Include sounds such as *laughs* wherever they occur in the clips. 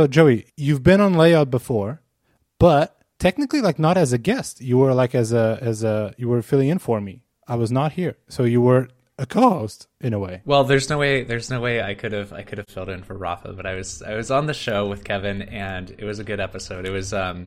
So Joey, you've been on layout before, but technically like not as a guest. You were like as a as a you were filling in for me. I was not here. So you were a co-host in a way. Well, there's no way there's no way I could have I could have filled in for Rafa, but I was I was on the show with Kevin and it was a good episode. It was um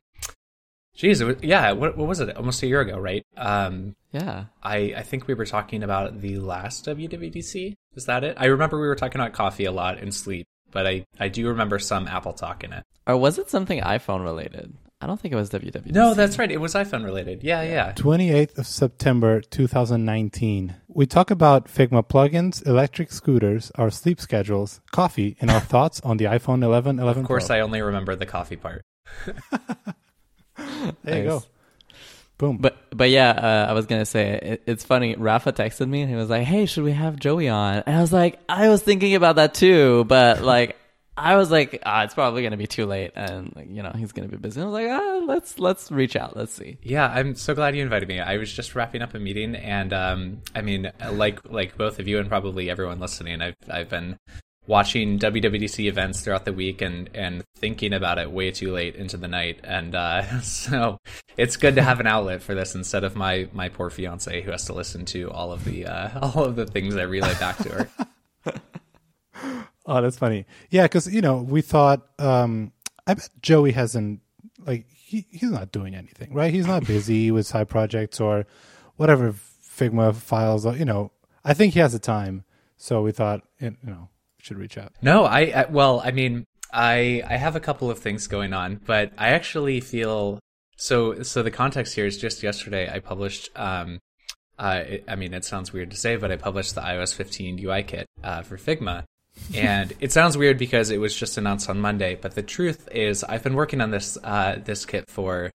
Jeez, it was, yeah, what, what was it? Almost a year ago, right? Um, yeah. I, I think we were talking about the last WWDC. Is that it? I remember we were talking about coffee a lot and sleep, but I, I do remember some Apple talk in it. Or was it something iPhone related? I don't think it was WWDC. No, that's right. It was iPhone related. Yeah, yeah. 28th of September 2019. We talk about Figma plugins, electric scooters, our sleep schedules, coffee, and our *laughs* thoughts on the iPhone 11, 11 Of course, Pro. I only remember the coffee part. *laughs* There you go. Boom. But but yeah, uh, I was gonna say it, it's funny. Rafa texted me and he was like, "Hey, should we have Joey on?" And I was like, "I was thinking about that too, but *laughs* like." I was like, ah, it's probably gonna be too late, and like, you know he's gonna be busy. I was like, ah, let's let's reach out, let's see. Yeah, I'm so glad you invited me. I was just wrapping up a meeting, and um, I mean, like like both of you and probably everyone listening, I've I've been watching WWDC events throughout the week and and thinking about it way too late into the night, and uh, *laughs* so it's good to have an outlet for this instead of my my poor fiance who has to listen to all of the uh, *laughs* all of the things I relay back to her. *laughs* Oh, that's funny. Yeah, because you know we thought um, I bet Joey hasn't like he, he's not doing anything, right? He's not busy with side projects or whatever Figma files. You know, I think he has the time, so we thought you know should reach out. No, I, I well, I mean, I I have a couple of things going on, but I actually feel so. So the context here is just yesterday I published. Um, uh, it, I mean, it sounds weird to say, but I published the iOS 15 UI kit uh, for Figma, *laughs* and it sounds weird because it was just announced on Monday. But the truth is, I've been working on this uh, this kit for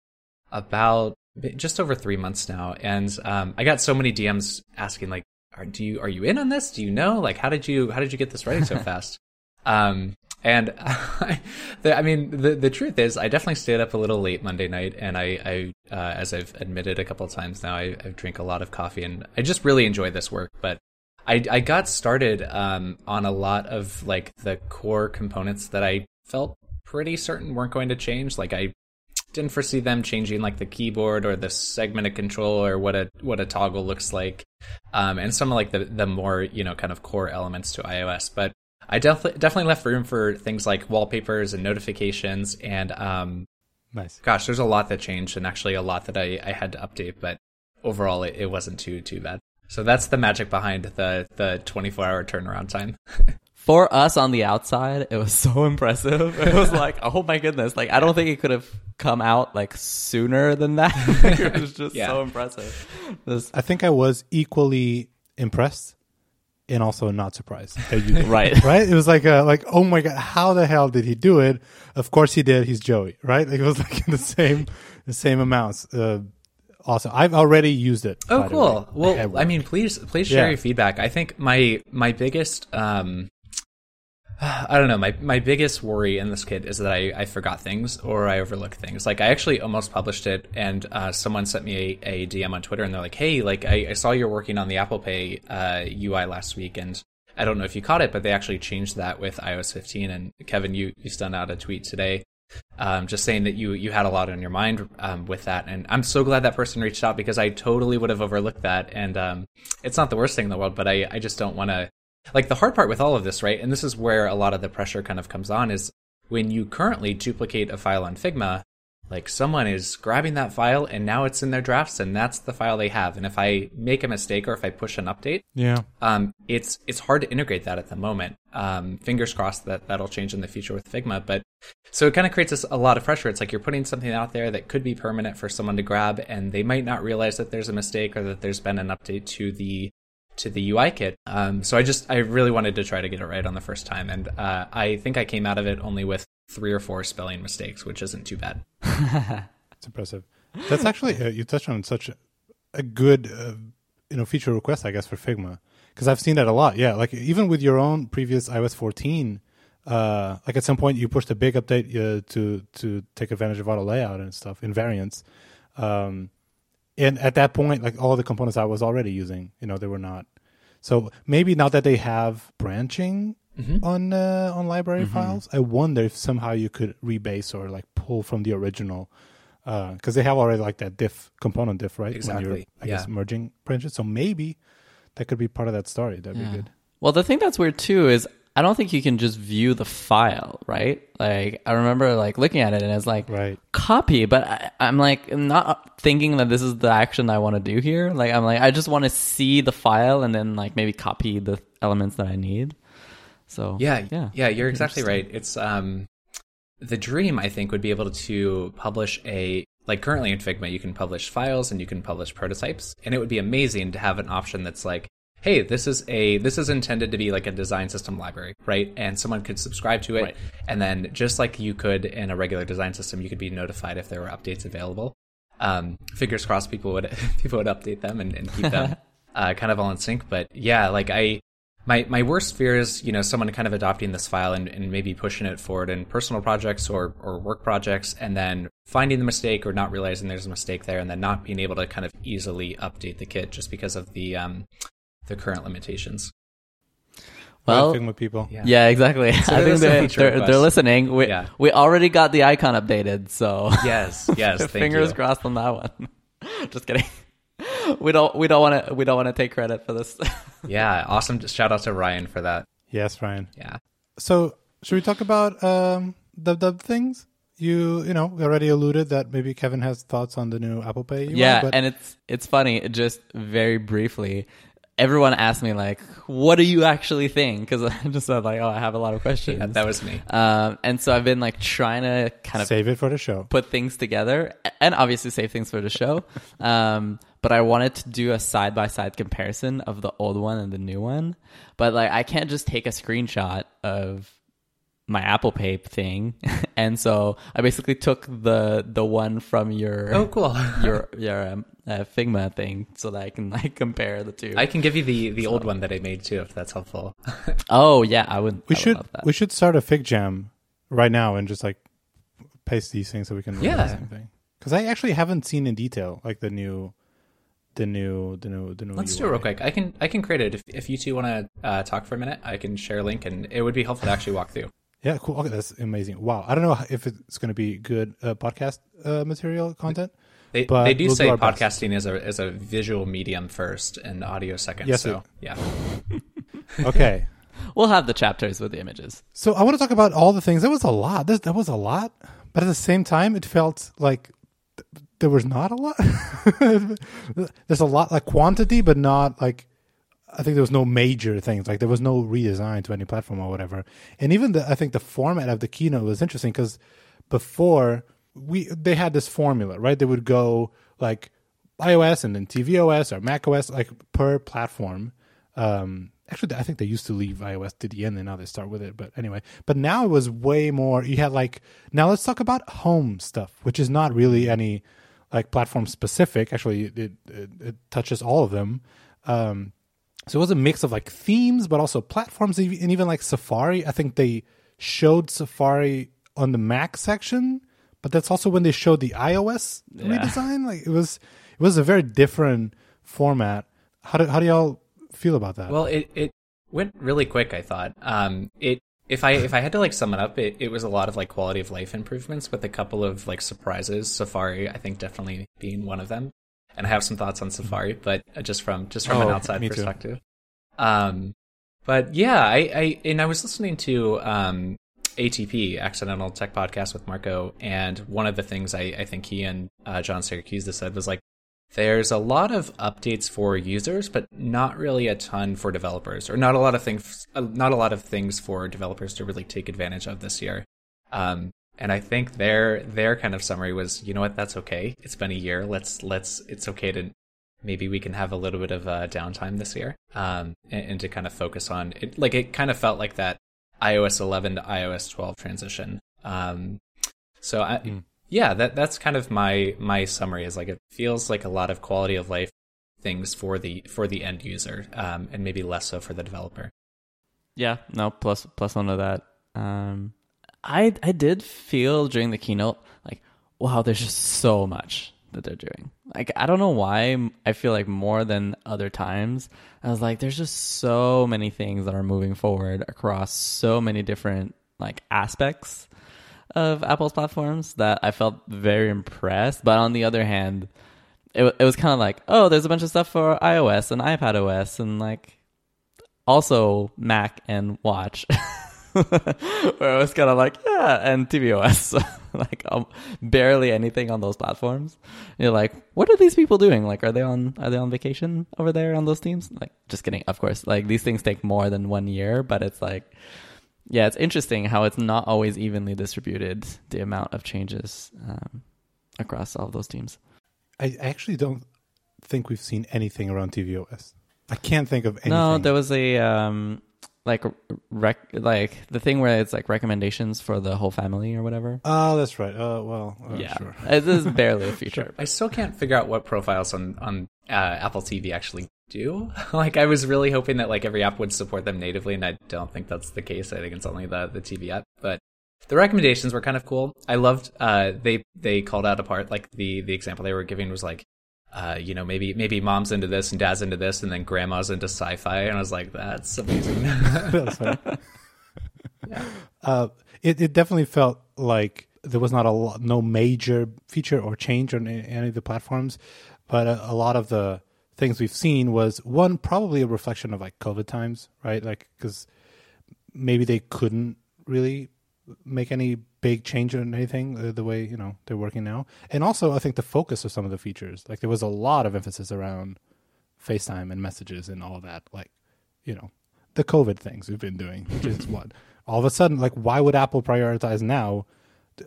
about just over three months now, and um, I got so many DMs asking like, are, "Do you are you in on this? Do you know? Like, how did you how did you get this ready so *laughs* fast?" um, and *laughs* the, I mean, the the truth is, I definitely stayed up a little late Monday night, and I, I uh, as I've admitted a couple of times now, I, I drink a lot of coffee, and I just really enjoy this work. But I I got started um, on a lot of like the core components that I felt pretty certain weren't going to change. Like I didn't foresee them changing like the keyboard or the segmented control or what a what a toggle looks like, um, and some of like the the more you know kind of core elements to iOS. But I definitely definitely left room for things like wallpapers and notifications and um, Nice. gosh, there's a lot that changed and actually a lot that I, I had to update, but overall it, it wasn't too too bad. So that's the magic behind the the 24 hour turnaround time. *laughs* For us on the outside, it was so impressive. *laughs* It was like, oh my goodness! Like I don't think it could have come out like sooner than that. *laughs* it was just Yeah. so impressive. This I think I was equally impressed and also not surprised that you did. right. *laughs* right? It was like, uh, like, oh my god, how the hell did he do it? Of course he did. He's Joey, right? Like it was like in the same, the same amounts. Uh, awesome. I've already used it. Oh, cool. Well, I mean, please, please share Yeah. your feedback. I think my my biggest, um, *sighs* I don't know, my my biggest worry in this kit is that I, I forgot things or I overlook things. Like I actually almost published it, and uh, someone sent me a, a DM on Twitter, and they're like, "Hey, like I, I saw you're working on the Apple Pay uh, UI last week, and I don't know if you caught it, but they actually changed that with iOS 15." And Kevin, you you sent out a tweet today um, just saying that you you had a lot on your mind um, with that, and I'm so glad that person reached out because I totally would have overlooked that. And um, it's not the worst thing in the world, but I I just don't want to like the hard part with all of this, right? And this is where a lot of the pressure kind of comes on is when you currently duplicate a file on Figma. Like someone is grabbing that file and now it's in their drafts and that's the file they have. And if I make a mistake or if I push an update, yeah, um, it's it's hard to integrate that at the moment. Um, fingers crossed that that'll change in the future with Figma. But so it kind of creates us a lot of pressure. It's like you're putting something out there that could be permanent for someone to grab, and they might not realize that there's a mistake or that there's been an update to the to the UI kit. Um, so I just I really wanted to try to get it right on the first time, and uh, I think I came out of it only with three or four spelling mistakes, which isn't too bad. *laughs* it's impressive. That's actually uh, you touched on such a, good, uh, you know, feature request, I guess, for Figma because I've seen that a lot. Yeah, like even with your own previous iOS 14. Uh, like at some point you pushed a big update uh, to to take advantage of auto layout and stuff in variants, um, and at that point, like all the components I was already using, you know, they were not. So maybe now that they have branching on uh, on library Mm-hmm. files. I wonder if somehow you could rebase or like pull from the original because they have already like that diff component diff, right? When you're, Exactly, I guess yeah. merging branches. So maybe that could be part of that story. That'd Yeah. be good. Well, the thing that's weird too is I don't think you can just view the file, right? Like I remember like looking at it and it's like Right. copy, but I, I'm like not thinking that this is the action I want to do here. Like I'm like I just want to see the file and then like maybe copy the elements that I need. So Yeah, yeah, yeah, you're exactly right. It's um, the dream I think would be able to publish a like currently in Figma you can publish files and you can publish prototypes, and it would be amazing to have an option that's like, hey, this is a this is intended to be like a design system library, right? And someone could subscribe to it, Right. and then just like you could in a regular design system, you could be notified if there were updates available. Um, fingers crossed, people would *laughs* people would update them and, and keep them *laughs* uh, kind of all in sync. But yeah, like I my my worst fear is you know someone kind of adopting this file and, and maybe pushing it forward in personal projects or or work projects and then finding the mistake or not realizing there's a mistake there and then not being able to kind of easily update the kit just because of the um the current limitations. Well, Right, Figma people. Yeah. Yeah, exactly. *laughs* I think they, they're, they're listening. We Yeah. we already got the icon updated, so *laughs* Yes, yes. *laughs* fingers you. crossed on that one. Just kidding. We don't we don't want to we don't want to take credit for this. Yeah, awesome. Shout out to Ryan for that. Yes, Ryan. Yeah. So should we talk about um, dub dub things? You you know we already alluded that maybe Kevin has thoughts on the new Apple Pay. UI, yeah, but and it's it's funny. Just very briefly, everyone asked me like, "What do you actually think?" Because *laughs* I just said like, "Oh, I have a lot of questions." Yeah, that was me. um, and so I've been like trying to kind of save it for the show. put things together and obviously save things for the show. Um, but I wanted to do a side by side comparison of the old one and the new one. But like, I can't just take a screenshot of my Apple Pay thing, *laughs* and so I basically took the the one from your Oh, cool. *laughs* your your um, uh, Figma thing so that I can *laughs* like compare the two. I can give you the the old one that I made too, if that's helpful. *laughs* oh yeah, I would. We I would should love that. we should start a Fig Jam right now and just like paste these things so we can Yeah. the same thing. Because I actually haven't seen in detail like the new, the new, the new, the new. Let's do it real quick. I can I can create it if if you two want to uh, talk for a minute. I can share a link, and it would be helpful to actually walk through. Yeah, cool. Okay, that's amazing. Wow, I don't know if it's going to be good uh, podcast uh, material content. They But they do we'll do say best. podcasting is a is a visual medium first and audio second. Yes, so it- yeah, *laughs* Okay. We'll have the chapters with the images. So I want to talk about all the things. That was a lot. That, that was a lot, but at the same time, it felt like th- there was not a lot. *laughs* There's a lot like quantity, but not like. I think there was no major things. Like there was no redesign to any platform or whatever. And even the I think the format of the keynote was interesting because before we they had this formula, right? They would go like iOS and then tvOS or macOS like per platform. Um, actually, I think they used to leave iOS to the end, and now they start with it. But anyway, but now it was way more. You had like now let's talk about home stuff, which is not really any like platform specific. Actually, it it, it touches all of them. Um, so it was a mix of like themes, but also platforms, and even like Safari. I think they showed Safari on the Mac section, but that's also when they showed the iOS Yeah. redesign. Like it was, it was a very different format. How do how do y'all feel about that? well, it it went really quick. I thought. Um, it if I if I had to like sum it up, it, it was a lot of like quality of life improvements with a couple of like surprises. Safari, I think, definitely being one of them. And I have some thoughts on Safari, but uh, just from just from an Oh, *laughs* outside me too. perspective. Um, but yeah, I, I and I was listening to um ATP Accidental Tech Podcast with Marco, and one of the things I, I think he and uh, John Siracusa said was like, there's a lot of updates for users, but not really a ton for developers, or not a lot of things, uh, not a lot of things for developers to really take advantage of this year. Um, and I think their their kind of summary was, you know what, that's okay. It's been a year. Let's let's it's okay to maybe we can have a little bit of uh, downtime this year, um, and, and to kind of focus on it. Like it kind of felt like that iOS 11 to iOS 12 transition. Um, so I, Mm. yeah, that that's kind of my my summary. Is like it feels like a lot of quality of life things for the for the end user, um, and maybe less so for the developer. Yeah, no, plus plus one of that. Um, I I did feel during the keynote like, wow, there's just so much that they're doing. Like I don't know why I feel like more than other times I was like there's just so many things that are moving forward across so many different like aspects of Apple's platforms that I felt very impressed. But on the other hand, it it was kind of like, oh, there's a bunch of stuff for iOS and iPad OS and like also Mac and Watch. *laughs* *laughs* Where I was kind of like, yeah, and tvOS, *laughs* like um, barely anything on those platforms. You're like, what are these people doing? Like, are they on are they on vacation over there on those teams? Like, just kidding, of course. Like these things take more than one year, but it's like, yeah, it's interesting how it's not always evenly distributed the amount of changes um, across all of those teams. I actually don't think we've seen anything around tvOS. I can't think of anything. No, there was a um, like rec like the thing where it's like recommendations for the whole family or whatever. Oh, that's right. Uh, well, uh, yeah, sure. *laughs* it is barely a *laughs* feature. I still can't figure out what profiles on on uh, Apple TV actually do. *laughs* like, I was really hoping that like every app would support them natively, and I don't think that's the case. I think it's only the the TV app, but. The recommendations were kind of cool. I loved uh, they they called out a part like the the example they were giving was like uh, you know, maybe maybe mom's into this and dad's into this, and then grandma's into sci-fi, and I was like, that's amazing. *laughs* That's funny. yeah. Uh, it it definitely felt like there was not a lot, no major feature or change on any of the platforms, but a, a lot of the things we've seen was one probably a reflection of like COVID times, right? Like because maybe they couldn't really make any big change in anything uh, the way you know they're working now, and also I think the focus of some of the features, like there was a lot of emphasis around FaceTime and messages and all that, like you know the COVID things we've been doing, which is *laughs* what all of a sudden, like, why would Apple prioritize now?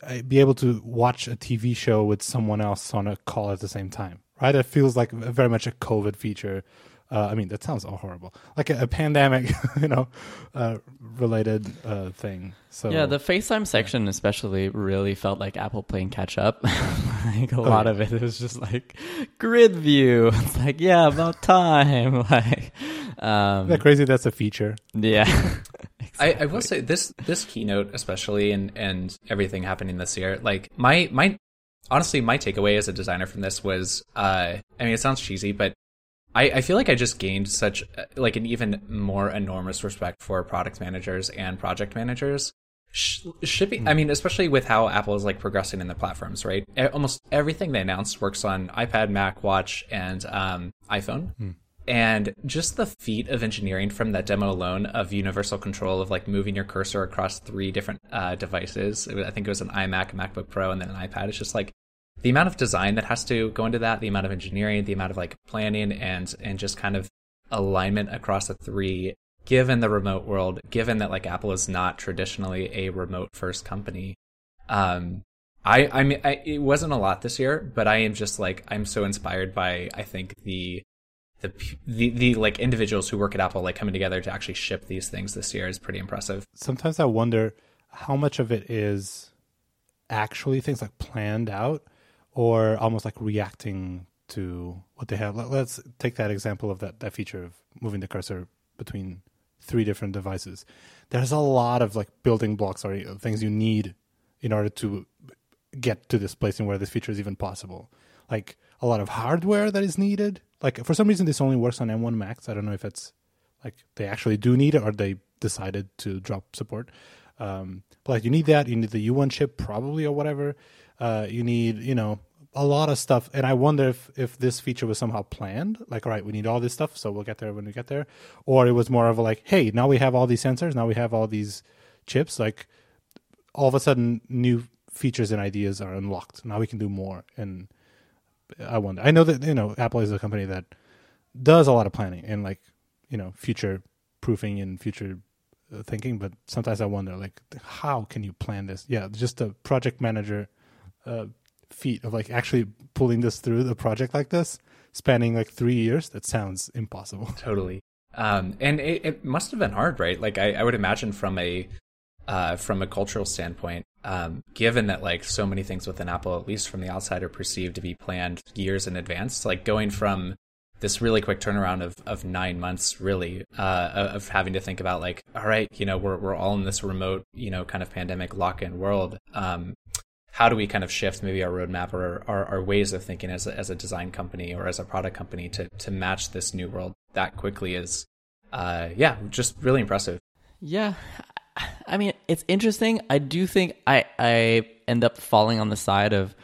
uh, Be able to watch a TV show with someone else on a call at the same time, right? It feels like very much a COVID feature. Uh, I mean, that sounds all horrible, like a, a pandemic, *laughs* you know, uh, related uh, thing. So Yeah, the FaceTime section especially really felt like Apple playing catch up. *laughs* like a lot yeah. of it was just like grid view. *laughs* It's like, yeah, about time. Like um that crazy? That's a feature. yeah. I, I will say this this keynote especially and and everything happening this year like my my honestly my takeaway as a designer from this was uh I mean it sounds cheesy but I, I feel like I just gained such uh, like an even more enormous respect for product managers and project managers. Sh- shipping i mean especially with how apple is like progressing in the platforms right? Almost everything they announced works on ipad mac watch and um, iphone. And just the feat of engineering from that demo alone of universal control of like moving your cursor across three different uh, devices. I think it was an iMac, MacBook Pro, and then an iPad. It's just like the amount of design that has to go into that, the amount of engineering, the amount of like planning and and just kind of alignment across the three. Given the remote world, given that like Apple is not traditionally a remote first company, um, I I mean I, it wasn't a lot this year, but I am just like I'm so inspired by I think the the the the like individuals who work at Apple like coming together to actually ship these things this year is pretty impressive. sometimes I wonder how much of it is actually things like planned out or almost like reacting to what they have. Let- Let's take that example of that, that feature of moving the cursor between three different devices. There's a lot of like building blocks or things you need in order to get to this place and where this feature is even possible. Like a lot of hardware that is needed. Like for some reason, this only works on M1 Macs. I don't know if it's like they actually do need it or they decided to drop support. Um, but like you need that. You need the U1 chip probably or whatever. Uh, you need you know a lot of stuff. And I wonder if if this feature was somehow planned. Like all right, we need all this stuff, so we'll get there when we get there. Or it was more of a like, hey, now we have all these sensors. Now we have all these chips. Like all of a sudden, new features and ideas are unlocked. Now we can do more. And I wonder. I know that you know Apple is a company that does a lot of planning and like you know future proofing and future uh, thinking. But sometimes I wonder, like, how can you plan this? Yeah, just a project manager uh, feat of like actually pulling this through the project like this, spanning like three years. That sounds impossible. *laughs* Totally. Um, and it, it must have been hard, right? Like I, I would imagine from a uh, from a cultural standpoint, um, given that like so many things within Apple, at least from the outside, are perceived to be planned years in advance. Like going from this really quick turnaround of, of nine months, really, uh, of having to think about like, all right, you know, we're we're all in this remote, you know, kind of pandemic lock in world. Um, how do we kind of shift maybe our roadmap or our, our ways of thinking as a, as a design company or as a product company to to match this new world that quickly is, uh, yeah, just really impressive. Yeah. I mean, it's interesting. I do think I I end up falling on the side of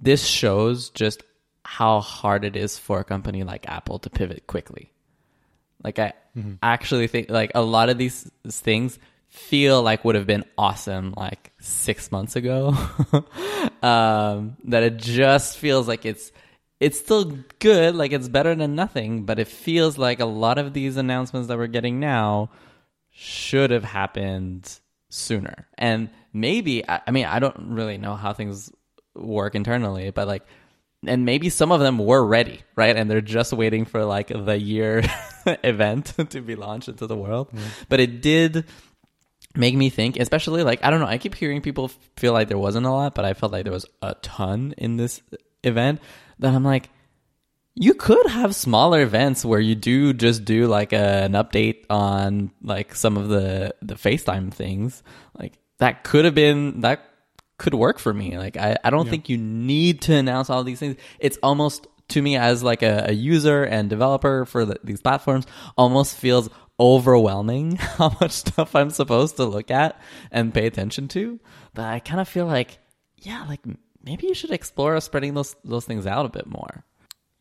this shows just how hard it is for a company like Apple to pivot quickly. Like I actually think like a lot of these things feel like would have been awesome like 6 months ago. *laughs* um that it just feels like it's it's still good, like it's better than nothing, but it feels like a lot of these announcements that we're getting now should have happened sooner. And maybe, I, I mean, I don't really know how things work internally, but like, and maybe some of them were ready, right? And they're just waiting for like the year *laughs* event *laughs* to be launched into the world. But it did make me think, especially like, I don't know, I keep hearing people feel like there wasn't a lot, but I felt like there was a ton in this event that I'm like, you could have smaller events where you do just do like a, an update on like some of the the FaceTime things. Like that could have been that could work for me. Like I, I don't think you need to announce all these things. It's almost to me as like a, a user and developer for the, these platforms almost feels overwhelming *laughs* how much stuff I'm supposed to look at and pay attention to. But I kind of feel like yeah, like maybe you should explore spreading those those things out a bit more.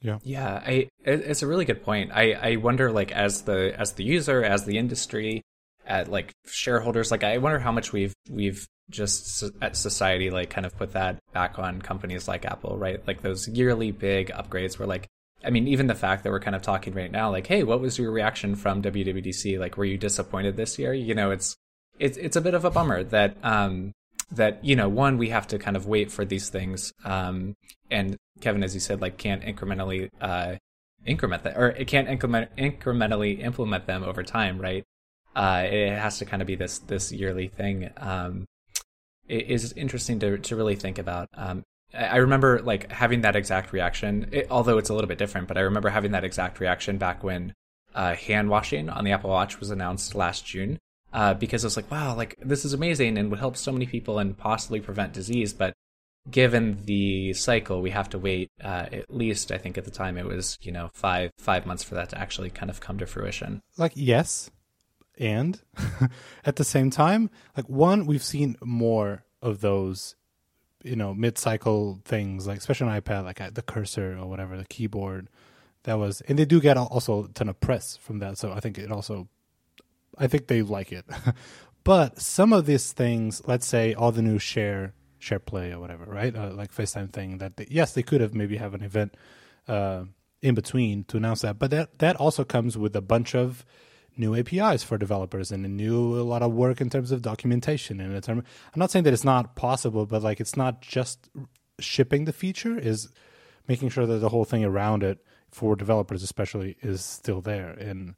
Yeah. Yeah, I it, it's a really good point. I I wonder like as the as the user, as the industry, at like shareholders, like I wonder how much we've we've just at society like kind of put that back on companies like Apple, right? Like those yearly big upgrades where like I mean, even the fact that we're kind of talking right now, like, hey, what was your reaction from WWDC? Like, were you disappointed this year? You know, it's it's it's a bit of a bummer that um that you know one we have to kind of wait for these things um and Kevin as you said like can't incrementally uh increment that or it can't increment incrementally implement them over time right uh it has to kind of be this this yearly thing um it is interesting to to really think about um I remember like having that exact reaction, it, although it's a little bit different. But I remember having that exact reaction back when uh, hand washing on the Apple Watch was announced last June, uh, because I was like, wow, like this is amazing and would help so many people and possibly prevent disease. But given the cycle, we have to wait uh, at least. I think at the time it was you know five five months for that to actually kind of come to fruition. like yes and *laughs* at the same time like one we've seen more of those you know mid-cycle things like especially on ipad like the cursor or whatever the keyboard that was and they do get also a ton of press from that so i think it also i think they like it. *laughs* But some of these things let's say all the new share share play or whatever right? Uh, like facetime thing that they, yes they could have maybe have an event uh, in between to announce that but that that also comes with a bunch of new APIs for developers and a new a lot of work in terms of documentation and it's, I'm not saying that it's not possible, but like it's not just shipping the feature is making sure that the whole thing around it for developers especially is still there and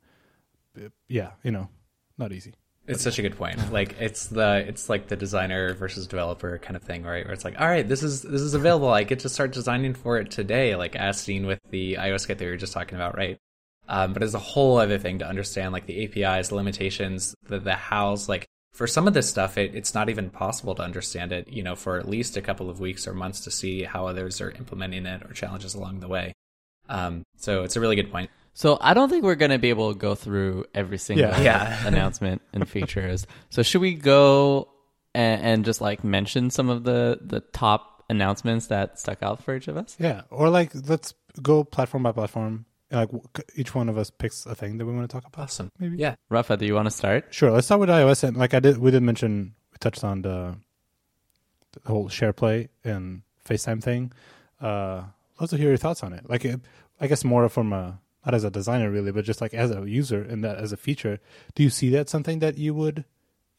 uh, yeah, you know, not easy. It's such a good point. Like it's the it's like the designer versus developer kind of thing, right? Where it's like, all right, this is this is available. I get to start designing for it today, like as seen with the iOS kit that we were just talking about, right? Um, but it's a whole other thing to understand, like the APIs, the limitations, the the hows. Like for some of this stuff, it, it's not even possible to understand it. You know, for at least a couple of weeks or months to see how others are implementing it or challenges along the way. Um, so it's a really good point. So I don't think we're gonna be able to go through every single Yeah. Yeah. *laughs* announcement and features. So should we go and, and just like mention some of the the top announcements that stuck out for each of us? Yeah, or like let's go platform by platform. Like each one of us picks a thing that we want to talk about. Awesome. Maybe. Yeah. Rafa, do you want to start? Sure. Let's start with iOS, and like I did, we did mention we touched on the, the whole share play and FaceTime thing. Uh, love to hear your thoughts on it. Like, it, I guess more from a not as a designer really, but just like as a user and that as a feature. Do you see that something that you would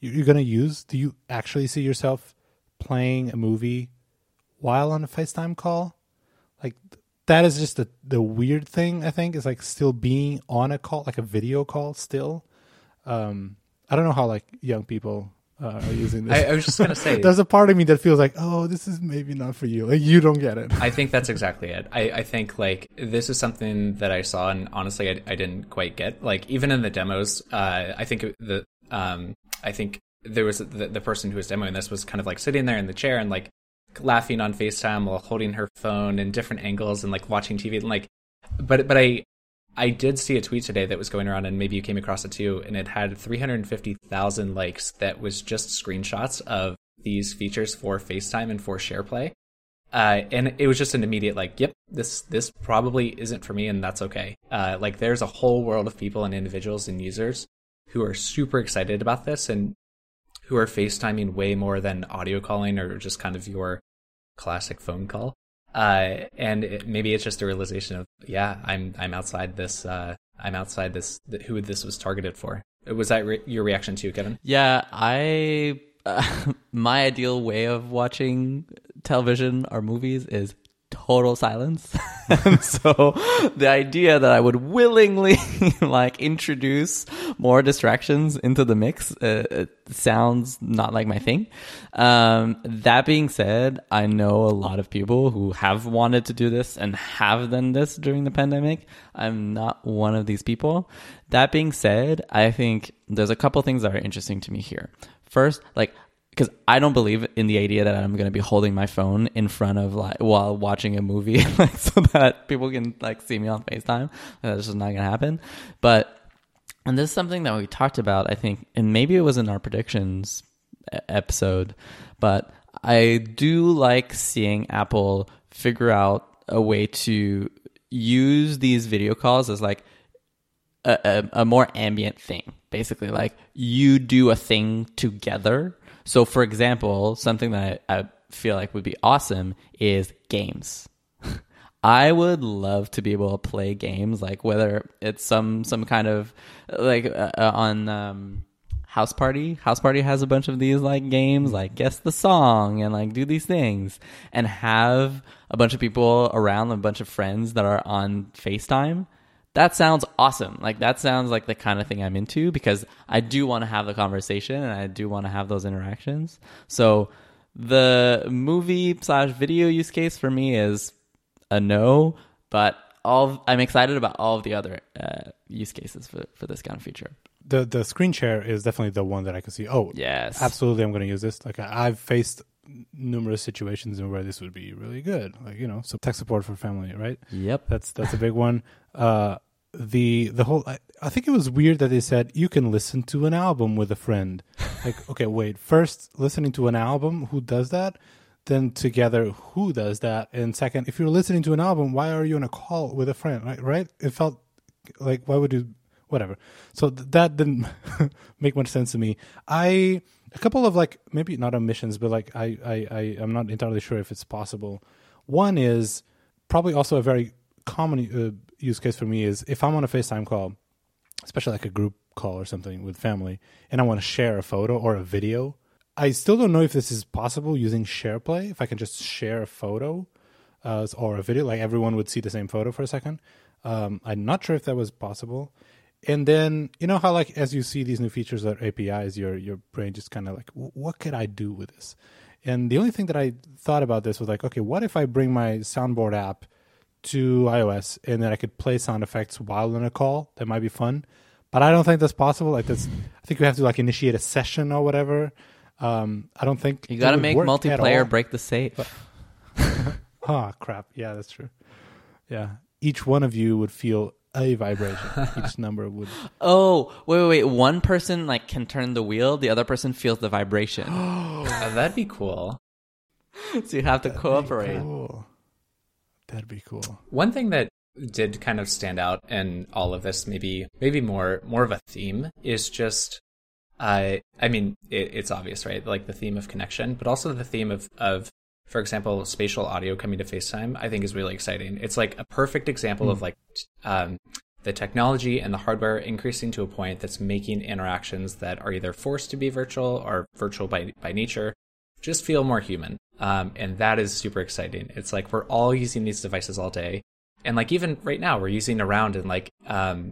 you're going to use? Do you actually see yourself playing a movie while on a FaceTime call? Like that is just the the weird thing. I think is like still being on a call, like a video call, still um i don't know how like young people uh, are using this I, I was just gonna say. *laughs* there's a part of me that feels like oh this is maybe not for you like you don't get it I think that's exactly it. I, I think like this is something that I saw and honestly I, I didn't quite get. Like even in the demos, uh, I think the um I think there was the, the person who was demoing this was kind of like sitting there in the chair and like laughing on FaceTime while holding her phone in different angles and like watching TV and like but but I I did see a tweet today that was going around and maybe you came across it too and it had 350,000 likes that was just screenshots of these features for FaceTime and for SharePlay. Uh, and it was just an immediate like, yep, this this probably isn't for me, and that's okay. Uh, like, there's a whole world of people and individuals and users who are super excited about this and who are FaceTiming way more than audio calling or just kind of your classic phone call. Uh, and it, maybe it's just a realization of, yeah, I'm I'm outside this. Uh, I'm outside this. Who this was targeted for? Was that re- your reaction to Kevin? Yeah, I uh, *laughs* my ideal way of watching television or movies is total silence. *laughs* and so the idea that I would willingly *laughs* like introduce more distractions into the mix uh, sounds not like my thing. Um, that being said, I know a lot of people who have wanted to do this and have done this during the pandemic. I'm not one of these people. That being said, I think there's a couple things that are interesting to me here. First, like because I don't believe in the idea that I'm going to be holding my phone in front of like while watching a movie, *laughs* like so that people can like see me on FaceTime. That's just not going to happen. But and this is something that we talked about, I think, and maybe it was in our predictions episode, but I do like seeing Apple figure out a way to use these video calls as like a, a, a more ambient thing. Basically, like you do a thing together so, for example, something that I, I feel like would be awesome is games. *laughs* I would love to be able to play games, like whether it's some some kind of like uh, uh, on um, House Party. House Party has a bunch of these like games, like guess the song and like do these things, and have a bunch of people around, a bunch of friends that are on FaceTime that sounds awesome. Like that sounds like the kind of thing I'm into because I do want to have the conversation and I do want to have those interactions. So the movie slash video use case for me is a no, but all I'm excited about all of the other uh, use cases for for this kind of feature. The the screen share is definitely the one that I can see. Oh, yes, absolutely, I'm going to use this. Like I've faced numerous situations in where this would be really good. Like you know, so tech support for family, right? Yep, that's that's a big one. Uh, the the whole I, I, think it was weird that they said you can listen to an album with a friend. *laughs* Like, okay, wait. First, listening to an album, who does that? Then together, who does that? And second, if you're listening to an album, why are you on a call with a friend? Right? Right? It felt like why would you? Whatever. So th- that didn't *laughs* make much sense to me. I a couple of like maybe not omissions, but like I I I I'm not entirely sure if it's possible. One is probably also a very common uh, use case for me is if I'm on a FaceTime call, especially like a group call or something with family, and I want to share a photo or a video. I still don't know if this is possible using SharePlay. If I can just share a photo uh, or a video, like everyone would see the same photo for a second. Um, I'm not sure if that was possible. And then you know how like as you see these new features or APIs, your your brain just kind of like, what could I do with this? And the only thing that I thought about this was like, okay, what if I bring my soundboard app to iOS and then I could play sound effects while in a call. That might be fun. But I don't think that's possible. Like that's I think we have to like initiate a session or whatever. Um, I don't think you got to make multiplayer break the safe. oh *laughs* crap! Yeah, that's true. Yeah, each one of you would feel a vibration. *laughs* each number would. Oh wait, wait, wait! One person like can turn the wheel. The other person feels the vibration. *gasps* oh, that'd be cool. *laughs* so you have to that'd cooperate. Cool. That'd be cool. One thing that did kind of stand out in all of this, maybe maybe more more of a theme, is just uh, I mean, it, it's obvious, right? Like the theme of connection, but also the theme of of for example, spatial audio coming to FaceTime, I think is really exciting. It's like a perfect example mm. of like um, the technology and the hardware increasing to a point that's making interactions that are either forced to be virtual or virtual by by nature just feel more human. Um, and that is super exciting. It's like we're all using these devices all day. And like even right now we're using around and like um,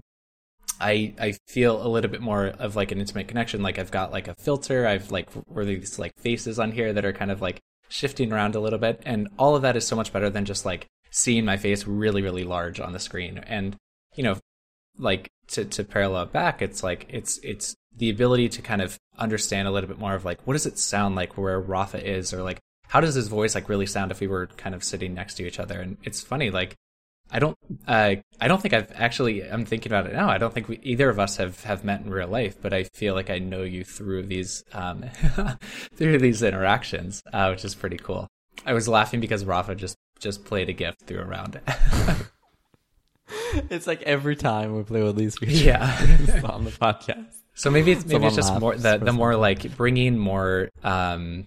I I feel a little bit more of like an intimate connection. Like I've got like a filter. I've like where these like faces on here that are kind of like shifting around a little bit, and all of that is so much better than just like seeing my face really really large on the screen. And you know, like to to parallel back, it's like it's it's the ability to kind of understand a little bit more of like what does it sound like where Rafa is, or like how does his voice like really sound if we were kind of sitting next to each other? And it's funny, like I don't, uh, I don't think I've actually. I'm thinking about it now. I don't think we, either of us have have met in real life, but I feel like I know you through these um, *laughs* through these interactions, uh, which is pretty cool. I was laughing because Rafa just just played a gift through Around. *laughs* it's like every time we play with these *laughs* features yeah. on the podcast. So maybe it's maybe Someone it's just more the the more like bringing more um,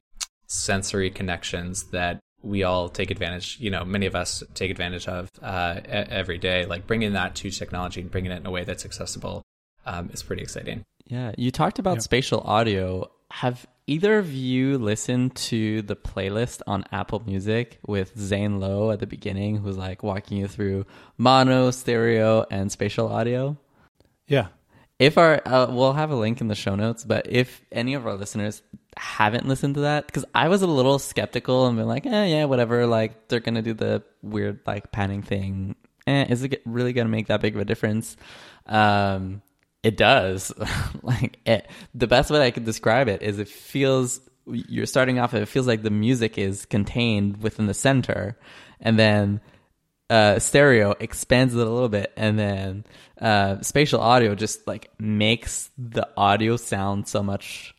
sensory connections that we all take advantage. You know, many of us take advantage of uh, every day. Like bringing that to technology and bringing it in a way that's accessible um, is pretty exciting. Yeah, you talked about Yeah. spatial audio. Have either of you listened to the playlist on Apple Music with Zane Lowe at the beginning, who's like walking you through mono, stereo, and spatial audio? Yeah. If our, uh, we'll have a link in the show notes, but if any of our listeners haven't listened to that, because I was a little skeptical and been like, eh, yeah, whatever. Like they're gonna do the weird like panning thing. Eh, is it really gonna make that big of a difference? Um, it does. *laughs* like it, the best way I could describe it is it feels you're starting off. It feels like the music is contained within the center, and then uh, stereo expands it a little bit, and then uh, spatial audio just like makes the audio sound so much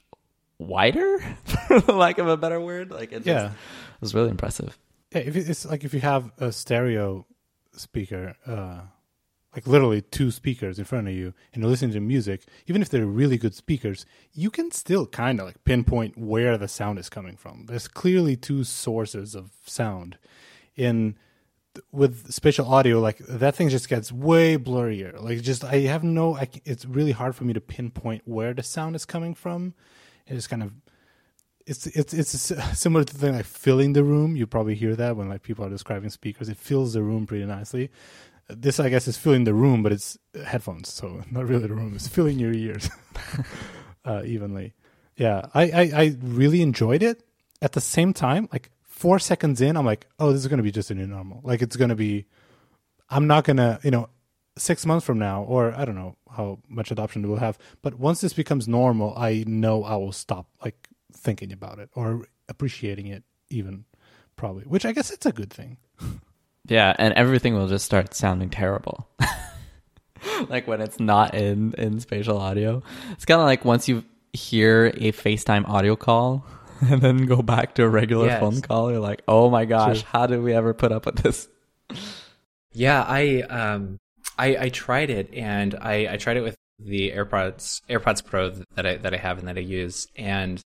wider, *laughs* for lack of a better word. Like it just, Yeah. it was really impressive. Yeah, if it's like if you have a stereo speaker, uh, like literally two speakers in front of you, and you're listening to music, even if they're really good speakers, you can still kind of like pinpoint where the sound is coming from. There's clearly two sources of sound. In with spatial audio, like that thing just gets way blurrier. Like just I have no, I, it's really hard for me to pinpoint where the sound is coming from. It just kind of it's it's it's *laughs* similar to the thing like filling the room. You probably hear that when like people are describing speakers. It fills the room pretty nicely. This, I guess, is filling the room, but it's headphones, so *laughs* not really the room. It's filling your ears *laughs* uh, evenly. Yeah, I, I I really enjoyed it. At the same time, like four seconds in, I'm like, oh, this is gonna be just a new normal. Like it's gonna be. I'm not gonna, you know, six months from now, or I don't know how much adoption it will have. But once this becomes normal, I know I will stop like thinking about it or appreciating it even probably, which I guess it's a good thing. Yeah, and everything will just start sounding terrible. *laughs* like when it's not in in spatial audio. It's kind of like once you hear a FaceTime audio call *laughs* and then go back to a regular Yes. phone call, you're like, "Oh my gosh, True. how did we ever put up with this?" *laughs* Yeah, I um I I tried it and I I tried it with the AirPods AirPods Pro that I that I have and that I use and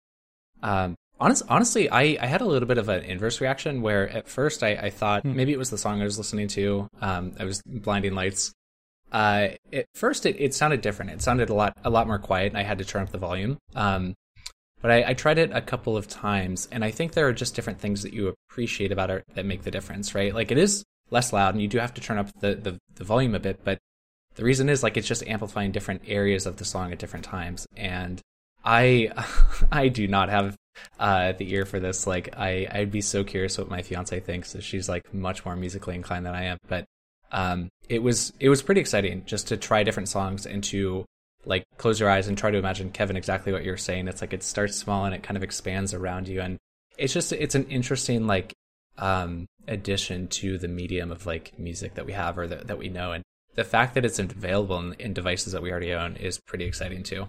um honest, honestly I I had a little bit of an inverse reaction where at first I I thought maybe it was the song I was listening to um I was blinding lights. Uh at first it it sounded different. It sounded a lot a lot more quiet and I had to turn up the volume. Um but I, I tried it a couple of times, and I think there are just different things that you appreciate about it that make the difference, right? Like it is less loud, and you do have to turn up the, the, the volume a bit, but the reason is like it's just amplifying different areas of the song at different times. And I *laughs* I do not have uh, the ear for this. Like I I'd be so curious what my fiance thinks. She's like much more musically inclined than I am, but um, it was it was pretty exciting just to try different songs and to like close your eyes and try to imagine Kevin exactly what you're saying. It's like it starts small and it kind of expands around you, and it's just it's an interesting like um addition to the medium of like music that we have or that, that we know, and the fact that it's available in, in devices that we already own is pretty exciting too.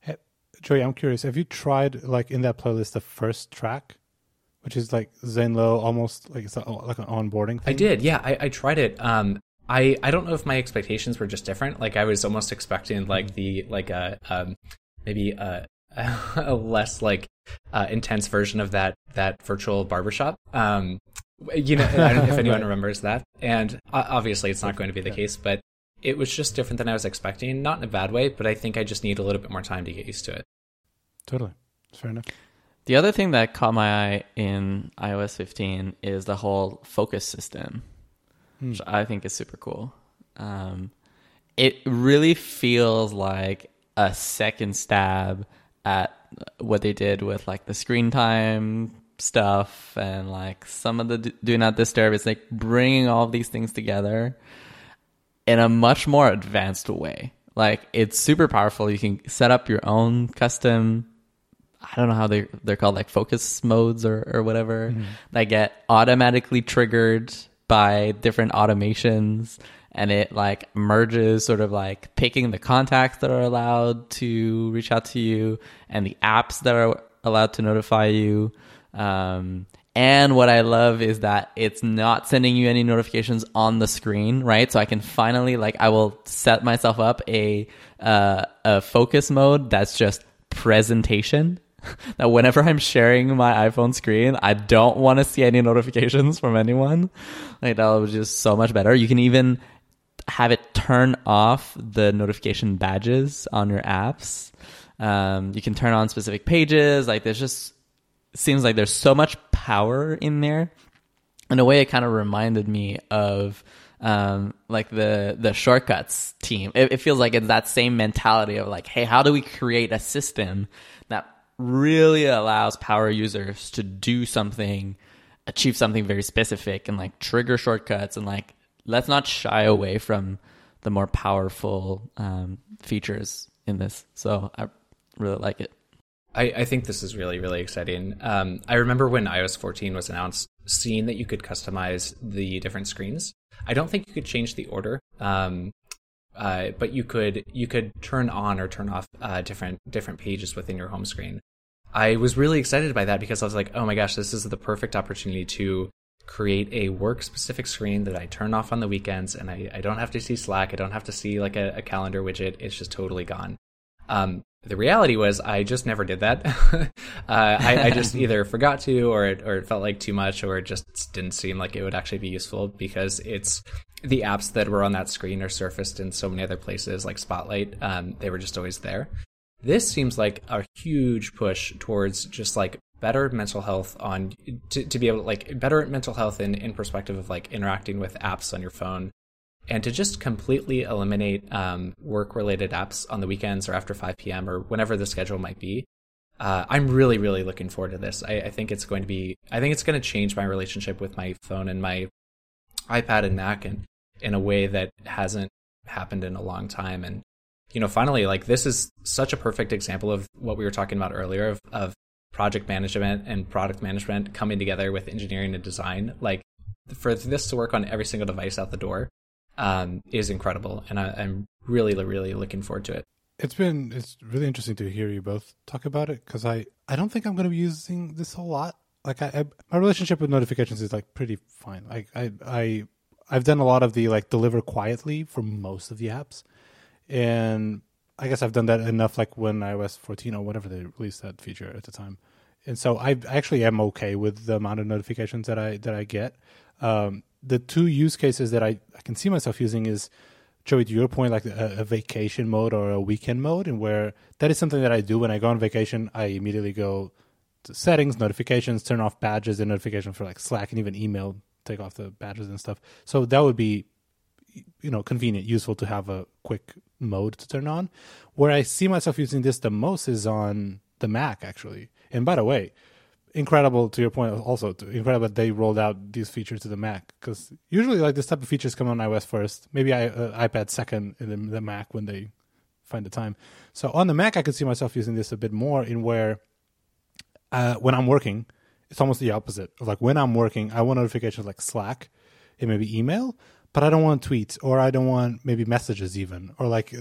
Hey, Joey, I'm curious. Have you tried like in that playlist the first track, which is like Zane Lowe, almost like it's a, like an onboarding thing? I did, yeah. I, I tried it. Um, I I don't know if my expectations were just different. Like I was almost expecting like the like a um maybe a *laughs* a less like uh, intense version of that that virtual barbershop. Um, you know, I don't know if *laughs* anyone Right. remembers that. And obviously, it's not going to be the case, but it was just different than I was expecting. Not in a bad way, but I think I just need a little bit more time to get used to it. Totally, fair enough. The other thing that caught my eye in iOS 15 is the whole focus system, which I think is super cool. Um, it really feels like a second stab at what they did with like the screen time stuff and like some of the do not disturb. It's like bringing all these things together in a much more advanced way. Like it's super powerful. You can set up your own custom I don't know how they they're called like focus modes or or whatever mm-hmm. that get automatically triggered by different automations and it like merges sort of like picking the contacts that are allowed to reach out to you and the apps that are allowed to notify you um, and what I love is that it's not sending you any notifications on the screen, right? So I can finally like I will set myself up a uh, a focus mode that's just presentation. *laughs* that whenever I'm sharing my iPhone screen, I don't want to see any notifications from anyone. Like that was just so much better. You can even have it turn off the notification badges on your apps. Um, you can turn on specific pages. Like there's just seems like there's so much power in there. In a way, it kind of reminded me of um, like the the shortcuts team. It, it feels like it's that same mentality of like, hey, how do we create a system that really allows power users to do something, achieve something very specific, and like trigger shortcuts, and like let's not shy away from the more powerful um, features in this. So I really like it. I, I think this is really, really exciting. Um, I remember when iOS 14 was announced, seeing that you could customize the different screens. I don't think you could change the order, um, uh, but you could you could turn on or turn off uh, different different pages within your home screen. I was really excited by that because I was like, oh my gosh, this is the perfect opportunity to create a work specific screen that I turn off on the weekends, and I, I don't have to see Slack. I don't have to see like a, a calendar widget. It's just totally gone. Um, the reality was I just never did that. *laughs* uh, I, I, just *laughs* either forgot to, or it, or it felt like too much, or it just didn't seem like it would actually be useful because it's the apps that were on that screen are surfaced in so many other places, like Spotlight. Um, they were just always there. This seems like a huge push towards just like better mental health on to, to be able to like better mental health in, in perspective of like interacting with apps on your phone and to just completely eliminate um, work related apps on the weekends or after 5 p.m. or whenever the schedule might be. Uh, I'm really, really looking forward to this. I, I, think it's going to be, I think it's going to change my relationship with my phone and my iPad and Mac and in a way that hasn't happened in a long time. And, you know, finally, like this is such a perfect example of what we were talking about earlier of, of project management and product management coming together with engineering and design. Like for this to work on every single device out the door, um, is incredible, and I, am really, really looking forward to it. It's been it's really interesting to hear you both talk about it because I I don't think I'm going to be using this a lot. Like I, I, my relationship with notifications is like pretty fine. Like I I I've done a lot of the like deliver quietly for most of the apps, and I guess I've done that enough. Like when iOS 14 or whatever they released that feature at the time, and so I actually am okay with the amount of notifications that I that I get. Um, the two use cases that I, I can see myself using is Joey, to your point, like a, a, vacation mode or a weekend mode, and where that is something that I do when I go on vacation. I immediately go to settings, notifications, turn off badges and notifications for like Slack and even email, take off the badges and stuff. So that would be, you know, convenient, useful to have a quick mode to turn on. Where I see myself using this the most is on the Mac, actually. And by the way, incredible to your point also incredible that they rolled out these features to the mac because usually like this type of features come on ios first maybe I, uh, ipad second and then the mac when they find the time. So on the mac i could see myself using this a bit more in where uh, when i'm working it's almost the opposite. Like when i'm working i want notifications like slack and maybe email but i don't want tweets or i don't want maybe messages even or like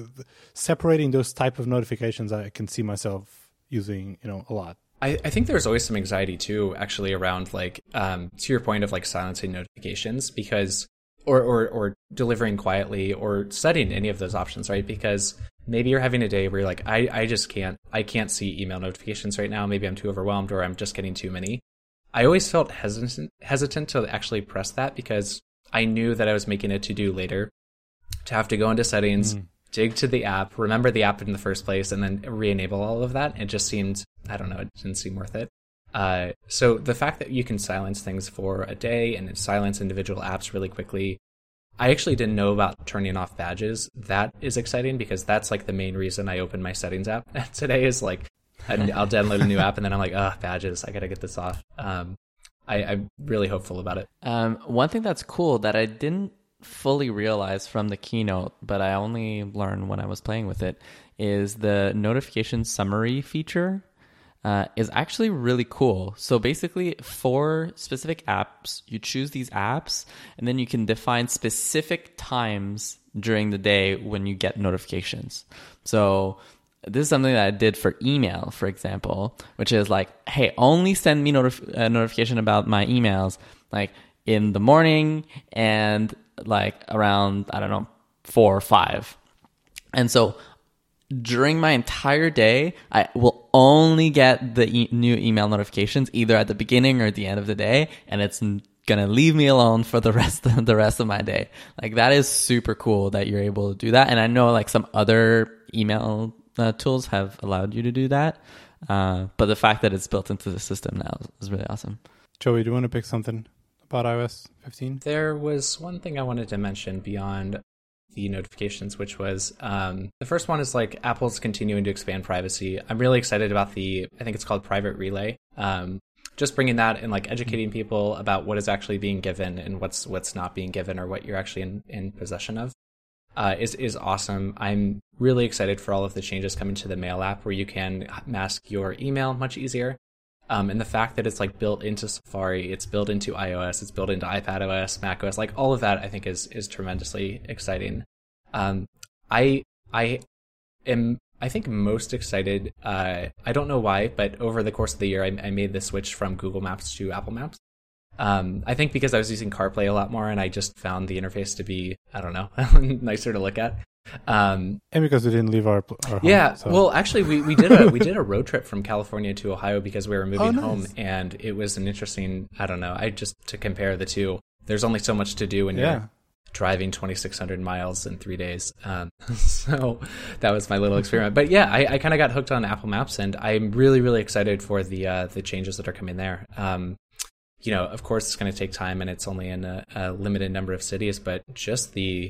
separating those type of notifications i can see myself using you know a lot I, I, think there's always some anxiety too, actually, around like um, to your point of like silencing notifications because or, or or delivering quietly or setting any of those options, right? Because maybe you're having a day where you're like, I, I just can't I can't see email notifications right now. Maybe I'm too overwhelmed or I'm just getting too many. I always felt hesitant hesitant to actually press that because I knew that I was making a to do later to have to go into settings, mm dig to the app, remember the app in the first place, and then re-enable all of that. It just seemed, I don't know, it didn't seem worth it. Uh, so the fact that you can silence things for a day and silence individual apps really quickly, I actually didn't know about turning off badges. That is exciting because that's like the main reason I opened my settings app *laughs* today. Is like I'll download a new app and then I'm like, oh, badges, I gotta get this off. Um, I, am really hopeful about it. Um, one thing that's cool that I didn't fully realize from the keynote, but I only learned when I was playing with it, is the notification summary feature. uh, is actually really cool. So basically, for specific apps, you choose these apps, and then you can define specific times during the day when you get notifications. So this is something that I did for email, for example, which is like, hey, only send me notif- a notification about my emails like in the morning and like around I don't know four or five. And so during my entire day, I will only get the e- new email notifications either at the beginning or at the end of the day, and it's gonna leave me alone for the *laughs* rest of the rest of my day. Like that is super cool that you're able to do that, and I know like some other email uh, tools have allowed you to do that, uh, but the fact that it's built into the system now is, is really awesome. Joey, do you want to pick something about iOS 15? There was one thing I wanted to mention beyond the notifications, which was um, the first one is like Apple's continuing to expand privacy. I'm really excited about the, I think it's called Private Relay. Um, just bringing that and like educating people about what is actually being given and what's what's not being given or what you're actually in, in possession of uh, is is awesome. I'm really excited for all of the changes coming to the Mail app, where you can mask your email much easier. Um, and the fact that it's like built into Safari, it's built into iOS, it's built into iPadOS, macOS, like all of that, I think is is tremendously exciting. Um, I I am I think most excited. Uh, I don't know why, but over the course of the year, I, I made the switch from Google Maps to Apple Maps. Um, I think because I was using CarPlay a lot more, and I just found the interface to be I don't know *laughs* nicer to look at. Um, and because we didn't leave our, our home, yeah. so. Well, actually, we, we did a we did a road trip from California to Ohio because we were *laughs* moving Oh, nice. home, and it was an interesting. I don't know. I just to compare the two. There's only so much to do when yeah. you're driving 2,600 miles in three days. Um, *laughs* so that was my little experiment. But yeah, I, I kind of got hooked on Apple Maps, and I'm really really excited for the uh, the changes that are coming there. Um, you know, of course, it's going to take time, and it's only in a, a limited number of cities, but just the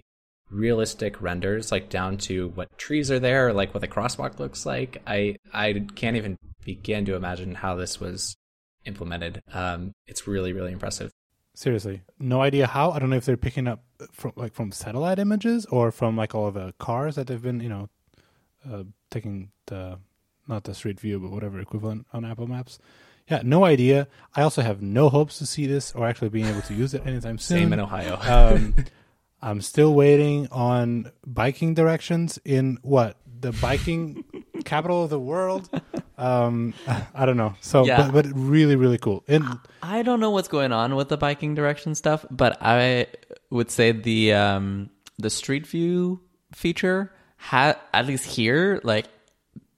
realistic renders like down to what trees are there like what the crosswalk looks like i i can't even begin to imagine how this was implemented um it's really really impressive Seriously, no idea how. I don't know if they're picking up from like from satellite images or from like all the cars that they've been, you know, uh, taking the not the street view but whatever equivalent on Apple Maps. Yeah, no idea. I also have no hopes to see this or actually being able to use it anytime soon. same in ohio um, *laughs* I'm still waiting on biking directions in what the biking *laughs* capital of the world. Um, I don't know. So, Yeah. but, but really, really cool. And I don't know what's going on with the biking direction stuff, but I would say the um, the Street View feature ha- at least here, like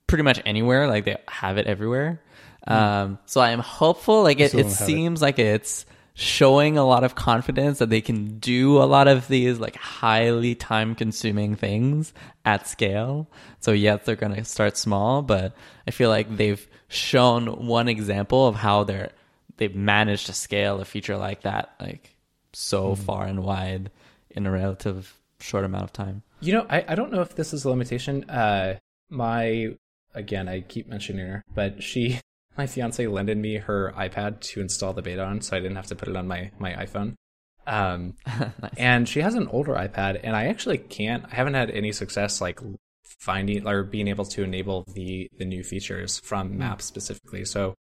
pretty much anywhere, like they have it everywhere. Um, so I am hopeful. Like it, it don't it. seems like it's showing a lot of confidence that they can do a lot of these like highly time consuming things at scale. So yes, they're going to start small, but I feel like they've shown one example of how they're they've managed to scale a feature like that like so far and wide in a relative short amount of time. you know I, I don't know if this is a limitation uh my again i keep mentioning her but she my fiance lended me her ipad to install the beta on so i didn't have to put it on my my iphone um *laughs* nice. and she has an older iPad, and I actually can't. I haven't had any success like finding or being able to enable the the new features from Maps specifically. So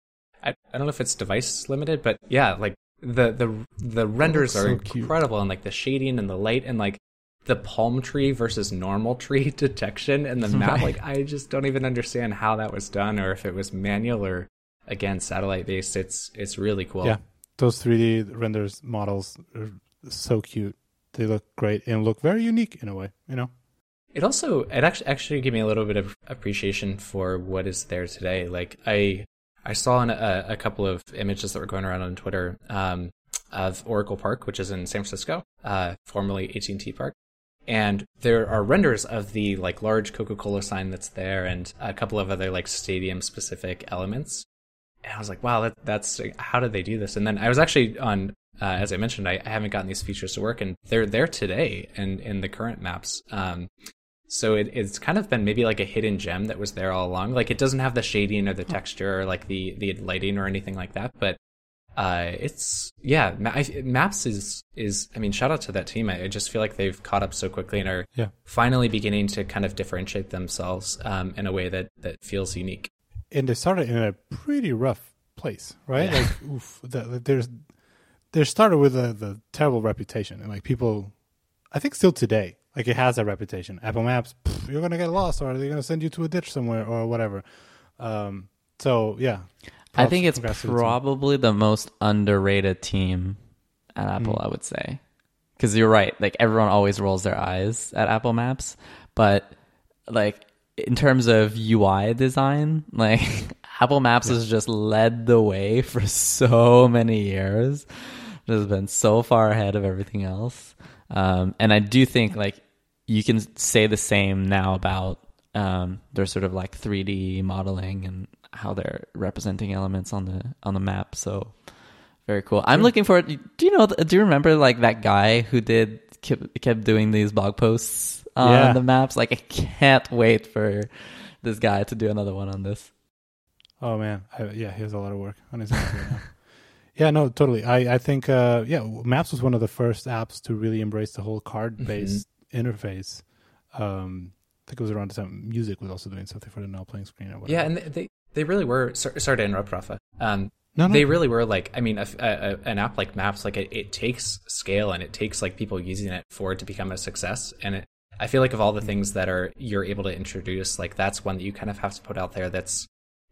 I I don't know if it's device limited, but yeah, like the the the renders are so cute. incredible, and like the shading and the light and like the palm tree versus normal *laughs* tree detection and the *laughs* map. Right. Like I just don't even understand how that was done, or if it was manual or again satellite based. It's it's really cool. yeah, those 3D renders models are so cute. They look great and look very unique in a way, you know? It also it actually actually gave me a little bit of appreciation for what is there today. Like I I saw a, a couple of images that were going around on Twitter um, of Oracle Park, which is in San Francisco, uh, formerly AT&T Park, and there are renders of the like large Coca-Cola sign that's there, and a couple of other like stadium specific elements. And I was like, wow, that, that's how did they do this? And then I was actually on, uh, as I mentioned, I, I haven't gotten these features to work, and they're there today in in the current maps. Um, so it, it's kind of been maybe like a hidden gem that was there all along. Like it doesn't have the shading or the texture or like the the lighting or anything like that, but uh, it's yeah, ma- I, Maps is is I mean, shout out to that team. I, I just feel like they've caught up so quickly and are Yeah. finally beginning to kind of differentiate themselves um, in a way that that feels unique. And they started in a pretty rough place, right? Yeah. Like, oof, the, the- there's they started with a, the terrible reputation, and like people, I think still today, like it has that reputation. Apple Maps, pff, you're gonna get lost, or they're gonna send you to a ditch somewhere, or whatever. Um, so yeah, I think it's congrats to the team. probably the most underrated team at Apple, Mm. I would say. Because you're right. Like, everyone always rolls their eyes at Apple Maps. But, like, in terms of UI design, like, *laughs* Apple Maps has just led the way *laughs* for so many years. It has been so far ahead of everything else. Um, and I do think, like, you can say the same now about um, their sort of like 3D modeling and how they're representing elements on the on the map. So very cool. I'm looking forward. Do you know? Do you remember like that guy who did kept, kept doing these blog posts on Yeah. the maps? Like I can't wait for this guy to do another one on this. Oh man, I, yeah, he has a lot of work on his hands right now. *laughs* Yeah, no, totally. I I think uh, yeah, Maps was one of the first apps to really embrace the whole card-based interface. Um, I think it was around the time music was also doing something for the now playing screen or whatever. Yeah, and they they, they really were. Sorry, sorry to interrupt, Rafa. Um, no, no, they really were like. I mean, a, a, a- an app like Maps, like it, it takes scale and it takes like people using it for it to become a success. And it, I feel like of all the mm. things that are you're able to introduce, like that's one that you kind of have to put out there. That's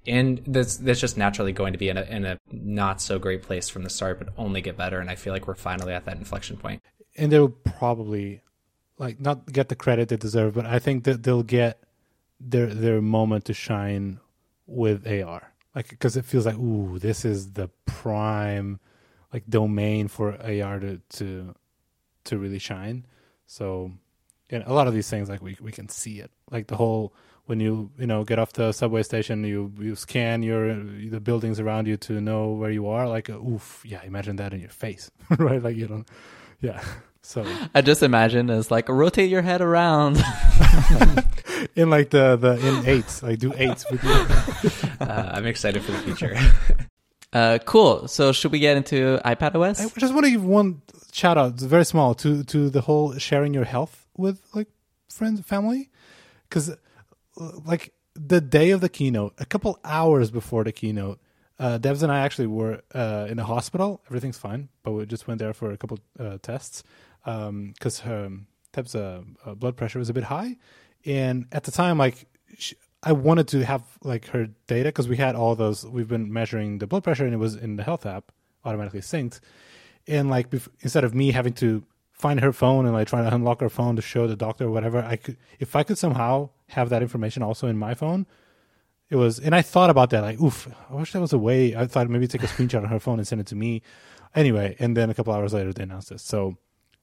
in that's that's just naturally going to be in a in a not so great place from the start, but only get better. And I feel like we're finally at that inflection point. and they'll probably like not get the credit they deserve, but I think that they'll get their their moment to shine with AR, like because it feels like ooh, this is the prime like domain for AR to to to really shine. So, and a lot of these things like we we can see it, like the whole when you you know get off the subway station, you you scan your the buildings around you to know where you are. Like oof, yeah, imagine that in your face, *laughs* right? Like you don't, yeah. *laughs* So I just imagine as like rotate your head around. *laughs* in like the the in eights, like do eights with you. Uh, I'm excited for the future. uh, cool. So should we get into iPad OS? I just want to give one shout out, very small, to to the whole sharing your health with like friends, family, because like the day of the keynote, a couple hours before the keynote, uh, Devs and I actually were uh, in a hospital. Everything's fine, but we just went there for a couple uh, tests because um, Dev's uh, uh, blood pressure was a bit high, and at the time, like. She, I wanted to have like her data because we had all those. We've been measuring the blood pressure, and it was in the health app automatically synced. And like bef- instead of me having to find her phone and like try to unlock her phone to show the doctor or whatever, I could if I could somehow have that information also in my phone. It was, and I thought about that. Like, oof, I wish there was a way. I thought maybe take a screenshot on her phone and send it to me. Anyway, and then a couple hours later they announced this. So,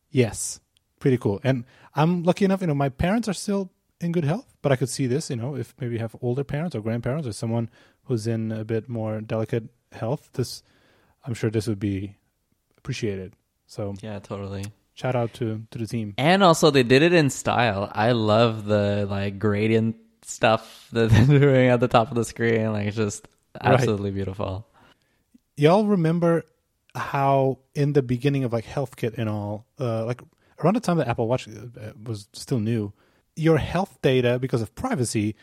yes, pretty cool. And I'm lucky enough. You know, my parents are still in good health, but I could see this. You know, if maybe you have older parents or grandparents or someone who's in a bit more delicate health, this, I'm sure this would be appreciated. So, yeah, totally. Shout out to to the team. And also, they did it in style. I love the like gradient stuff that *laughs* they're doing at the top of the screen. Like, it's just Right. absolutely beautiful. y'all remember how in the beginning of like health kit and all, uh, like around the time that Apple Watch uh, was still new, your health data because of privacy,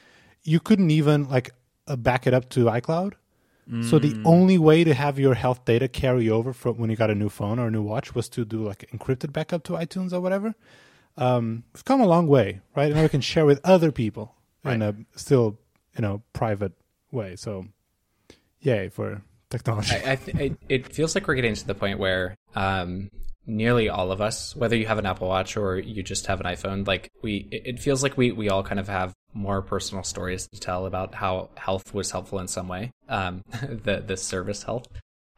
you couldn't even like uh, back it up to iCloud. So the only way to have your health data carry over from when you got a new phone or a new watch was to do like encrypted backup to iTunes or whatever. Um, we've come a long way, right? Now we can share with other people in a still, you know, private way. So, yay for technology. I, I th- it, it feels like we're getting to the point where um, nearly all of us, whether you have an Apple Watch or you just have an iPhone, like we, it, feels like we we all kind of have more personal stories to tell about how health was helpful in some way. Um, *laughs* the the service health.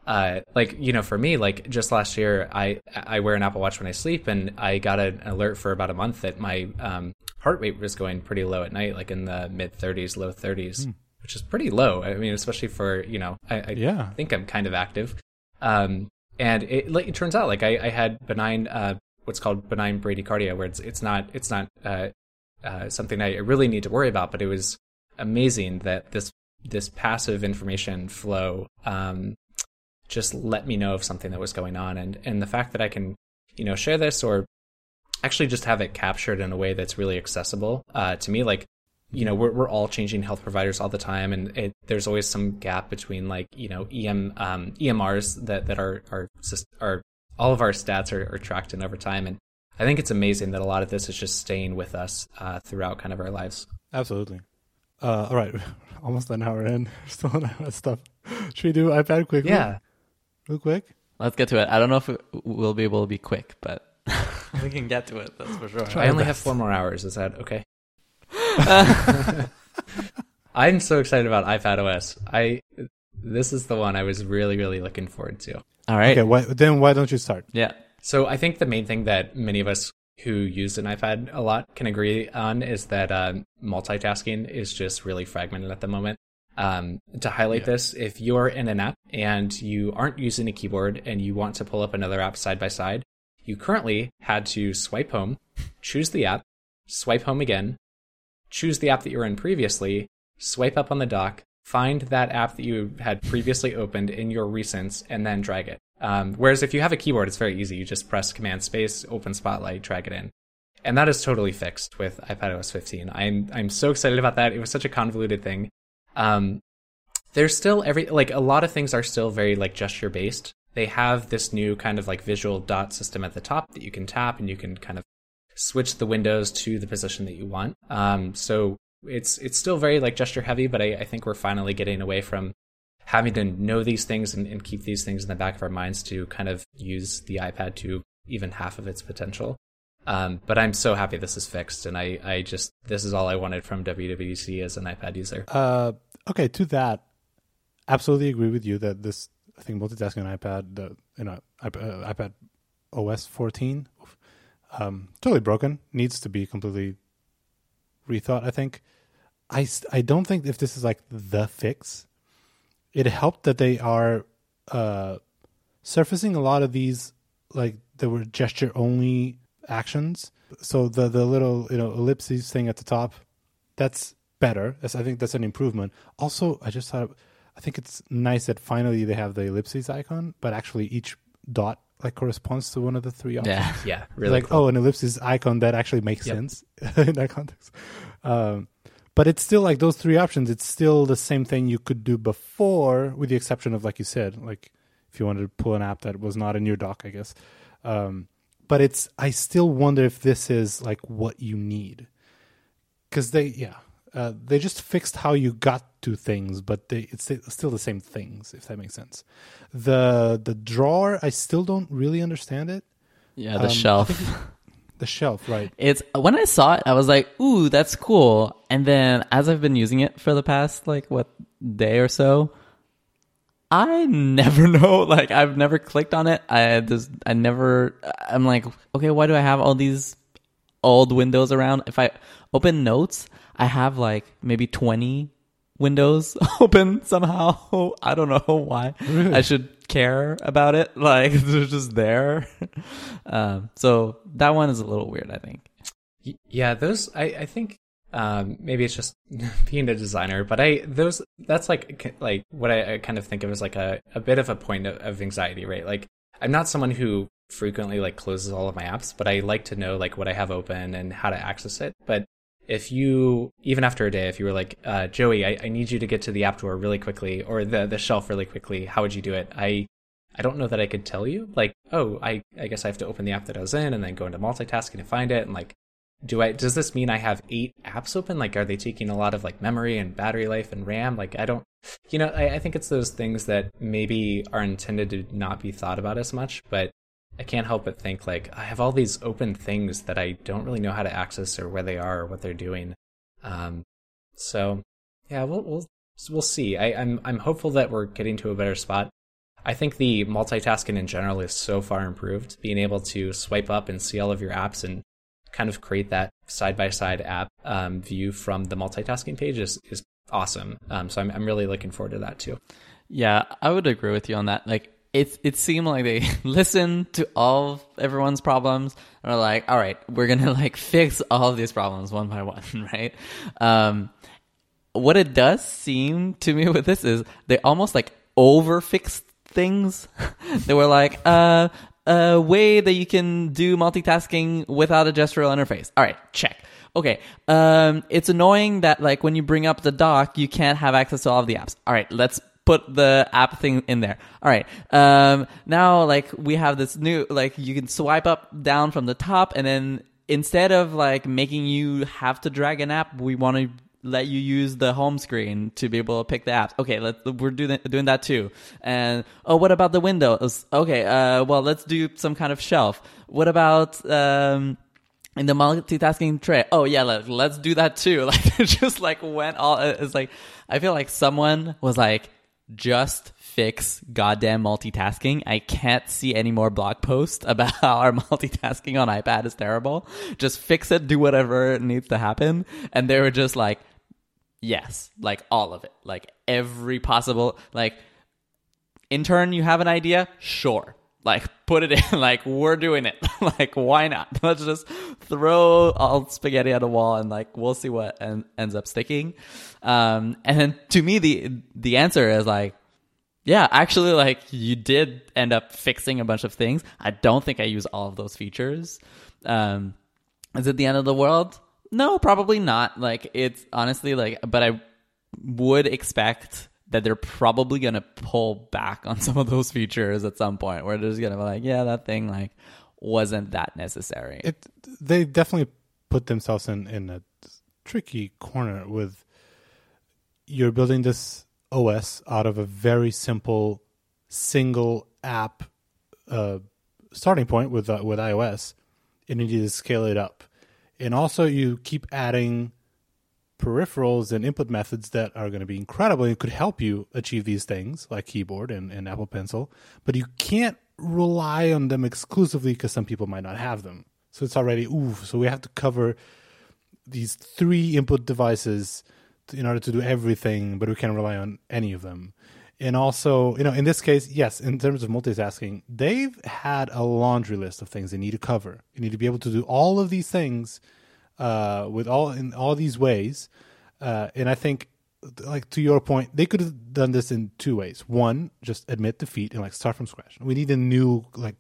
Uh, like you know, for me, like just last year, I I wear an Apple Watch when I sleep, and I got an alert for about a month that my um, heart rate was going pretty low at night, like in the mid 30s, low 30s, which is pretty low. I mean, especially for you know, I, I Yeah. think I'm kind of active. Um, and it, it turns out like I, I had benign, uh, what's called benign bradycardia, where it's it's not it's not uh, uh, something I really need to worry about. But it was amazing that this this passive information flow um, just let me know of something that was going on, and and the fact that I can you know share this or actually just have it captured in a way that's really accessible uh, to me, like you know we're we're all changing health providers all the time, and it, there's always some gap between like you know EM um, EMRs that that are are are all of our stats are, are tracked in over time, and I think it's amazing that a lot of this is just staying with us uh, throughout kind of our lives. Absolutely. Uh, all right, *laughs* almost an hour in. *laughs* Still on that stuff. Should we do iPad quickly? Yeah, real quick. Let's get to it. I don't know if we'll be able to be quick, but *laughs* we can get to it. That's for sure. I only have four more hours. Is that okay? *laughs* I'm so excited about iPad OS. I this is the one I was really really looking forward to. All right. Okay. Why, then why don't you start? Yeah. So I think the main thing that many of us who use an iPad a lot can agree on is that uh, multitasking is just really fragmented at the moment. Um, to highlight yeah. this, if you're in an app and you aren't using a keyboard and you want to pull up another app side by side, you currently had to swipe home, choose the app, swipe home again, choose the app that you were in previously, swipe up on the dock, find that app that you had previously opened in your recents, and then drag it. Um, whereas if you have a keyboard, it's very easy. You just press Command Space, open Spotlight, drag it in, and that is totally fixed with iPadOS 15. I'm I'm so excited about that. It was such a convoluted thing. Um, there's still every like a lot of things are still very like gesture based. They have this new kind of like visual dot system at the top that you can tap and you can kind of switch the windows to the position that you want. Um, so it's it's still very like gesture heavy, but I, I think we're finally getting away from having to know these things and, and keep these things in the back of our minds to kind of use the iPad to even half of its potential. Um, but I'm so happy this is fixed, and I, I just this is all I wanted from WWDC as an iPad user. Uh, okay, to that, absolutely agree with you that this I think multitasking on iPad, the you know uh, iPad OS 14, um, totally broken. Needs to be completely rethought. I think. I I don't think if this is like the fix, it helped that they are uh, surfacing a lot of these like there were gesture only actions. So the the little you know ellipses thing at the top, that's better. That's, I think that's an improvement. Also, I just thought I think it's nice that finally they have the ellipses icon, but actually each dot like corresponds to one of the three options. *laughs* Yeah, yeah, really. Like cool. oh, an ellipsis icon that actually makes yep. sense *laughs* in that context. Um, but it's still like those three options it's still the same thing you could do before with the exception of like you said like if you wanted to pull an app that was not in your dock i guess um, but it's i still wonder if this is like what you need because they yeah uh, they just fixed how you got to things but they, it's still the same things if that makes sense the the drawer i still don't really understand it yeah the um, shelf the shelf, right? *laughs* It's when I saw it, I was like, "Ooh, that's cool." And then as I've been using it for the past like what day or so, I never *laughs* know. Like I've never clicked on it. I just I never. I'm like, okay, why do I have all these old windows around? If I open Notes, I have like maybe twenty windows *laughs* open somehow. I don't know why. Really? I should care about it. *laughs* Like they're just there. um, so that one is a little weird, I think. Yeah, those I, I think um, maybe it's just *laughs* being a designer, but I those that's like like what I, I kind of think of as like a, a bit of a point of, of anxiety, right? Like I'm not someone who frequently like closes all of my apps, but I like to know like what I have open and how to access it. But if you even after a day if you were like uh, joey I, I, need you to get to the app drawer really quickly or the, the shelf really quickly how would you do it? I i don't know that i could tell you like oh i i guess i have to open the app that i was in and then go into multitasking to find it and like do i does this mean i have eight apps open? Like are they taking a lot of like memory and battery life and ram? Like i don't you know I, I think it's those things that maybe are intended to not be thought about as much but I can't help but think like I have all these open things that I don't really know how to access or where they are or what they're doing. Um, so yeah, we'll we'll we'll see. I, I'm I'm hopeful that we're getting to a better spot. I think the multitasking in general is so far improved. Being able to swipe up and see all of your apps and kind of create that side by side app um, view from the multitasking page is, is awesome. Um, so I'm I'm really looking forward to that too. Yeah, I would agree with you on that. Like it it seemed like they *laughs* listened to all everyone's problems and are like, all right, we're gonna like *laughs* fix all these problems one by one, *laughs* right? Um, what it does seem to me with this is they almost like over fixed things. they were like, uh, a way that you can do multitasking without a gestural interface. All right, check. okay, um, it's annoying that like when you bring up the dock, you can't have access to all of the apps. All right, let's put the app thing in there. All right. Um, now like we have this new like you can swipe up down from the top and then instead of like making you have to drag an app, we want to let you use the home screen to be able to pick the apps. Okay, let we're doing doing that too. And oh, what about the windows? Okay, uh, well, let's do some kind of shelf. What about um, in the multitasking tray? Oh yeah, let, let's do that too. *laughs* Like it just like went all. It's like I feel like someone was like just fix goddamn multitasking. I can't see any more blog posts about *laughs* how our multitasking on iPad is terrible. Just fix it, do whatever needs to happen. And they were just like, yes, like all of it. Like every possible, like, intern, you have an idea? Sure. Like, put it in. *laughs* Like, we're doing it. *laughs* like, why not? *laughs* Let's just throw all spaghetti at a wall and like, we'll see what en- ends up sticking. Um, and then to me, the, the answer is like, yeah, actually, like you did end up fixing a bunch of things. I don't think I use all of those features. Um, is it the end of the world? No, probably not. Like it's honestly like, but I would expect that they're probably gonna pull back on some of those features at some point, where they're just gonna be like, yeah, that thing like wasn't that necessary. It they definitely put themselves in in a tricky corner with you're building this OS out of a very simple single app uh, starting point with uh, with iOS, and you need to scale it up. And also, you keep adding peripherals and input methods that are going to be incredible and could help you achieve these things, like keyboard and, and Apple Pencil. But you can't rely on them exclusively because some people might not have them. So it's already ooh. So we have to cover these three input devices in order to do everything, but we can't rely on any of them. And also, you know, in this case, yes, in terms of multitasking, they've had a laundry list of things they need to cover. You need to be able to do all of these things uh, with all in all these ways. Uh, and I think, like to your point, they could have done this in two ways. One, just admit defeat and like start from scratch. We need a new like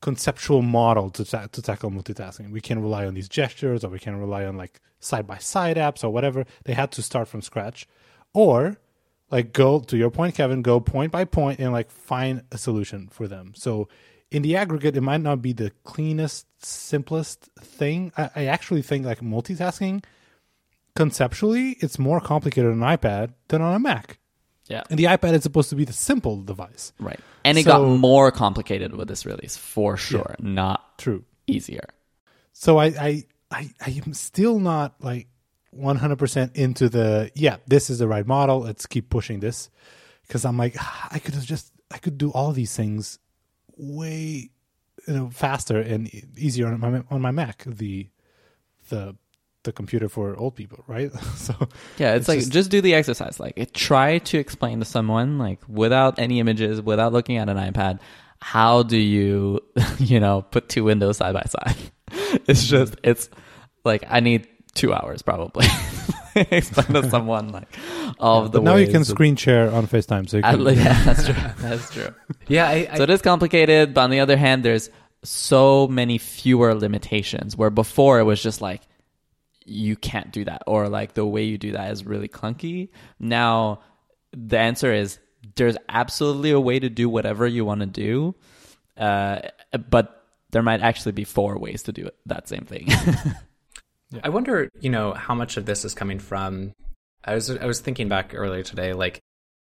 conceptual model to ta- to tackle multitasking. We can rely on these gestures, or we can rely on like side by side apps or whatever. They had to start from scratch, or like go to your point, Kevin. Go point by point and like find a solution for them. So in the aggregate, it might not be the cleanest, simplest thing. I, I actually think like multitasking conceptually, it's more complicated on an iPad than on a Mac. yeah, And the iPad is supposed to be the simple device. right. And it So- got more complicated with this release for sure, not True. easier. So I I I, I am still not like 100% into the yeah, this is the right model. Let's keep pushing this because I'm like "Ah, I could have just I could do all these things way you know faster and easier on my on my Mac, the the the computer for old people, right? *laughs* so Yeah, it's, It's like just- just, do the exercise. Like it, try to explain to someone like without any images, without looking at an iPad, how do you *laughs* you know put two windows side by side? *laughs* It's just it's like I need two hours probably *laughs* explain to someone like all of the but now you can that- screen share on FaceTime so you I- can, yeah, that's true. *laughs* That's true. Yeah, I, I, So it is complicated, but on the other hand, there's so many fewer limitations. Where before it was just like you can't do that, or like the way you do that is really clunky. Now the answer is there's absolutely a way to do whatever you want to do, uh, but there might actually be four ways to do it, that same thing. *laughs* I wonder, you know, how much of this is coming from. I was I was thinking back earlier today, like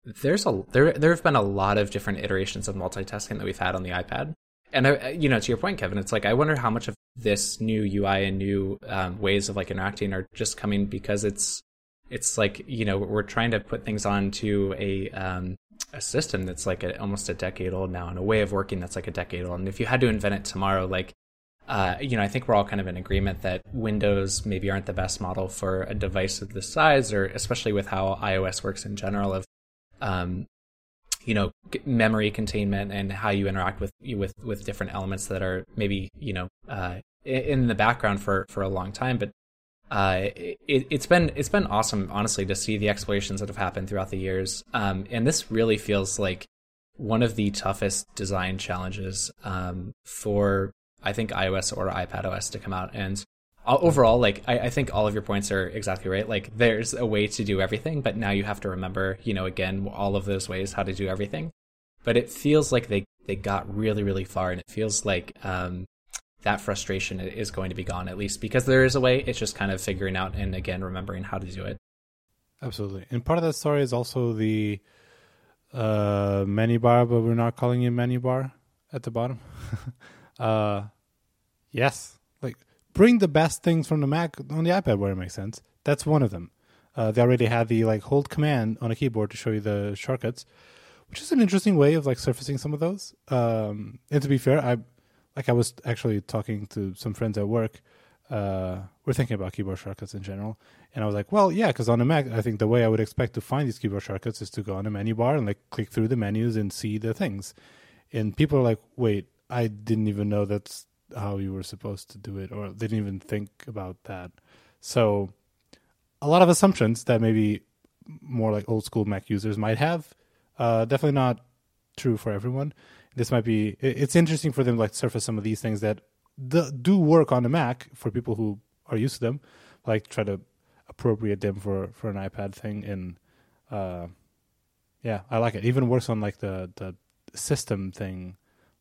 there's a there there have been a lot of different iterations of multitasking that we've had on the iPad, and I, you know, to your point, Kevin, it's like I wonder how much of this new UI and new um, ways of like interacting are just coming because it's it's like you know we're trying to put things onto a um, a system that's like a, almost a decade old now and a way of working that's like a decade old, and if you had to invent it tomorrow, like uh, you know, I think we're all kind of in agreement that Windows maybe aren't the best model for a device of this size, or especially with how iOS works in general of, um, you know, memory containment and how you interact with with with different elements that are maybe you know uh, in the background for for a long time, but. Uh, it, it's been it's been awesome, honestly, to see the explorations that have happened throughout the years. Um, and this really feels like one of the toughest design challenges um, for I think iOS or iPad OS to come out. And overall, like I, I think all of your points are exactly right. Like there's a way to do everything, but now you have to remember, you know, again, all of those ways how to do everything. But it feels like they they got really really far, and it feels like um, that frustration is going to be gone at least because there is a way. It's just kind of figuring out and again remembering how to do it. Absolutely, and part of that story is also the uh, menu bar, but we're not calling it menu bar at the bottom. *laughs* uh, yes, like bring the best things from the Mac on the iPad where it makes sense. That's one of them. Uh, they already had the like hold command on a keyboard to show you the shortcuts, which is an interesting way of like surfacing some of those. Um, and to be fair, I like I was actually talking to some friends at work. Uh, we're thinking about keyboard shortcuts in general, and I was like, well, yeah, because on a Mac, I think the way I would expect to find these keyboard shortcuts is to go on a menu bar and like click through the menus and see the things. And people are like, wait, I didn't even know that's how you were supposed to do it, or didn't even think about that. So, a lot of assumptions that maybe more like old school Mac users might have. Uh, definitely not true for everyone. This might be. It's interesting for them to like surface some of these things that do work on the Mac for people who are used to them. Like try to appropriate them for for an iPad thing, and uh, yeah, I like it. Even works on like the the system thing.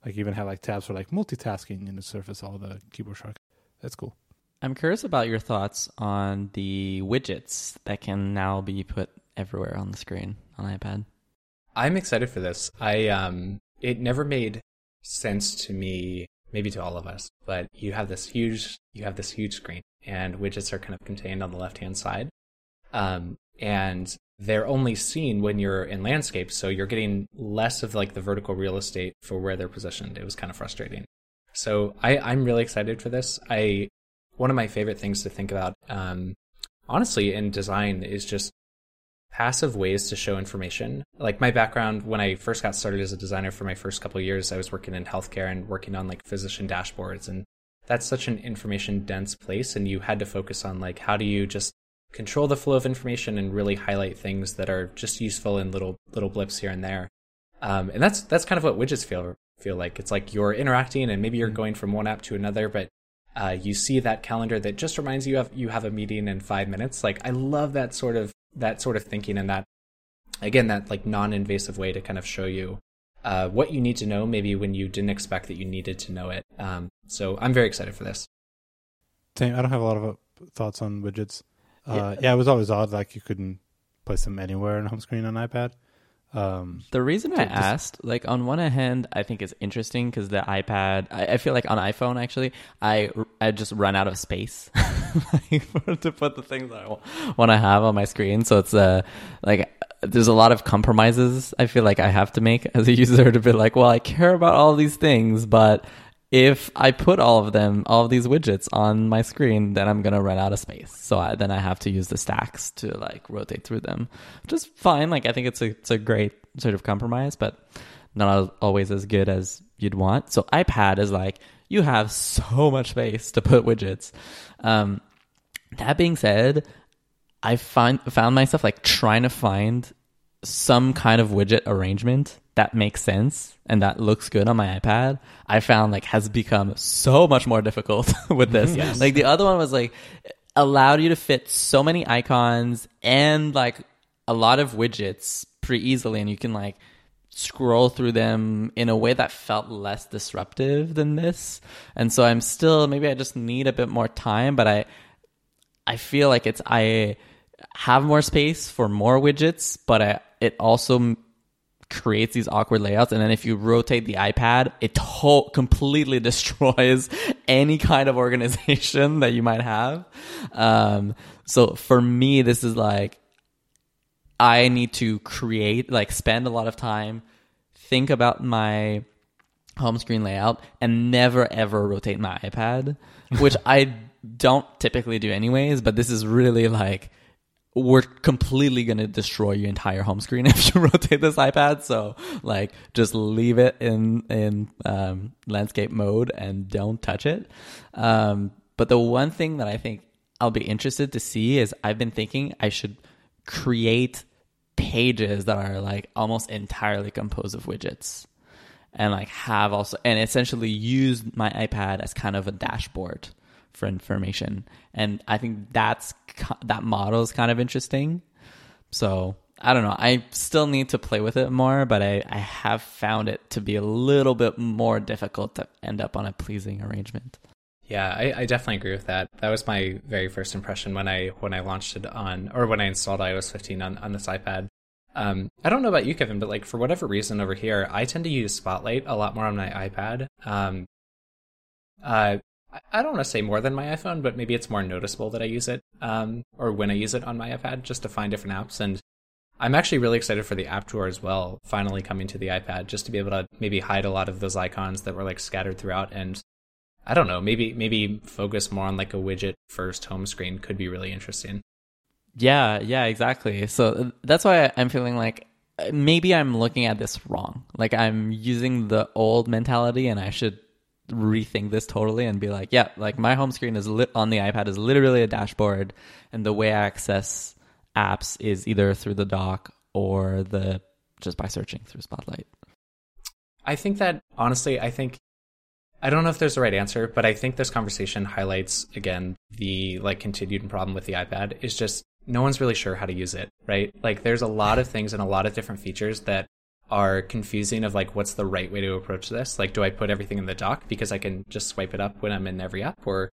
Like even have like tabs for like multitasking and to surface all the keyboard shortcuts. That's cool. I'm curious about your thoughts on the widgets that can now be put everywhere on the screen on iPad. I'm excited for this. I um it never made sense to me, maybe to all of us, but you have this huge you have this huge screen and widgets are kind of contained on the left-hand side. Um and they're only seen when you're in landscape, so you're getting less of like the vertical real estate for where they're positioned. It was kind of frustrating. So I, I'm really excited for this. I one of my favorite things to think about, um, honestly, in design is just passive ways to show information. Like my background, when I first got started as a designer for my first couple years, I was working in healthcare and working on like physician dashboards, and that's such an information dense place, and you had to focus on like how do you just control the flow of information and really highlight things that are just useful in little little blips here and there. Um, and that's that's kind of what widgets feel feel like. It's like you're interacting and maybe you're going from one app to another, but uh, you see that calendar that just reminds you of you have a meeting in five minutes. Like I love that sort of that sort of thinking and that again that like non-invasive way to kind of show you uh, what you need to know maybe when you didn't expect that you needed to know it. Um, so I'm very excited for this. Same. I don't have a lot of uh, thoughts on widgets. Uh, yeah. yeah, it was always odd like you couldn't place them anywhere on home screen on iPad. Um, the reason I just, asked, like, on one hand, I think it's interesting because the iPad, I, I, feel like on iPhone actually, I I just run out of space *laughs* to put the things I want to have on my screen. So it's uh like there's a lot of compromises I feel like I have to make as a user *laughs* to be like, well, I care about all these things, but if I put all of them, all of these widgets on my screen, then I'm gonna run out of space. So I, then I have to use the stacks to like rotate through them, which is fine. Like I think it's a it's a great sort of compromise, but not always as good as you'd want. So iPad is like you have so much space to put widgets. Um, that being said, I find found myself like trying to find some kind of widget arrangement that makes sense and that looks good on my iPad, I found like has become so much more difficult *laughs* with this. Yes. Like the other one was like allowed you to fit so many icons and like a lot of widgets pretty easily and you can like scroll through them in a way that felt less disruptive than this. And so I'm still maybe I just need a bit more time, but I I feel like it's I have more space for more widgets, but I, it also creates these awkward layouts and then if you rotate the ipad it to- *laughs* completely destroys *laughs* any kind of organization *laughs* that you might have. Um, so for me this is like i need to create like spend a lot of time think about my home screen layout and never ever rotate my ipad which i don't typically do anyways but this is really like we're completely going to destroy your entire home screen *laughs* if you rotate this iPad. So like just leave it in, in, um, landscape mode and don't touch it. Um, but the one thing that I think I'll be interested to see is I've been thinking I should create pages that are like almost entirely composed of widgets and like have also, and essentially use my iPad as kind of a dashboard for information. And I think that's that model is kind of interesting. So I don't know. I still need to play with it more, but I, I have found it to be a little bit more difficult to end up on a pleasing arrangement. Yeah, I, I definitely agree with that. That was my very first impression when I when I launched it on or when I installed iOS 15 on, on this iPad. Um, I don't know about you, Kevin, but like for whatever reason over here, I tend to use Spotlight a lot more on my iPad. Um, uh, I don't want to say more than my iPhone, but maybe it's more noticeable that I use it, um, or when I use it on my iPad, just to find different apps. And I'm actually really excited for the app drawer as well, finally coming to the iPad, just to be able to maybe hide a lot of those icons that were like scattered throughout. And I don't know, maybe maybe focus more on like a widget first home screen could be really interesting. Yeah, yeah, exactly. So uh, that's why I'm feeling like uh, maybe I'm looking at this wrong. Like I'm using the old mentality, and I should rethink this totally and be like, yeah, like my home screen is lit on the iPad is literally a dashboard, and the way I access apps is either through the dock or the just by searching through Spotlight. I think that honestly, I think I don't know if there's a right answer, but I think this conversation highlights again the like continued problem with the iPad is just no one's really sure how to use it, right? Like there's a lot of things and a lot of different features that are confusing of like what's the right way to approach this? Like do i put everything in the dock because i can just swipe it up when i'm in every app? Or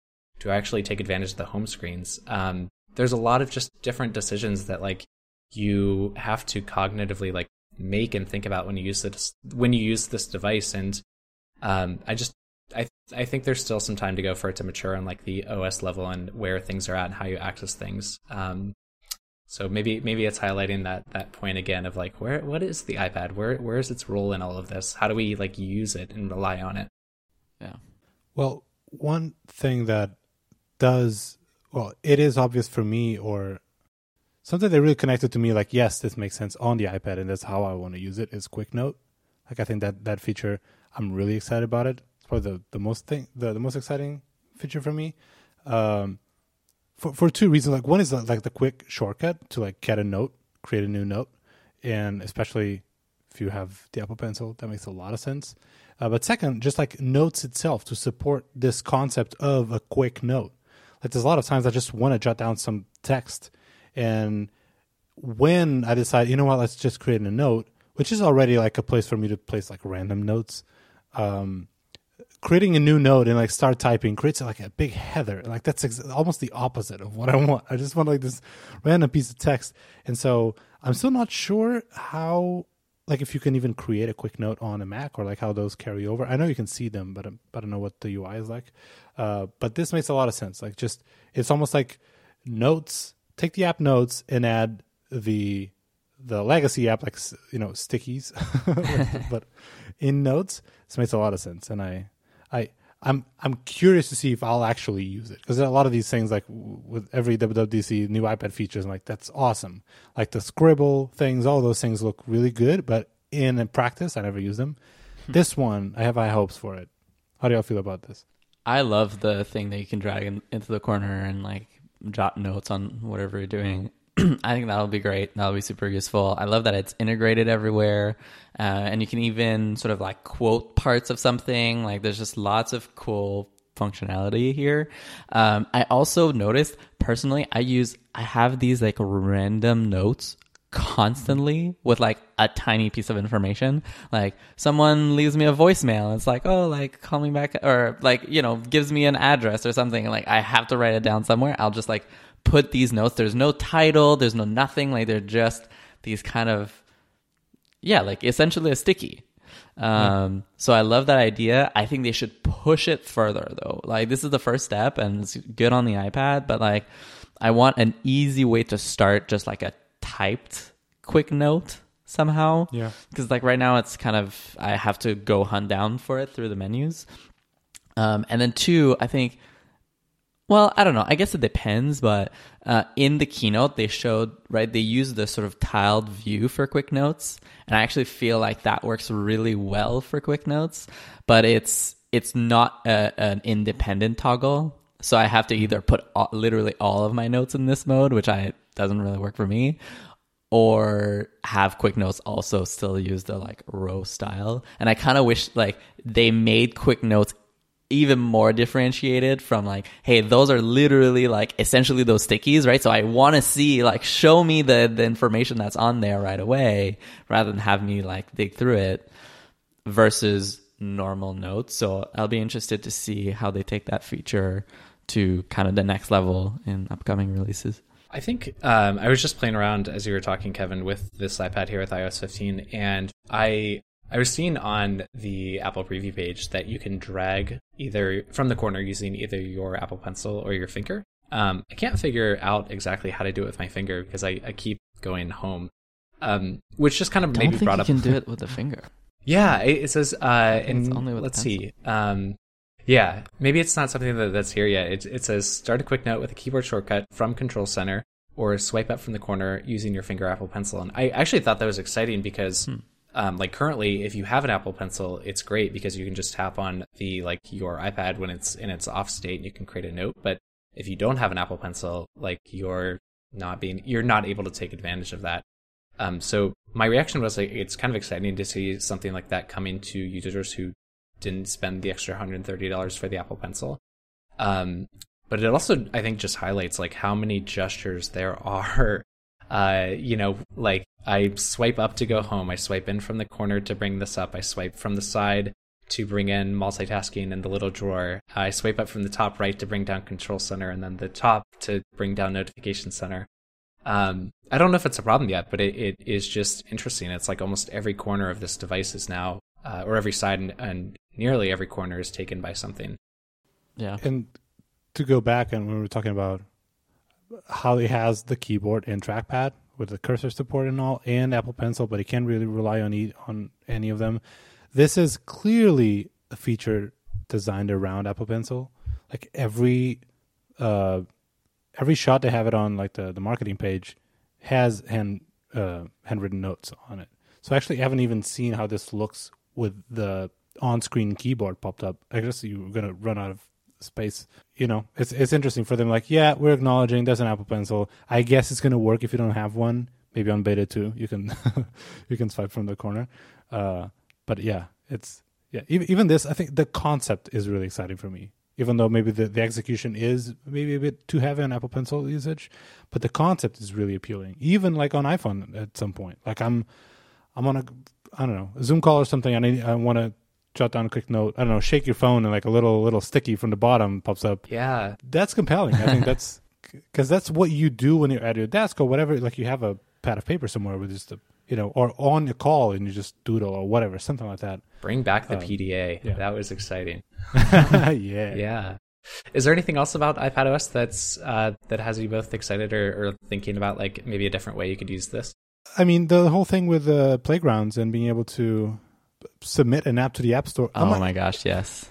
do i actually take advantage of the home screens? Um, there's a lot of just different decisions that like you have to cognitively like make and think about when you use this when you use this device. And um, i just i i think there's still some time to go for it to mature on like the os level and where things are at and how you access things. Um, so maybe maybe it's highlighting that that point again of like where what is the iPad? Where where is its role in all of this? How do we like use it and rely on it? Yeah. Well, one thing that does well, it is obvious for me or something that really connected to me like yes, this makes sense on the iPad and that's how I want to use it is Quick Note. Like I think that that feature I'm really excited about it. It's probably the, the most thing the, the most exciting feature for me. Um, for for two reasons. Like one is like the quick shortcut to like get a note, create a new note, and especially if you have the Apple Pencil, that makes a lot of sense. Uh, but second, just like notes itself to support this concept of a quick note. Like there's a lot of times I just want to jot down some text, and when I decide, you know what, let's just create a note, which is already like a place for me to place like random notes. Um, creating a new node and like start typing creates like a big header. Like that's ex- almost the opposite of what I want. I just want like this random piece of text. And so I'm still not sure how, like if you can even create a quick note on a Mac or like how those carry over. I know you can see them, but, um, I don't know what the UI is like. Uh, but this makes a lot of sense. Like just, it's almost like notes, take the app notes and add the, the legacy app, like, you know, stickies, *laughs* but in notes, this makes a lot of sense. And I, I I'm I'm curious to see if I'll actually use it because a lot of these things, like with every WWDC new iPad features, I'm like that's awesome. Like the scribble things, all those things look really good, but in practice, I never use them. Hmm. This one, I have high hopes for it. How do y'all feel about this? I love the thing that you can drag in, into the corner and like jot notes on whatever you're doing. *clears throat* I think that'll be great. That'll be super useful. I love that it's integrated everywhere. Uh, and you can even sort of like quote parts of something. Like there's just lots of cool functionality here. Um, I also noticed personally, I use, I have these like random notes constantly with like a tiny piece of information. Like someone leaves me a voicemail. It's like, oh, like call me back or like, you know, gives me an address or something. Like I have to write it down somewhere. I'll just like put these notes. There's no title, there's no nothing. Like they're just these kind of, yeah, like essentially a sticky. Um, so I love that idea. I think they should push it further though. Like this is the first step and it's good on the iPad, but like I want an easy way to start just like a typed quick note somehow. Yeah. Because like right now it's kind of I have to go hunt down for it through the menus. Um, and then two, I think well, I don't know. I guess it depends, but uh, in the keynote, they showed, right, they used the sort of tiled view for quick notes. And I actually feel like that works really well for quick notes, but it's, it's not a, an independent toggle. So I have to either put all, literally all of my notes in this mode, which I doesn't really work for me, or have quick notes also still use the like row style. And I kind of wish like they made quick notes even more differentiated from like, hey, those are literally like essentially those stickies, right? So I want to see like show me the the information that's on there right away rather than have me like dig through it versus normal notes. So I'll be interested to see how they take that feature to kind of the next level in upcoming releases. I think um, I was just playing around as you were talking, Kevin, with this iPad here with iOS 15, and I I was seeing on the Apple Preview page that you can drag either from the corner using either your Apple Pencil or your finger. Um, I can't figure out exactly how to do it with my finger because I, I keep going home, um, which just kind of maybe brought you up. can do *laughs* it with a finger. Yeah, it, it says, uh, and only with let's see. Um, yeah, maybe it's not something that, that's here yet. It, it says start a quick note with a keyboard shortcut from Control Center or swipe up from the corner using your finger Apple Pencil. And I actually thought that was exciting because, Hmm. Um, like currently, if you have an Apple Pencil, it's great because you can just tap on the like your iPad when it's in its off state and you can create a note. But if you don't have an Apple Pencil, like you're not being, you're not able to take advantage of that. Um, so my reaction was like, it's kind of exciting to see something like that coming to users who didn't spend the extra $130 for the Apple Pencil. Um, but it also, I think, just highlights like how many gestures there *laughs* are. Uh, you know, like I swipe up to go home. I swipe in from the corner to bring this up. I swipe from the side to bring in multitasking in the little drawer. I swipe up from the top right to bring down control center and then the top to bring down notification center. Um, I don't know if it's a problem yet, but it, it is just interesting. It's like almost every corner of this device is now, uh, or every side and, and nearly every corner is taken by something. Yeah. And to go back and when we were talking about how it has the keyboard and trackpad with the cursor support and all, and Apple Pencil, but it can't really rely on e- on any of them. This is clearly a feature designed around Apple Pencil. Like every uh, every shot they have it on, like the the marketing page, has hand uh, handwritten notes on it. So actually, I haven't even seen how this looks with the on-screen keyboard popped up. I guess you're gonna run out of space. You know, it's it's interesting for them. Like, yeah, we're acknowledging there's an Apple Pencil. I guess it's gonna work if you don't have one. Maybe on beta two, you can *laughs* you can swipe from the corner. Uh, but yeah, it's yeah. Even, even this, I think the concept is really exciting for me. Even though maybe the, the execution is maybe a bit too heavy on Apple Pencil usage, but the concept is really appealing. Even like on iPhone at some point. Like I'm I'm on a I don't know a Zoom call or something. I need I want to jot down a quick note. I don't know, shake your phone and like a little little sticky from the bottom pops up. Yeah. That's compelling. I think that's *laughs* because that's what you do when you're at your desk or whatever. Like you have a pad of paper somewhere with just a you know, or on a call and you just doodle or whatever, something like that. Bring back the Um, PDA. yeah. That was exciting. *laughs* yeah. *laughs* Yeah. Is there anything else about iPadOS that's uh, that has you both excited or, or thinking about like maybe a different way you could use this? I mean, the whole thing with uh, playgrounds and being able to submit an app to the App Store. Oh I'm like- my gosh, yes.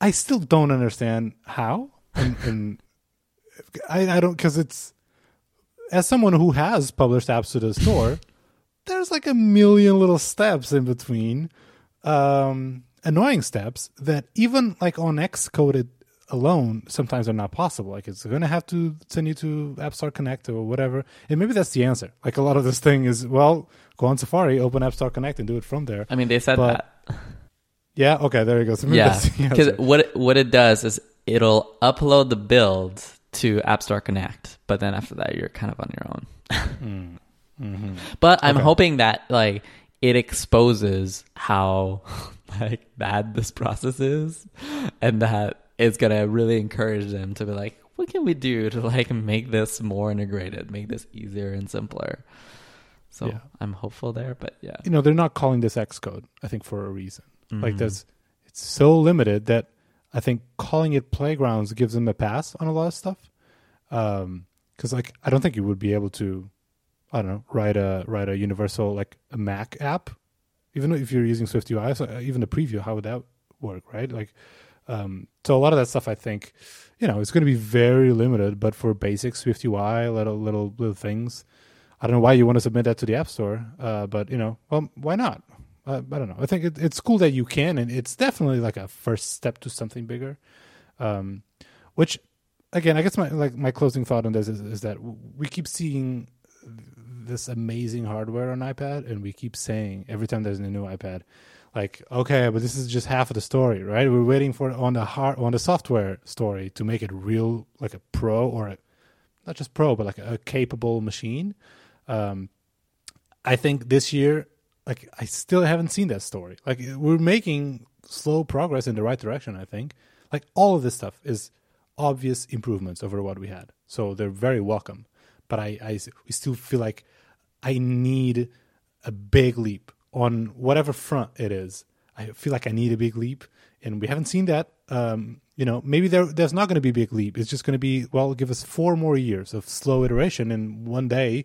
I still don't understand how. And, and I, I don't because it's as someone who has published apps to the store, *laughs* there's like a million little steps in between, um, annoying steps that even like on Xcode alone sometimes are not possible. Like it's going to have to send you to App Store Connect or whatever, and maybe that's the answer. Like a lot of this thing is well, go on Safari, open App Store Connect, and do it from there. I mean, they said But- that. Yeah, okay, there you go. So Yeah, because *laughs* what it, what it does is it'll upload the build to App Store Connect, but then after that, you're kind of on your own. *laughs* Mm. Mhm. But I'm Okay. hoping that like it exposes how *laughs* like bad this process is, and that it's gonna really encourage them to be like, what can we do to like make this more integrated, make this easier and simpler. So Yeah. I'm hopeful there, but yeah, you know they're not calling this Xcode. I think for a reason. Like Mhm. this, it's so limited that I think calling it playgrounds gives them a pass on a lot of stuff. Um, because like I don't think you would be able to, I don't know, write a write a universal like a Mac app, even if you're using Swift UI. So uh, even the preview, how would that work, right? Like, um, so a lot of that stuff I think, you know, it's going to be very limited. But for basic Swift UI, little little little things, I don't know why you want to submit that to the App Store, uh, but you know, well, why not? Uh, I don't know. I think it, it's cool that you can, and it's definitely like a first step to something bigger. Um, which, again, I guess my like my closing thought on this is, is that we keep seeing this amazing hardware on iPad, and we keep saying every time there's a new iPad, like okay, but this is just half of the story, right? We're waiting for on the hard on the software story to make it real, like a pro or a, not just pro, but like a, capable machine. Um, I think this year, like I still haven't seen that story. Like we're making slow progress in the right direction. I think like all of this stuff is obvious improvements over what we had, so they're very welcome. But I, I we still feel like I need a big leap on whatever front it is. I feel like I need a big leap, and we haven't seen that. Um, you know, maybe there there's not going to be a big leap. It's just going to be well, give us four more years of slow iteration, and one day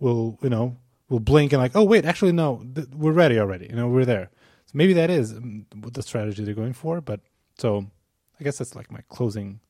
we'll you know we'll blink and like, oh wait, actually no, th- we're ready already. You know, we're there. So maybe that is um, the strategy they're going for. But so I guess that's like my closing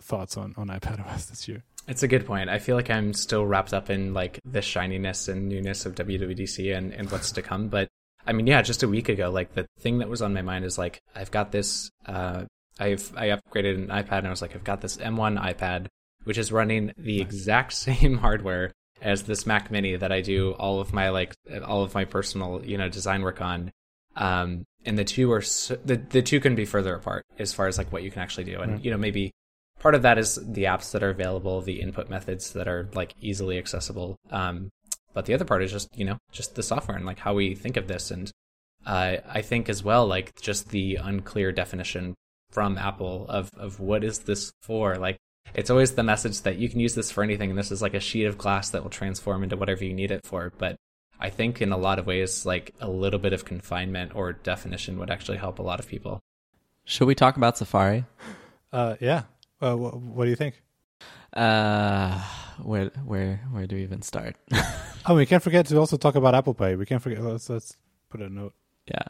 thoughts on on iPadOS this year. It's a good point. I feel like I'm still wrapped up in like the shininess and newness of WWDC and, and what's to come. But I mean, yeah, just a week ago, like the thing that was on my mind is like I've got this. Uh, I've I upgraded an iPad and I was like, I've got this M1 iPad, which is running the exact *laughs* same hardware as this Mac Mini that I do all of my like all of my personal you know design work on. Um, and the two are so, the the two can be further apart as far as like what you can actually do, and mm. you know maybe part of that is the apps that are available, the input methods that are like easily accessible. Um, but the other part is just you know just the software and like how we think of this, and uh, I think as well like just the unclear definition from Apple of of what is this for. Like it's always the message that you can use this for anything, and this is like a sheet of glass that will transform into whatever you need it for. But I think in a lot of ways, like a little bit of confinement or definition would actually help a lot of people. Should we talk about Safari? Uh, yeah, uh, what, what do you think? Uh, where where where do we even start? *laughs* oh, we can't forget to also talk about Apple Pay. We can't forget. Let's let's put a note. Yeah.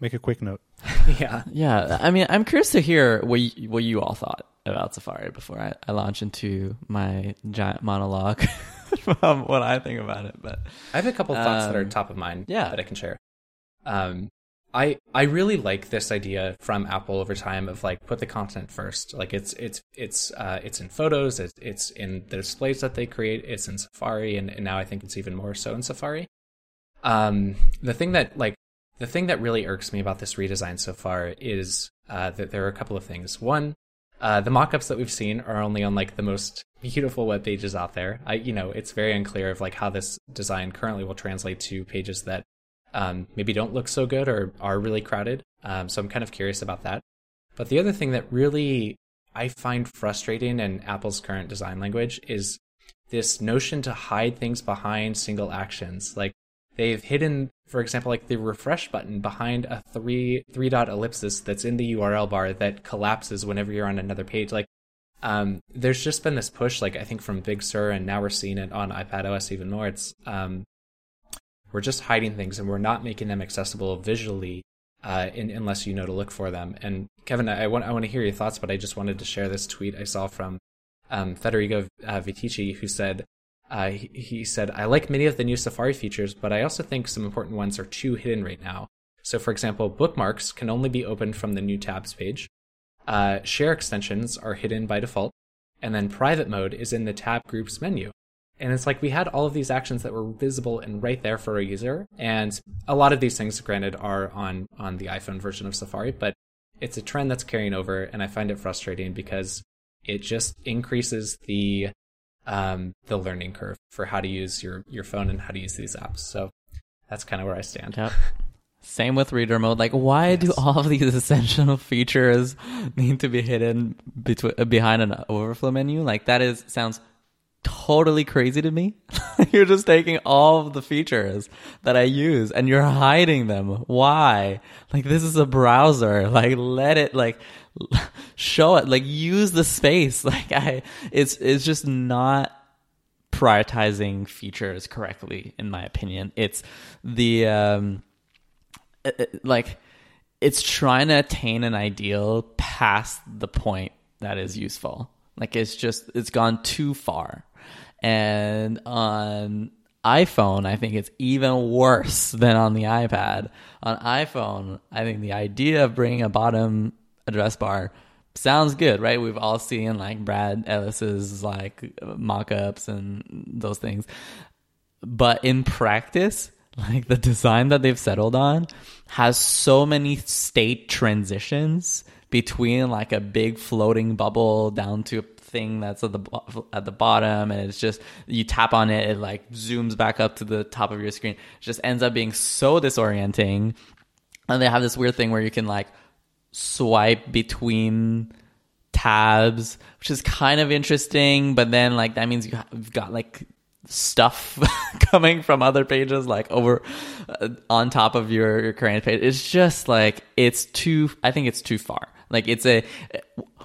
Make a quick note. *laughs* yeah. Yeah. I mean, I'm curious to hear what you, what you all thought about Safari before I, I launch into my giant monologue *laughs* from what I think about it. But I have a couple thoughts um, that are um, top of mind. Yeah. That I can share. Um, I I really like this idea from Apple over time of like put the content first. Like it's it's it's uh, it's in photos, it's it's in the displays that they create, it's in Safari, and, and now I think it's even more so in Safari. Um, the thing that like the thing that really irks me about this redesign so far is uh, that there are a couple of things. One, uh, the mockups that we've seen are only on like the most beautiful web pages out there. I, you know, it's very unclear of like how this design currently will translate to pages that um, maybe don't look so good or are really crowded. Um, so I'm kind of curious about that. But the other thing that really I find frustrating in Apple's current design language is this notion to hide things behind single actions. Like they've hidden, for example, like the refresh button behind a three three dot ellipsis that's in the URL bar that collapses whenever you're on another page. Like um, there's just been this push, like I think from Big Sur, and now we're seeing it on iPad OS even more. It's um, we're just hiding things and we're not making them accessible visually uh, in, unless you know to look for them. And Kevin, I want I want to hear your thoughts, but I just wanted to share this tweet I saw from um, Federico uh, Viticci, who said uh, he, said I like many of the new Safari features, but I also think some important ones are too hidden right now. So, for example, bookmarks can only be opened from the new tabs page. Uh, share extensions are hidden by default, and then private mode is in the tab groups menu. And it's like we had all of these actions that were visible and right there for a user. And a lot of these things, granted, are on on the iPhone version of Safari, but it's a trend that's carrying over, and I find it frustrating because it just increases the um, the learning curve for how to use your your phone and how to use these apps. So that's kind of where I stand. Yep. Same with reader mode. Like, why yes. do all of these *laughs* essential features need to be hidden between behind an overflow menu? Like, that is sounds totally crazy to me. *laughs* you're just taking all of the features that I use and you're hiding them. Why? Like this is a browser. Like let it like *laughs* show it. Like use the space. *laughs* Like I it's it's just not prioritizing features correctly in my opinion. It's the um it, it, like it's trying to attain an ideal past the point that is useful. Like it's just it's gone too far. And on iPhone, I think it's even worse *laughs* than on the iPad. On iPhone, I think the idea of bringing a bottom address bar sounds good, right? We've all seen like Brad Ellis's like mock-ups and those things. But in practice, like the design that they've settled on has so many state transitions between like a big floating bubble down to a thing that's at the at the bottom and it's just you tap on it it like zooms back up to the top of your screen it just ends up being so disorienting and they have this weird thing where you can like swipe between tabs, which is kind of interesting. But then, like, that means you have, got like stuff *laughs* coming from other pages, like over uh, on top of your, your current page. It's just like it's too. I think it's too far. Like, it's a.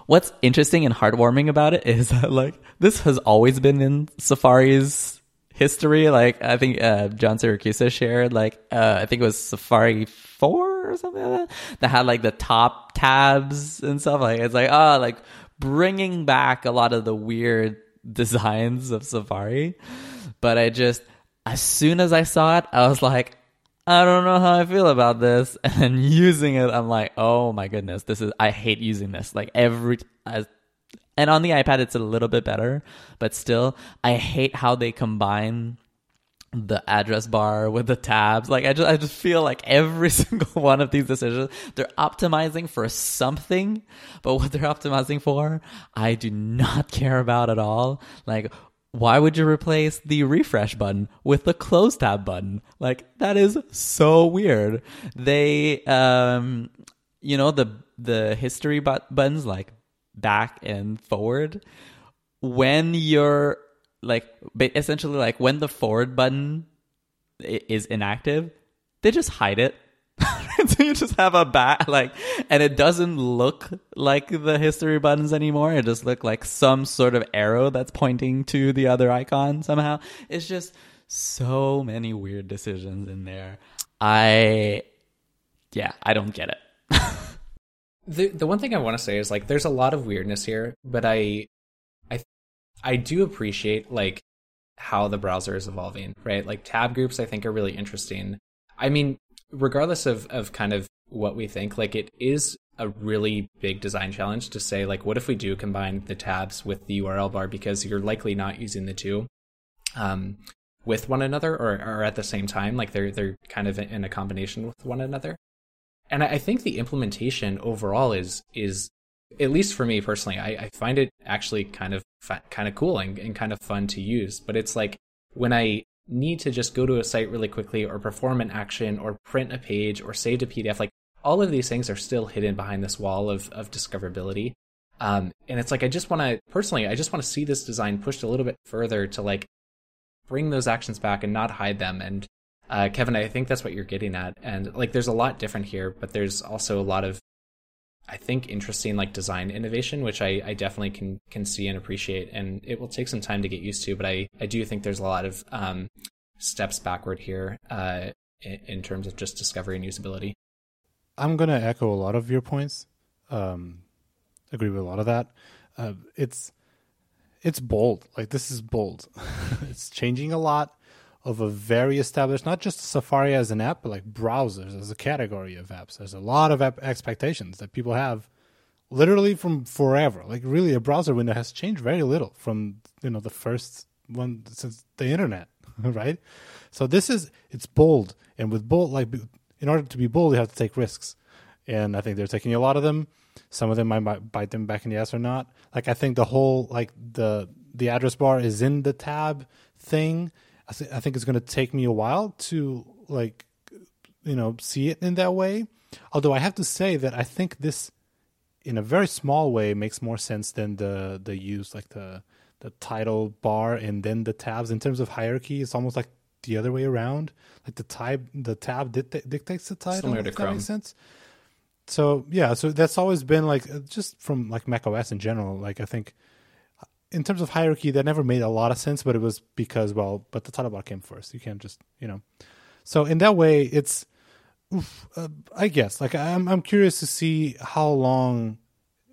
What's interesting and heartwarming about it is that like this has always been in Safari's history. Like I think uh, John Siracusa shared, like uh, I think it was Safari four or something like that, that had like the top tabs and stuff. Like it's like oh, like bringing back a lot of the weird *laughs* designs of Safari. But I just as soon as I saw it, I was like. I don't know how I feel about this. *laughs* And then using it, I'm like, oh my goodness, this is, I hate using this. Like every, and on the iPad, it's a little bit better, but still, I hate how they combine the address bar with the tabs. Like I just I just feel like every *laughs* single one of these decisions, they're optimizing for something, but what they're optimizing for, I do not *laughs* care about at all. Like why would you replace the refresh button with the close tab button? Like that is so weird. They um you know the the history but- buttons like back and forward when you're like essentially like when the forward button is inactive they just hide it. *laughs* So you just have a back like and it doesn't look like the history buttons anymore. It just look like some sort of arrow that's pointing to the other icon somehow. It's just so many weird decisions in there. I yeah i don't get it the the one thing I want to say is like there's a lot of weirdness here, but I I I do appreciate like how the browser is evolving, right? Like tab groups I think are really interesting. I mean, regardless of of kind of what we think, like it is a really big design challenge to say like what if we do combine the tabs with the URL bar because you're likely not using the two um, with one another or, or at the same time like they're they're kind of in a combination with one another and I think the implementation overall is is at least for me personally, I, I find it actually kind of kind of cool and, and kind of fun to use. But it's like when I need to just go to a site really quickly or perform an action or print a page or save a PDF, like all of these things are still hidden behind this wall of of discoverability. Um, and it's like I just want to personally, I just want to see this design pushed a little bit further to like bring those actions back and not hide them and uh, Kevin, I think that's what you're getting at, and like, there's a lot different here, but there's also a lot of, I think, interesting like design innovation, which I, I definitely can can see and appreciate, and it will take some time to get used to, but I I do think there's a lot of um, steps backward here uh, in, in, terms of just discovery and usability. I'm gonna echo a lot of your points. Um, agree with a lot of that. Uh, it's it's bold. Like this is bold. *laughs* it's changing a lot of a very established, not just Safari as an app, but like browsers as a category of apps. There's a lot of app expectations that people have literally from forever. Like really a browser window has changed very little from, you know, the first one since the internet, *laughs* right? So this is, it's bold. And with bold, like in order to be bold, you have to take risks. And I think they're taking a lot of them. Some of them might bite them back in the ass or not. Like I think the whole, like the, the address bar is in the tab thing I, th- I think it's going to take me a while to like you know see it in that way. Although I have to say that I think this, in a very small way, makes more sense than the the use like the the title bar and then the tabs in terms of hierarchy. It's almost like the other way around. Like the tab the tab dictates the title. Similar to Chrome. That makes sense. So yeah, so that's always been like just from like Mac OS in general. Like I think in terms of hierarchy, that never made a lot of sense, but it was because, well, but the title bar came first. You can't just, you know. So in that way, it's, oof, uh, I guess, like I'm, I'm curious to see how long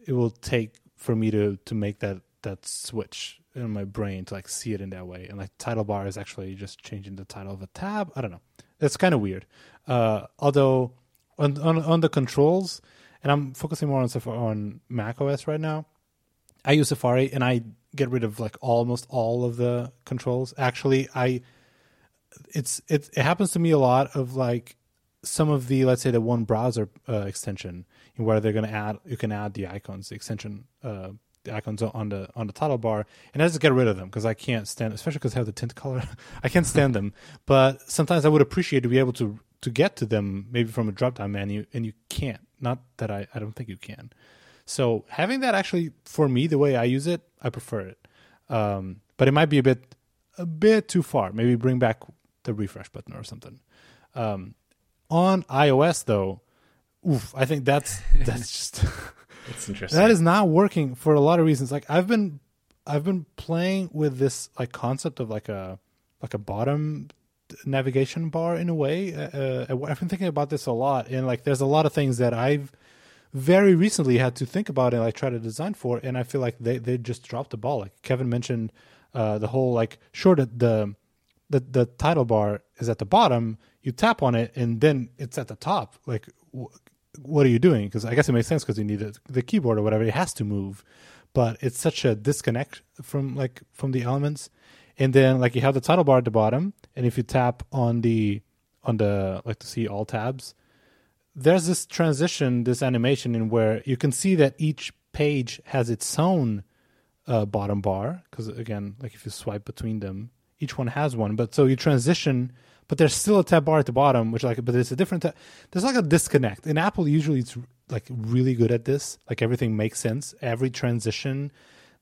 it will take for me to to make that that switch in my brain to like see it in that way. And like title bar is actually just changing the title of a tab. I don't know. It's kind of weird. Uh, although on, on on the controls, and I'm focusing more on on Mac OS right now. I use Safari and I get rid of like almost all of the controls. Actually, I it's it, it happens to me a lot of like some of the let's say the one browser uh, extension where they're going to add you can add the icons the extension uh, the icons on the on the title bar and I just get rid of them because I can't stand especially because I have the tint color. *laughs* I can't stand them. But sometimes I would appreciate to be able to to get to them maybe from a drop down menu and you can't. Not that I I don't think you can so having that actually for me the way I use it I prefer it um, but it might be a bit a bit too far maybe bring back the refresh button or something um, on iOS though, oof, I think that's *laughs* that's just It's interesting. that is not working for a lot of reasons. Like I've been I've been playing with this like concept of like a like a bottom navigation bar in a way. Uh, uh, I've been thinking about this a lot, and like there's a lot of things that I've very recently had to think about and like try to design for, and I feel like they they just dropped the ball. Like Kevin mentioned, uh, the whole like sure that the the the title bar is at the bottom. You tap on it, and then it's at the top. Like, wh- what are you doing? Because I guess it makes sense because you need the, the keyboard or whatever. It has to move, but it's such a disconnect from like from the elements. And then like you have the title bar at the bottom, and if you tap on the on the like to see all tabs, there's this transition, this animation in where you can see that each page has its own uh, bottom bar. Because again, like if you swipe between them, each one has one. But so you transition, but there's still a tab bar at the bottom, which like, but it's a different. There's like a disconnect. In Apple, usually it's like really good at this. Like everything makes sense. Every transition,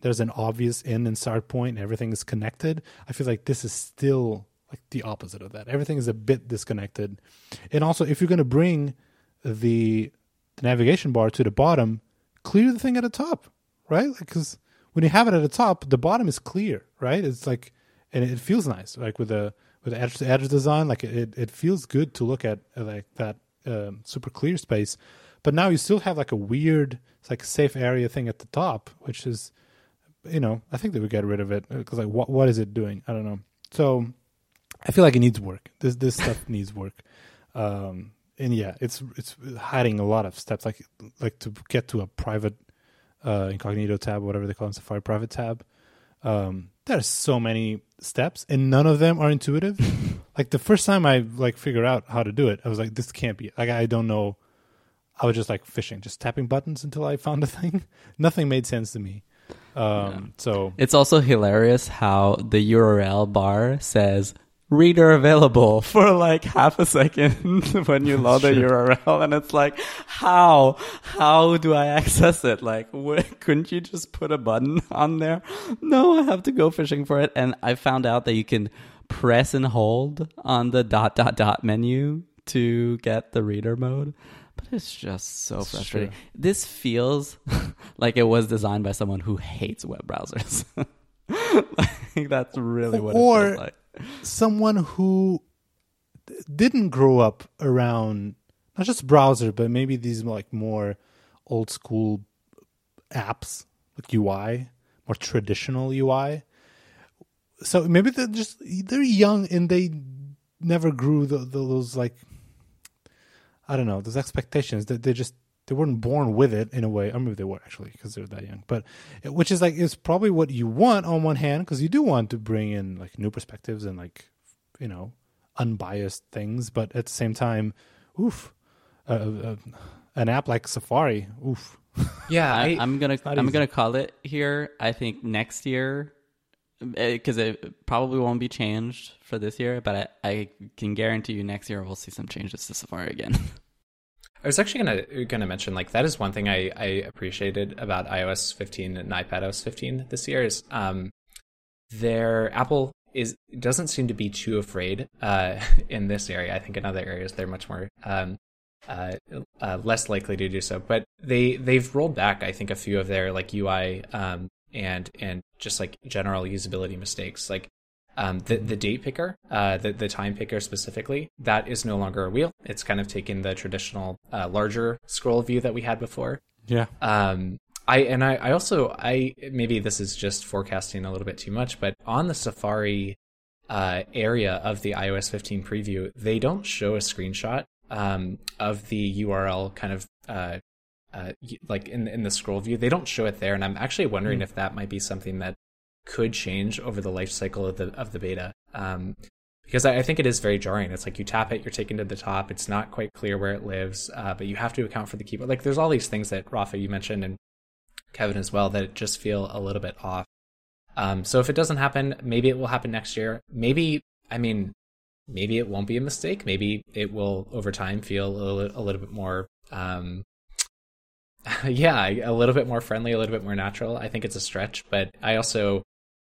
there's an obvious end and start point, and everything is connected. I feel like this is still like the opposite of that. Everything is a bit disconnected. And also, if you're going to bring the, the navigation bar to the bottom, clear the thing at the top, right? Because when you have it at the top, the bottom is clear, right? It's like, and it feels nice, like with the with the edge to edge design, like it it feels good to look at uh, like that um, super clear space. But now you still have like a weird, it's like safe area thing at the top, which is, you know, I think they would get rid of it because like what what is it doing? I don't know. So I feel like it needs work. This this stuff *laughs* needs work. Um, and yeah, it's it's hiding a lot of steps, like like to get to a private uh, incognito tab, whatever they call it, Safari private tab. Um, there's so many steps, and none of them are intuitive. *laughs* like the first time I like figure out how to do it, I was like, this can't be. Like I don't know. I was just like fishing, just tapping buttons until I found a thing. *laughs* Nothing made sense to me. Um, So It's also hilarious how the URL bar says reader available *laughs* for like half a second *laughs* when you load the URL and it's like how? How do I access it? Like wh- *laughs* couldn't you just put a button on there? No I have to go fishing for it. And I found out that you can press and hold on the dot dot dot menu to get the reader mode. But it's just so frustrating. true. this feels like it was designed by someone who hates web browsers. Like that's really what it feels like someone who didn't grow up around not just browser, but maybe these like more old school apps like UI, more traditional UI. So maybe they're just they're young and they never grew the, the, those like I don't know those expectations that they just they weren't born with it in a way. Or maybe they were actually because they're that young. But which is like it's probably what you want on one hand because you do want to bring in like new perspectives and like you know unbiased things. But at the same time, oof, uh, uh, an app like Safari, oof. *laughs* yeah, I, I, I'm gonna I'm easy. gonna call it here. I think next year, because it probably won't be changed for this year, but I, I can guarantee you next year we'll see some changes to Safari again. *laughs* I was actually gonna gonna mention like that is one thing I, I appreciated about iOS 15 and iPadOS 15 this year is um their Apple is doesn't seem to be too afraid uh *laughs* in this area. I think in other areas they're much more um uh, uh less likely to do so. But they they've rolled back I think a few of their like UI um and and just like general usability mistakes like um, the the date picker, uh, the the time picker specifically, that is no longer a wheel. It's kind of taken the traditional uh, larger scroll view that we had before. Yeah, Um, I and I, I also I maybe this is just forecasting a little bit too much, but on the Safari uh, area of the iOS 15 preview, they don't show a screenshot um, of the URL kind of uh, uh, like in in the scroll view. They don't show it there, and I'm actually wondering if that might be something that could change over the life cycle of the of the beta. Um, because I, I think it is very jarring. It's like you tap it, you're taken to the top. It's not quite clear where it lives, uh, but you have to account for the keyboard. Like there's all these things that Rafa you mentioned and Kevin as well that just feel a little bit off. Um, so if it doesn't happen, maybe it will happen next year. Maybe I mean, maybe it won't be a mistake. Maybe it will over time feel a little, a little bit more. Um, *laughs* yeah, a little bit more friendly, a little bit more natural. I think it's a stretch, but I also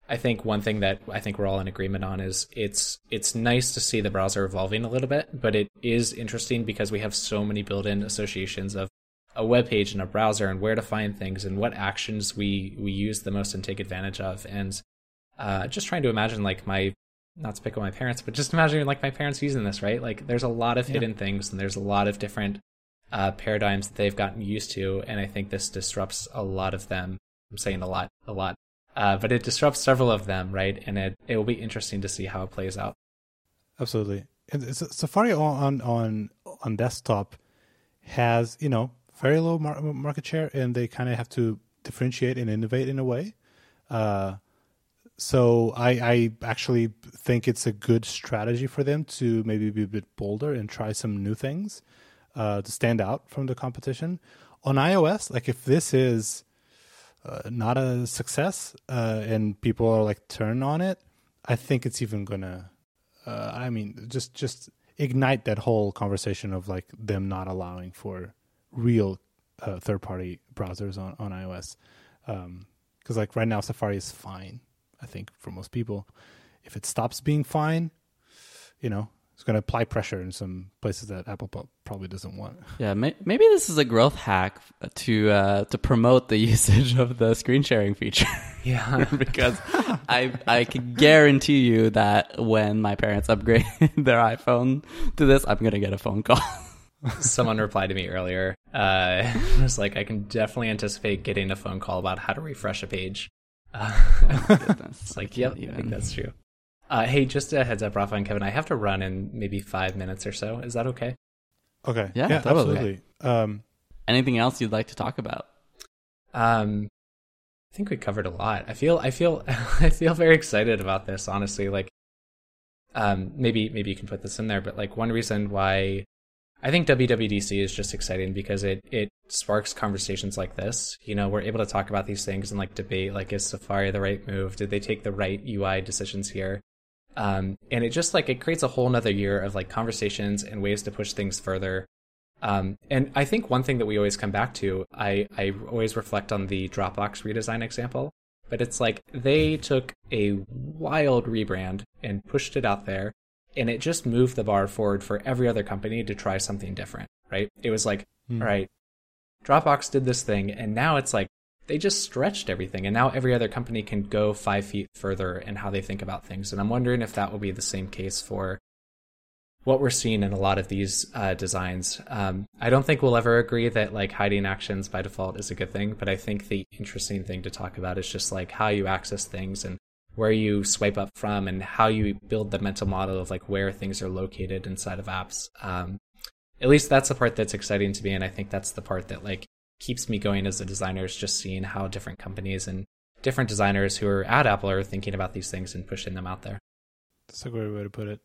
I think one thing that I think we're all in agreement on is it's it's nice to see the browser evolving a little bit, but it is interesting because we have so many built-in associations of a web page and a browser and where to find things and what actions we we use the most and take advantage of. And uh, just trying to imagine like my not to pick on my parents, but just imagining like my parents using this, right? Like there's a lot of yeah. hidden things and there's a lot of different uh, paradigms that they've gotten used to, and I think this disrupts a lot of them. I'm saying a lot, a lot uh, but it disrupts several of them, right? And it it will be interesting to see how it plays out. Absolutely. Safari on on on desktop has you know very low mar- market share, and they kind of have to differentiate and innovate in a way. Uh, so I, I actually think it's a good strategy for them to maybe be a bit bolder and try some new things uh, to stand out from the competition. On iOS, like if this is uh, not a success uh, and people are like turn on it, I think it's even gonna. Uh, I mean, just just ignite that whole conversation of like them not allowing for real uh, third party browsers on on iOS. Because um, like right now, Safari is fine. I think for most people, if it stops being fine, you know, it's going to apply pressure in some places that Apple probably doesn't want. Yeah, may- maybe this is a growth hack to uh, to promote the *laughs* usage of the screen sharing feature. Yeah, *laughs* because I I can guarantee you that when my parents upgrade *laughs* their iPhone to this, I'm going to get a phone call. Someone replied to me earlier. Uh, it was like, I can definitely anticipate getting a phone call about how to refresh a page. Uh, it's like, yep, I think that's true. Uh, hey, just a heads up, Rafa and Kevin. I have to run in maybe five minutes or so. Is that okay? Okay. Yeah, yeah absolutely. Um, Anything else you'd like to talk about? Um, I think we covered a lot. I feel, I feel, *laughs* I feel very excited about this. Honestly, like, um, maybe, maybe you can put this in there. But like, one reason why I think WWDC is just exciting because it it sparks conversations like this. You know, we're able to talk about these things and like debate like is Safari the right move? Did they take the right UI decisions here? Um, and it just like it creates a whole nother year of like conversations and ways to push things further. Um, and I think one thing that we always come back to, I, I always reflect on the Dropbox redesign example, but it's like they took a wild rebrand and pushed it out there, and it just moved the bar forward for every other company to try something different, right? It was like, mm. all right, Dropbox did this thing, and now it's like they just stretched everything and now every other company can go five feet further in how they think about things. And i'm wondering if that will be the same case for what we're seeing in a lot of these uh, designs. Um, i don't think we'll ever agree that like hiding actions by default is a good thing but i think the interesting thing to talk about is just like how you access things and where you swipe up from and how you build the mental model of like where things are located inside of apps. Um, at least that's the part that's exciting to me and i think that's the part that like keeps me going as a designer is just seeing how different companies and different designers who are at Apple are thinking about these things and pushing them out there. That's a great way to put it.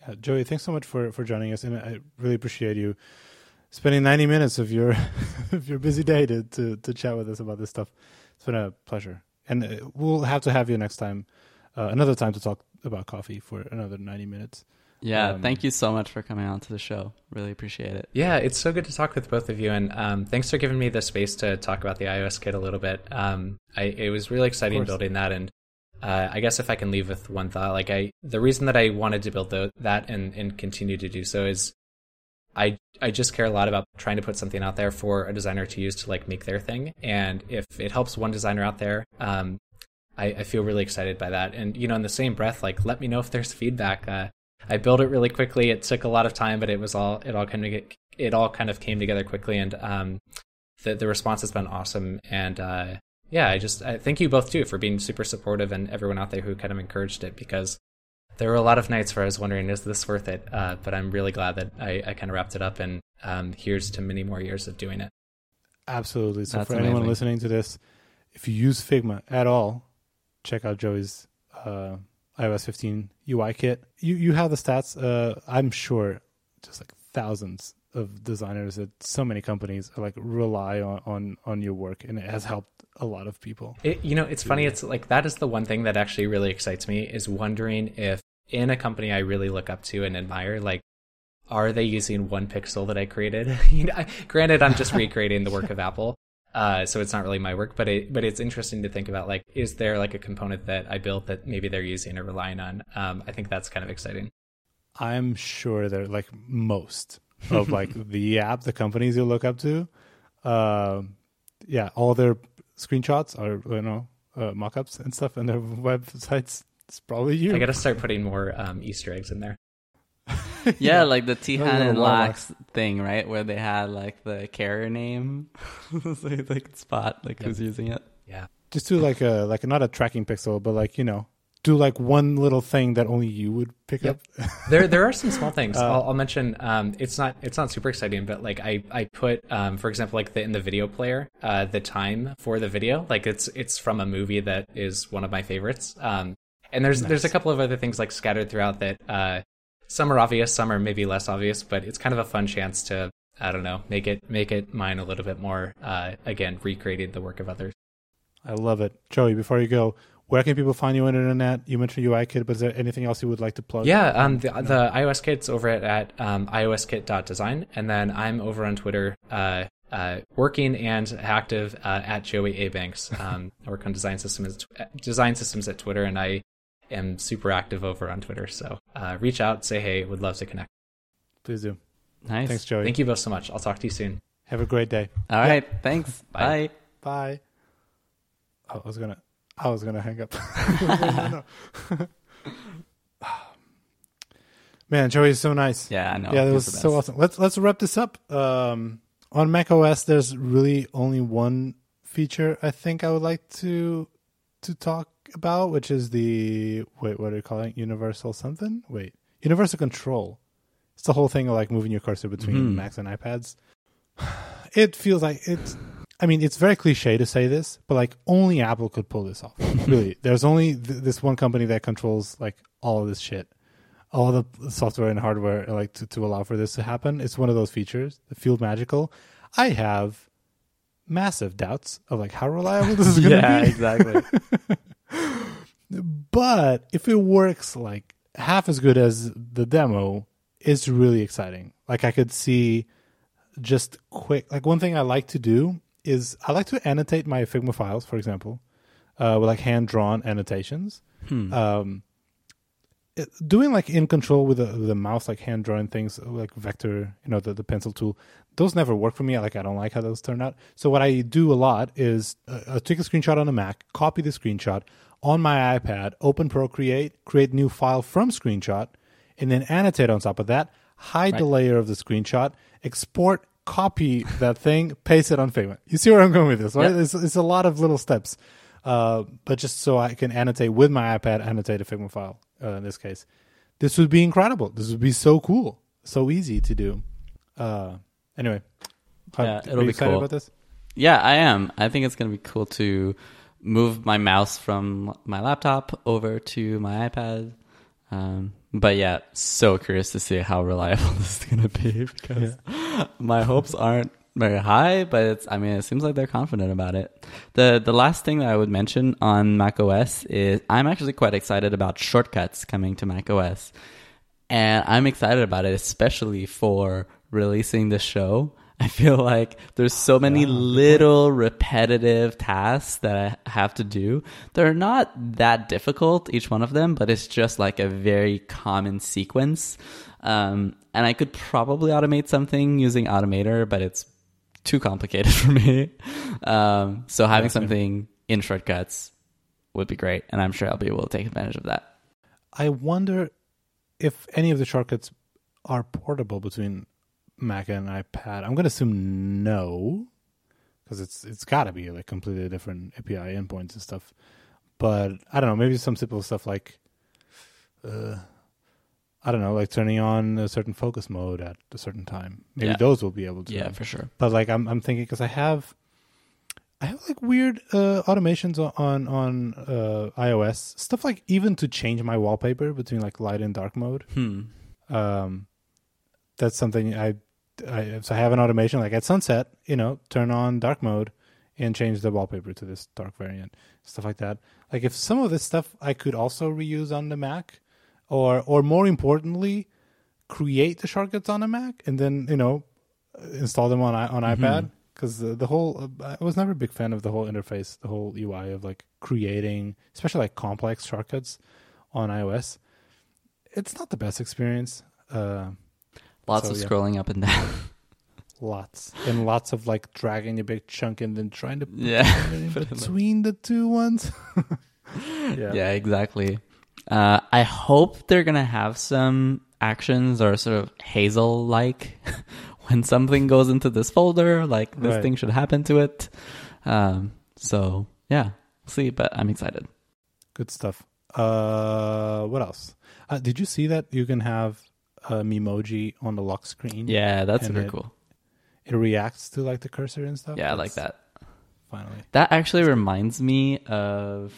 Yeah, Joey, thanks so much for, for joining us, and I really appreciate you spending 90 minutes of your *laughs* of your busy day to, to, to chat with us about this stuff. It's been a pleasure, and uh, we'll have to have you next time, uh, another time to talk about coffee for another 90 minutes. Yeah, um, thank you so much for coming on to the show. Really appreciate it. Yeah, it's so good to talk with both of you, and um, thanks for giving me the space to talk about the iOS kit a little bit. Um, I, it was really exciting building that, and uh, I guess if I can leave with one thought, like I, the reason that I wanted to build the, that and and continue to do so is, I I just care a lot about trying to put something out there for a designer to use to like make their thing, and if it helps one designer out there, um, I, I feel really excited by that. And you know, in the same breath, like let me know if there's feedback. Uh, I built it really quickly. It took a lot of time, but it was all it all kind of get, it all kind of came together quickly, and um, the the response has been awesome. And uh, yeah, I just I thank you both too for being super supportive, and everyone out there who kind of encouraged it because there were a lot of nights where I was wondering, is this worth it? Uh, but I'm really glad that I, I kind of wrapped it up, and um, here's to many more years of doing it. Absolutely. So That's for amazing. anyone listening to this, if you use Figma at all, check out Joey's uh, iOS 15 UI kit. You you have the stats. Uh, I'm sure, just like thousands of designers at so many companies like rely on on on your work, and it has helped a lot of people. It, you know, it's funny. It's like that is the one thing that actually really excites me is wondering if in a company I really look up to and admire, like, are they using one pixel that I created? *laughs* you know, granted, I'm just recreating the work of Apple, uh, so it's not really my work. But it, but it's interesting to think about, like, is there like a component that I built that maybe they're using or relying on? Um, I think that's kind of exciting. I'm sure they're like most of *laughs* like the app, the companies you look up to. Uh, yeah, all their screenshots are you know uh, mock-ups and stuff, and their *laughs* websites. It's probably you. I got to start putting more um, Easter eggs in there. *laughs* yeah, like the Tihan little and. Lax thing, right? Where they had like the carrier name, *laughs* so they could spot like who's using it. Yeah. Just do like a like not a tracking pixel, but like you know, do like one little thing that only you would pick Yep. up. *laughs* there there are some small things. Uh, I'll, I'll mention. Um, it's not it's not super exciting, but like I I put um, for example like the in the video player uh, the time for the video like it's it's from a movie that is one of my favorites. Um, and there's there's a couple of other things like scattered throughout that uh, some are obvious, some are maybe less obvious, but it's kind of a fun chance to I don't know make it make it mine a little bit more. Uh, again, recreating the work of others. I love it, Joey. Before you go, where can people find you on the internet? You mentioned UI Kit, but is there anything else you would like to plug? Yeah, um, the, the iOS kit's over at, at um, ioskit.design, and then I'm over on Twitter, uh, uh, working and active uh, at Joey A Banks. *laughs* Um, I work on design systems, design systems at Twitter, and I am super active over on Twitter. So uh, reach out, say hey, would love to connect. please do. Nice. Thanks, Joey. Thank you both so much. I'll talk to you soon. Have a great day. All right. Thanks. Bye. Bye. Bye. Oh, I was gonna, I was gonna hang up. No, *laughs* no. *sighs* Man, Joey is so nice. Yeah, I know. yeah, that was so awesome. Let's let's wrap this up. Um, on Mac OS, there's really only one feature I think I would like to to talk about, which is the wait, what are you calling it? Universal something? Wait, universal control. It's the whole thing of like moving your cursor between Mhm. Macs and iPads. *sighs* It feels like it's. I mean, it's very cliche to say this, but like only Apple could pull this off. *laughs* really, there's only th- this one company that controls like all of this shit, all the software and hardware like to, to allow for this to happen. It's one of those features that feel magical. I have massive doubts of like how reliable this is going *laughs* to yeah, be. exactly. *laughs* But if it works like half as good as the demo, it's really exciting. Like I could see just quick. Like one thing I like to do is I like to annotate my Figma files, for example, uh, with like hand drawn annotations. Hmm. Um, doing like in control with the, the mouse, like hand drawing things, like vector, you know, the, the pencil tool, those never work for me. Like I don't like how those turn out. So what I do a lot is uh, I take a screenshot on a Mac, copy the screenshot on my iPad, open Procreate, create new file from screenshot, and then annotate on top of that, hide the layer of the screenshot, export, copy that thing, paste it on Figma. You see where I'm going with this, right? Yeah. It's, it's a lot of little steps. Uh, but just so I can annotate with my iPad, annotate a Figma file uh, in this case. This would be incredible. This would be so cool, so easy to do. Uh, anyway, Yeah, are it'll you be excited cool. about this? Yeah, I am. I think it's going to be cool to move my mouse from my laptop over to my iPad. Um, but yeah, so curious to see how reliable *laughs* this is going to be because my hopes aren't very high, but it's, I mean, it seems like they're confident about it. The, the last thing that I would mention on macOS is I'm actually quite excited about shortcuts coming to macOS. And I'm excited about it, especially for releasing the show. *laughs* I feel like there's so many little repetitive tasks that I have to do. They're not that difficult, each one of them, but it's just like a very common sequence. Um, and I could probably automate something using Automator, but it's too complicated *laughs* for me. Um, so having Yeah, something in shortcuts would be great. And I'm sure I'll be able to take advantage of that. I wonder if any of the shortcuts are portable between Mac and iPad. I'm going to assume no, because it's it's got to be like completely different API endpoints and stuff. But I don't know. Maybe some simple stuff like, uh, I don't know, like turning on a certain focus mode at a certain time. Maybe Yeah. those will be able to. Yeah, for sure. But like I'm I'm thinking because I have I have like weird uh, automations on on, on uh, iOS stuff like even to change my wallpaper between like light and dark mode. Hmm. Um, that's something I, I so I have an automation like at sunset, you know, turn on dark mode and change the wallpaper to this dark variant, stuff like that. Like if some of this stuff I could also reuse on the Mac, or or more importantly, create the shortcuts on a Mac and then you know install them on i- on iPad because the, the whole I was never a big fan of the whole interface, the whole UI of like creating, especially like complex shortcuts on iOS. It's not the best experience. Uh, Lots So, of yeah. scrolling up and down. *laughs* lots and lots of like dragging a big chunk and then trying to put yeah. it Put it in *laughs* between the two ones. *laughs* yeah. yeah, exactly. Uh, I hope they're gonna have some actions or sort of Hazel like *laughs* when something goes into this folder, like this Right. thing should happen to it. Um, so yeah, we'll see. But I'm excited. Good stuff. Uh, what else? Uh, did you see that you can have a emoji on the lock screen? Yeah, that's super it- cool. It reacts to like the cursor and stuff. Yeah, I like that. Finally. That actually reminds me of.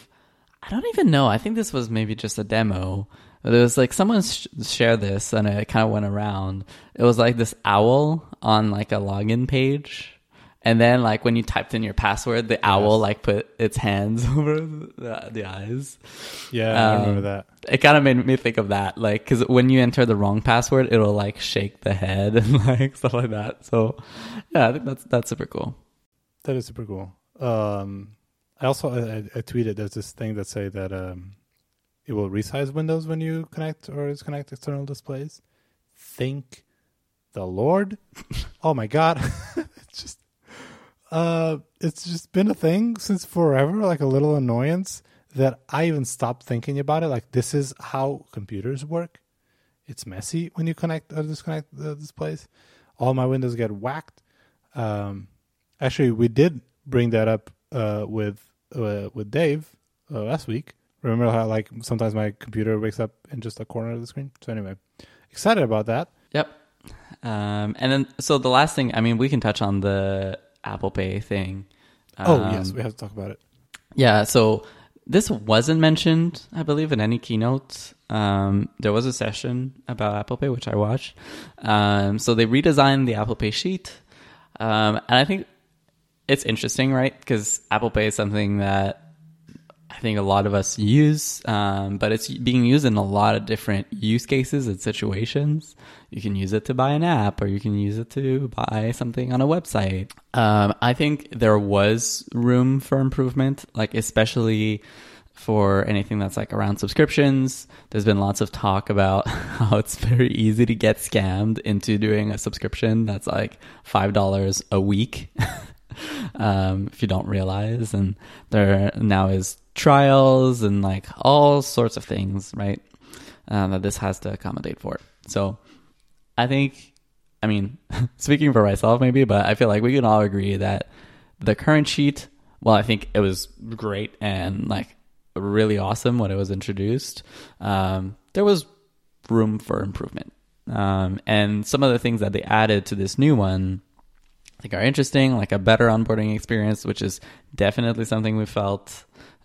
I don't even know. I think this was maybe just a demo. It was like someone sh- shared this and it kind of went around. It was like this owl on like a login page. And then like when you typed in your password, the owl like put its hands *laughs* over the, the eyes. Yeah, I Um, remember that. It kind of made me think of that. Like, cause when you enter the wrong password, it'll like shake the head *laughs* and like stuff like that. So yeah, I think that's, that's super cool. That is super cool. Um, I also I, I tweeted there's this thing that say that um, it will resize Windows when you connect or disconnect external displays. Thank the Lord. *laughs* oh my God, *laughs* it's just uh, it's just been a thing since forever, like a little annoyance that I even stopped thinking about it. Like this is how computers work. It's messy when you connect or disconnect the displays. All my windows get whacked. Um, actually, we did bring that up uh, with uh, with Dave uh, last week. Remember how like sometimes my computer wakes up in just a corner of the screen. So anyway, excited about that. Yep. Um, and then, so the last thing, I mean, we can touch on the Apple Pay thing. oh Um, yes, we have to talk about it. Yeah. So this wasn't mentioned, I believe, in any keynote. Um, there was a session about Apple Pay, which I watched. Um, so they redesigned the Apple Pay sheet. Um, and I think it's interesting, right? Because Apple Pay is something that I think a lot of us use, um, but it's being used in a lot of different use cases and situations. You can use it to buy an app, or you can use it to buy something on a website. Um, I think there was room for improvement, like especially for anything that's like around subscriptions. There's been lots of talk about *laughs* how it's very easy to get scammed into doing a subscription that's like five dollars a week. *laughs* *laughs* um, if you don't realize. And there now is trials and like all sorts of things, right? Um, that this has to accommodate for. So I think, I mean, *laughs* speaking for myself maybe, but I feel like we can all agree that the current sheet, well, I think it was great and like really awesome when it was introduced. Um, there was room for improvement. Um, and some of the things that they added to this new one, think are interesting, like a better onboarding experience, which is definitely something we felt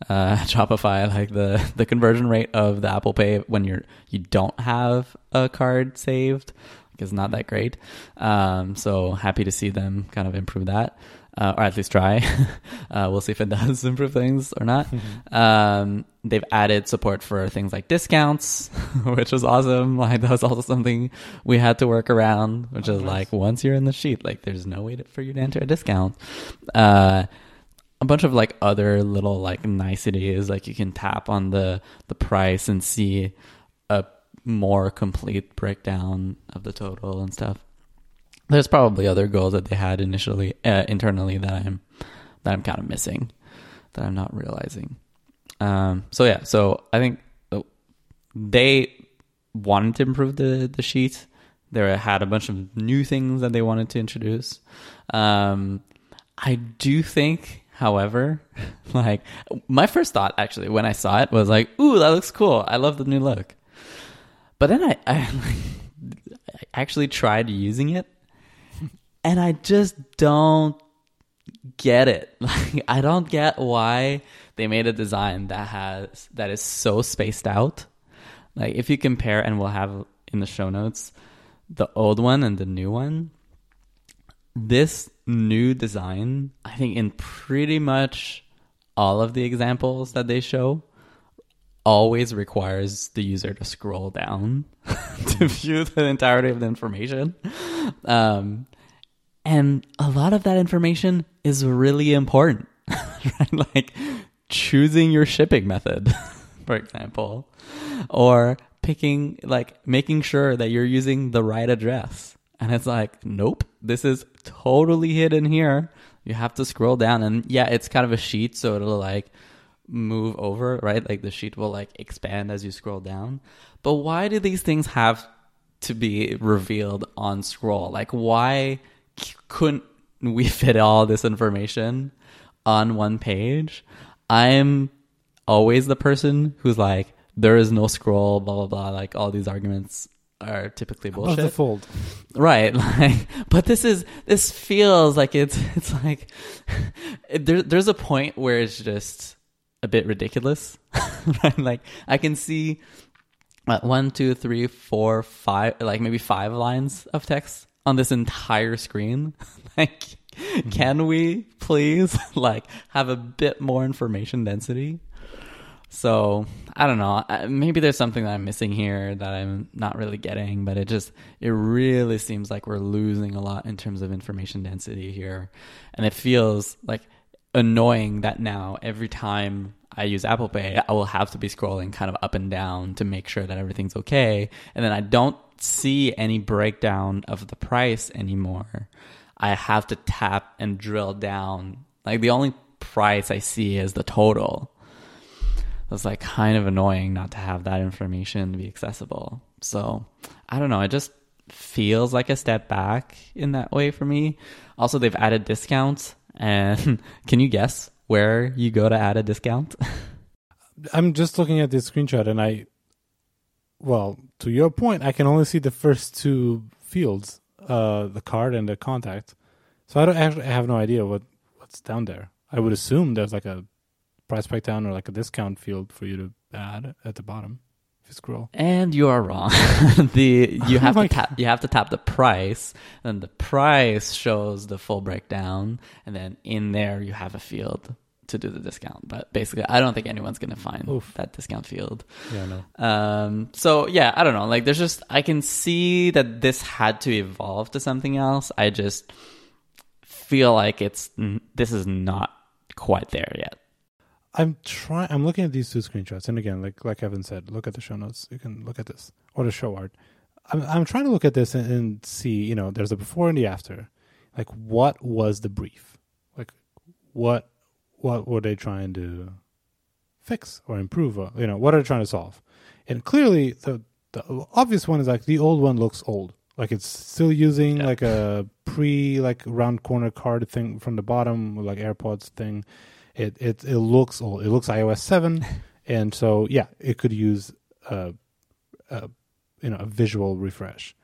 uh, Shopify, *laughs* like the the conversion rate of the Apple Pay when you're you don't have a card saved like, is not that great. Um, so happy to see them kind of improve that, uh, or at least try. *laughs* uh, we'll see if it does *laughs* improve things or not. Um, they've added support for things like discounts, *laughs* which was awesome. Like that was also something we had to work around, which is like once you're in the sheet, like there's no way to, for you to enter a discount. Uh, a bunch of like other little like niceties, like you can tap on the the price and see a more complete breakdown of the total and stuff. There's probably other goals that they had initially uh, internally that I'm that I'm kind of missing, that I'm not realizing. Um, so yeah, so I think uh, they wanted to improve the the sheet. They had a bunch of new things that they wanted to introduce. Um, I do think, however, *laughs* like my first thought actually when I saw it was like, "Ooh, that looks cool. I love the new look." But then I, I, *laughs* I actually tried using it, and I just don't get it. *laughs* Like I don't get why they made a design that has that is so spaced out. Like if you compare and we'll have in the show notes the old one and the new one. This new design, I think in pretty much all of the examples that they show always requires the user to scroll down *laughs* to view the entirety of the information. Um, and a lot of that information is really important, *laughs* right? Like choosing your shipping method, *laughs* for example, or picking, like making sure that you're using the right address. And it's like, nope, this is totally hidden here. You have to scroll down. And yeah, it's kind of a sheet, so it'll like move over, right? Like the sheet will like expand as you scroll down. But why do these things have to be revealed on scroll? Like, why couldn't *laughs* we fit all this information on one page? I'm always the person who's like, there is no scroll, blah blah blah. Like all these arguments are typically bullshit the fold. right *laughs* like but this is this feels like it's *laughs* it's like there, there's a point where it's just a bit ridiculous right like i can see uh, one two three four five like maybe five lines of text on this entire screen? *laughs* Like can we please *laughs* like have a bit more information density? So I don't know. Maybe there's something that I'm missing here that I'm not really getting, but it just it really seems like we're losing a lot in terms of information density here, and it feels like annoying that now every time I use Apple Pay, I will have to be scrolling kind of up and down to make sure that everything's okay, and then I don't see any breakdown of the price anymore. I have to tap and drill down. Like the only price I see is the total it's like kind of annoying not to have that information be accessible. So I don't know. It just feels like a step back in that way for me. Also, they've added discounts, and *laughs* can you guess where you go to add a discount? *laughs* I'm just looking at this screenshot, and I, well, to your point, I can only see the first two fields, uh, the card and the contact. So I don't actually I have no idea what what's down there. I would assume there's like a price breakdown or like a discount field for you to add at the bottom if you scroll. And you are wrong. *laughs* the *laughs* you have Oh to tap you have to tap the price, and the price shows the full breakdown, and then in there you have a field to do the discount. But basically, I don't think anyone's gonna find Oof. that discount field. Yeah, no. Um, so yeah, I don't know. Like, there's just I can see that this had to evolve to something else. I just feel like it's this is not quite there yet. I'm trying. I'm looking at these two screenshots, and again, like like Evan said, look at the show notes. You can look at this or the show art. I'm I'm trying to look at this and, and see. You know, there's a before and the after. Like, what was the brief? Like, what what were they trying to fix or improve? Or, you know, what are they trying to solve? And clearly, the the obvious one is like the old one looks old. Like it's still using Yeah. like a pre like round corner card thing from the bottom, like AirPods thing it it it looks old. It looks iOS seven, *laughs* and so yeah, it could use a, a you know a visual refresh.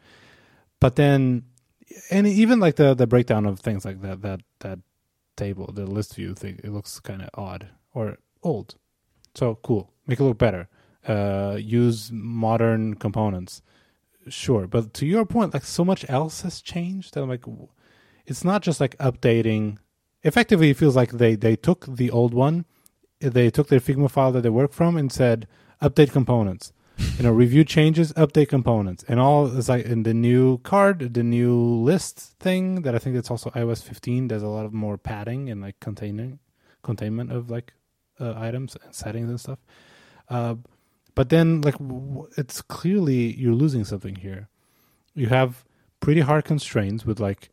But then, and even like the the breakdown of things like that that that table, the list view thing, it looks kind of odd or old. So cool, make it look better. Uh, use modern components, sure. But to your point, like so much else has changed that I'm like, it's not just like updating effectively it feels like they they took the old one they took their figma file that they work from and said update components you know review changes update components. And all is like in the new card the new list thing that i think that's also ios 15 there's a lot of more padding and like containing containment of like uh, items and settings and stuff. Uh, but then like w- it's clearly you're losing something here. You have pretty hard constraints with like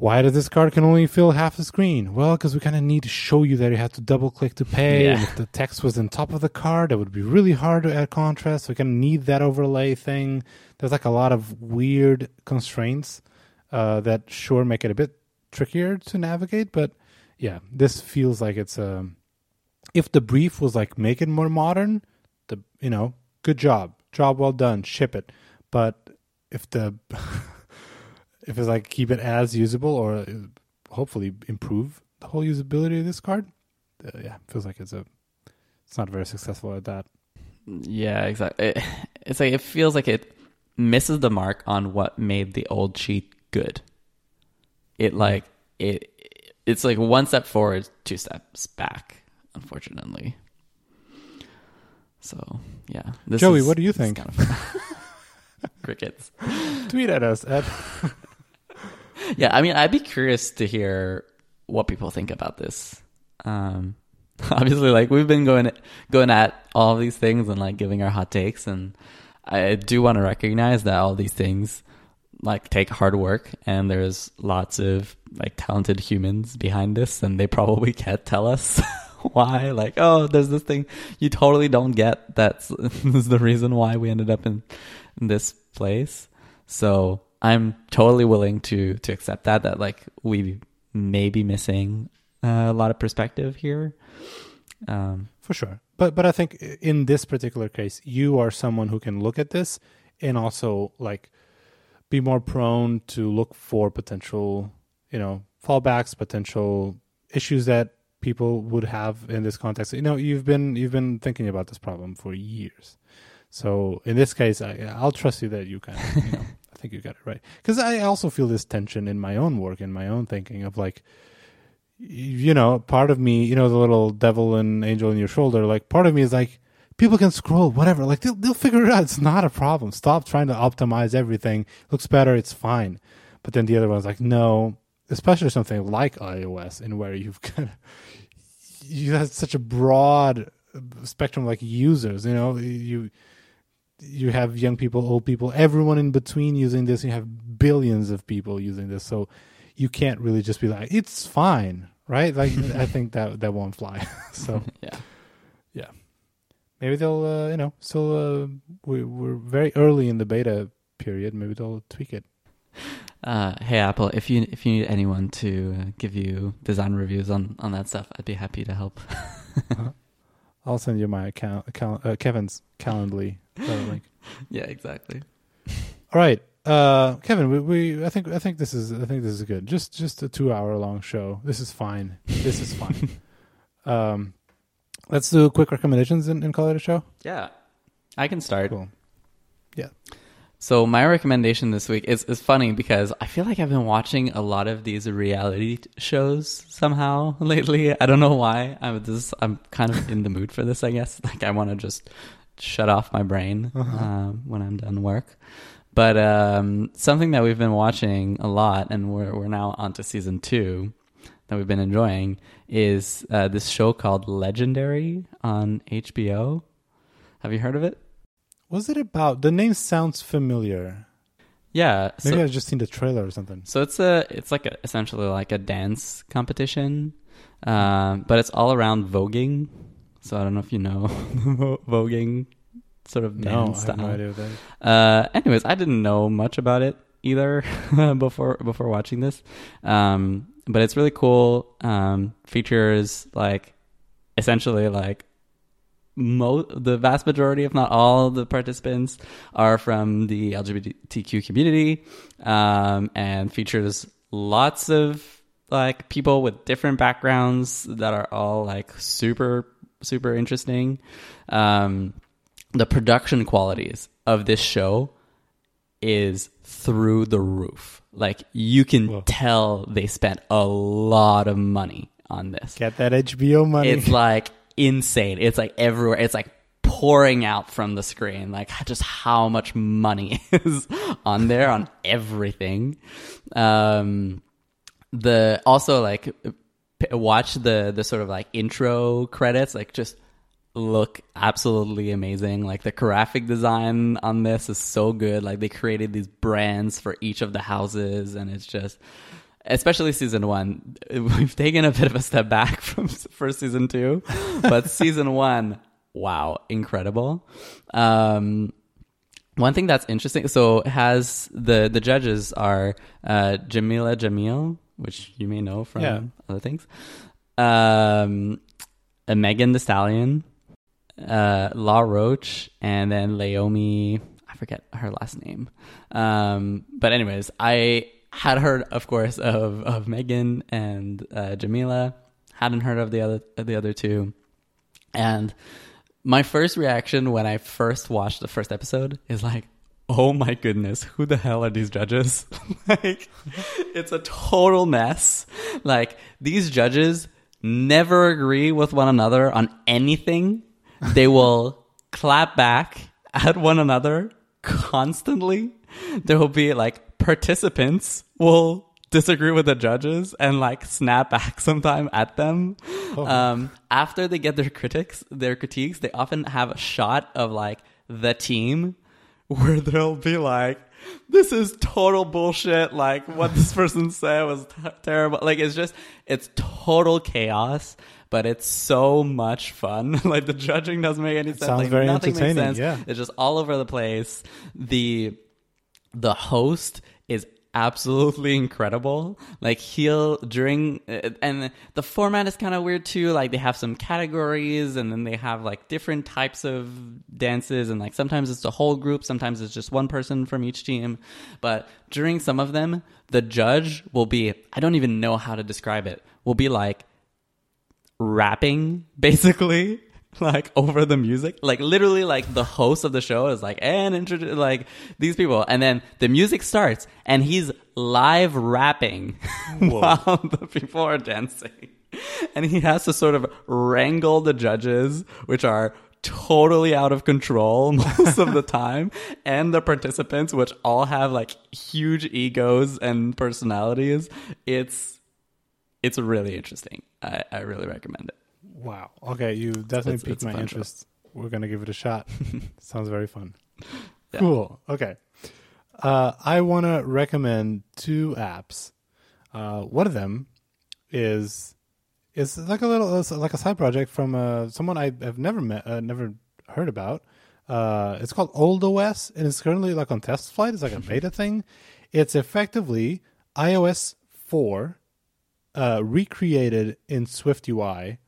why does this card can only fill half the screen? Well, because we kind of need to show you that you have to double click to pay. And Yeah. if the text was on top of the card, it would be really hard to add contrast. So we kind of need that overlay thing. There's like a lot of weird constraints uh, that sure make it a bit trickier to navigate. But yeah, this feels like it's um, if the brief was like make it more modern, the you know, good job, job well done, ship it. But if the *laughs* if it's like keep it as usable or hopefully improve the whole usability of this card. Uh, yeah, feels like it's a it's not very successful at that. Yeah, exactly. It, it's like it feels like it misses the mark on what made the old cheat good. It like it it's like one step forward, two steps back, unfortunately. So yeah, this Joey, is- what do you think? Kind of *laughs* crickets. Tweet at us at Yeah, I mean, I'd be curious to hear what people think about this. Um, *laughs* obviously, like we've been going going at all these things and like giving our hot takes, and I do want to recognize that all these things like take hard work, and there's lots of like talented humans behind this, and they probably can't tell us *laughs* why. Like, oh, there's this thing you totally don't get. That's *laughs* the reason why we ended up in, in this place. So I'm totally willing to to accept that that like we may be missing uh, a lot of perspective here. Um, For sure. But but I think in this particular case, you are someone who can look at this and also like be more prone to look for potential, you know, fallbacks, potential issues that people would have in this context. You know, you've been you've been thinking about this problem for years. So in this case, I, I'll trust you that you can you know, *laughs* think you got it right. Because I also feel this tension in my own work, in my own thinking of like, you know, part of me, you know, the little devil and angel in your shoulder, like part of me is like, people can scroll, whatever. Like they'll, they'll figure it out. It's not a problem. Stop trying to optimize everything. Looks better. It's fine. But then the other one's like, no, especially something like iOS and where you've *laughs* got, you have such a broad uh, spectrum like users, you know, you, you have young people, old people, everyone in between using this. You have billions of people using this. So you can't really just be like, it's fine, right? Like, *laughs* I think that, that won't fly. *laughs* so, *laughs* yeah. yeah. Maybe they'll, uh, you know, still, uh, we, we're very early in the beta period. Maybe they'll tweak it. Uh, hey Apple, if you if you need anyone to uh, give you design reviews on on that stuff, I'd be happy to help. I'll send you my account, account uh, Kevin's Calendly uh, *laughs* link. yeah, exactly. All right, uh, Kevin. We, we, I think, I think this is, I think this is good. Just, just a two-hour long show. This is fine. This is fine. *laughs* um, let's do quick recommendations and, and call it a show. Yeah, I can start. Cool. Yeah. So my recommendation this week is is funny because I feel like I've been watching a lot of these reality shows somehow *laughs* lately. I don't know why. I'm just I'm kind of in the mood for this. I guess *laughs* like I want to just shut off my brain um, when I'm done work. But um, something that we've been watching a lot, and we're we're now on to season two that we've been enjoying is uh, this show called Legendary on HBO. Have you heard of it? Was it about? The name sounds familiar. Yeah. Maybe so- I've just seen the trailer or something. So it's a it's like a, essentially like a dance competition, um, but it's all around voguing. So I don't know if you know *laughs* voguing sort of No, dance I have style. no idea what that is. Uh, anyways, I didn't know much about it either *laughs* before before watching this, um, but it's really cool. Um, features like essentially like mo- the vast majority, if not all, the participants are from the LGBTQ community, um, and features lots of like people with different backgrounds that are all like super super interesting. Um, the production qualities of this show is through the roof. Like you can Whoa. tell they spent a lot of money on this. Get that HBO money. It's like insane. It's like everywhere. It's like pouring out from the screen. Like just how much money *laughs* is on there on everything. Um, the also like watch the the sort of like intro credits. Like just look absolutely amazing. Like the graphic design on this is so good. Like they created these brands for each of the houses, and it's just, especially season one, we've taken a bit of a step back *laughs* from for season two, but season *laughs* one, wow, incredible. Um, one thing that's interesting, so it has the the judges are uh, Jameela Jamil, which you may know from Yeah. other things. Um, uh, Megan Thee Stallion, uh, Law Roach, and then Leiomy. I forget her last name. Um, but anyways, I had heard, of course, of of Megan and uh, Jameela. Hadn't heard of the other the other two, and my first reaction when I first watched the first episode is like, "Oh my goodness, who the hell are these judges?" *laughs* like, it's a total mess. Like these judges never agree with one another on anything. They will *laughs* clap back at one another constantly. *laughs* There will be like participants will disagree with the judges and like snap back *laughs* sometime at them. Um, after they get their critics, their critiques, they often have a shot of like the team *laughs* where they'll be like, this is total bullshit. Like what this person said was t- terrible. Like it's just, it's total chaos, but it's so much fun. like the judging doesn't make any sense. sounds like very nothing makes entertaining, sense. yeah. It's just all over the place. The, the host is absolutely incredible. Like he'll during uh, and the format is kind of weird too like they have some categories and then they have like different types of dances and like sometimes it's a whole group sometimes it's just one person from each team. But during some of them the judge will be i don't even know how to describe it will be like rapping *laughs* basically *laughs* like over the music? Like literally like the host of the show is like eh, and introduce like these people. And then the music starts and he's live rapping *laughs* while the people are dancing. And he has to sort of wrangle the judges which are totally out of control *laughs* most of the time and the participants which all have like huge egos and personalities. It's it's really interesting. I, I really recommend it Wow. Okay, you definitely It's- piqued it's my interest. We're gonna give it a shot. *laughs* Sounds very fun. Yeah. Cool. Okay. Uh, I want to recommend two apps. Uh, one of them is is like a little like a side project from uh, someone I have never met, uh, never heard about. Uh, it's called Old OS, and it's currently like on test flight. It's like a beta *laughs* thing. It's effectively iOS four uh, recreated in Swift UI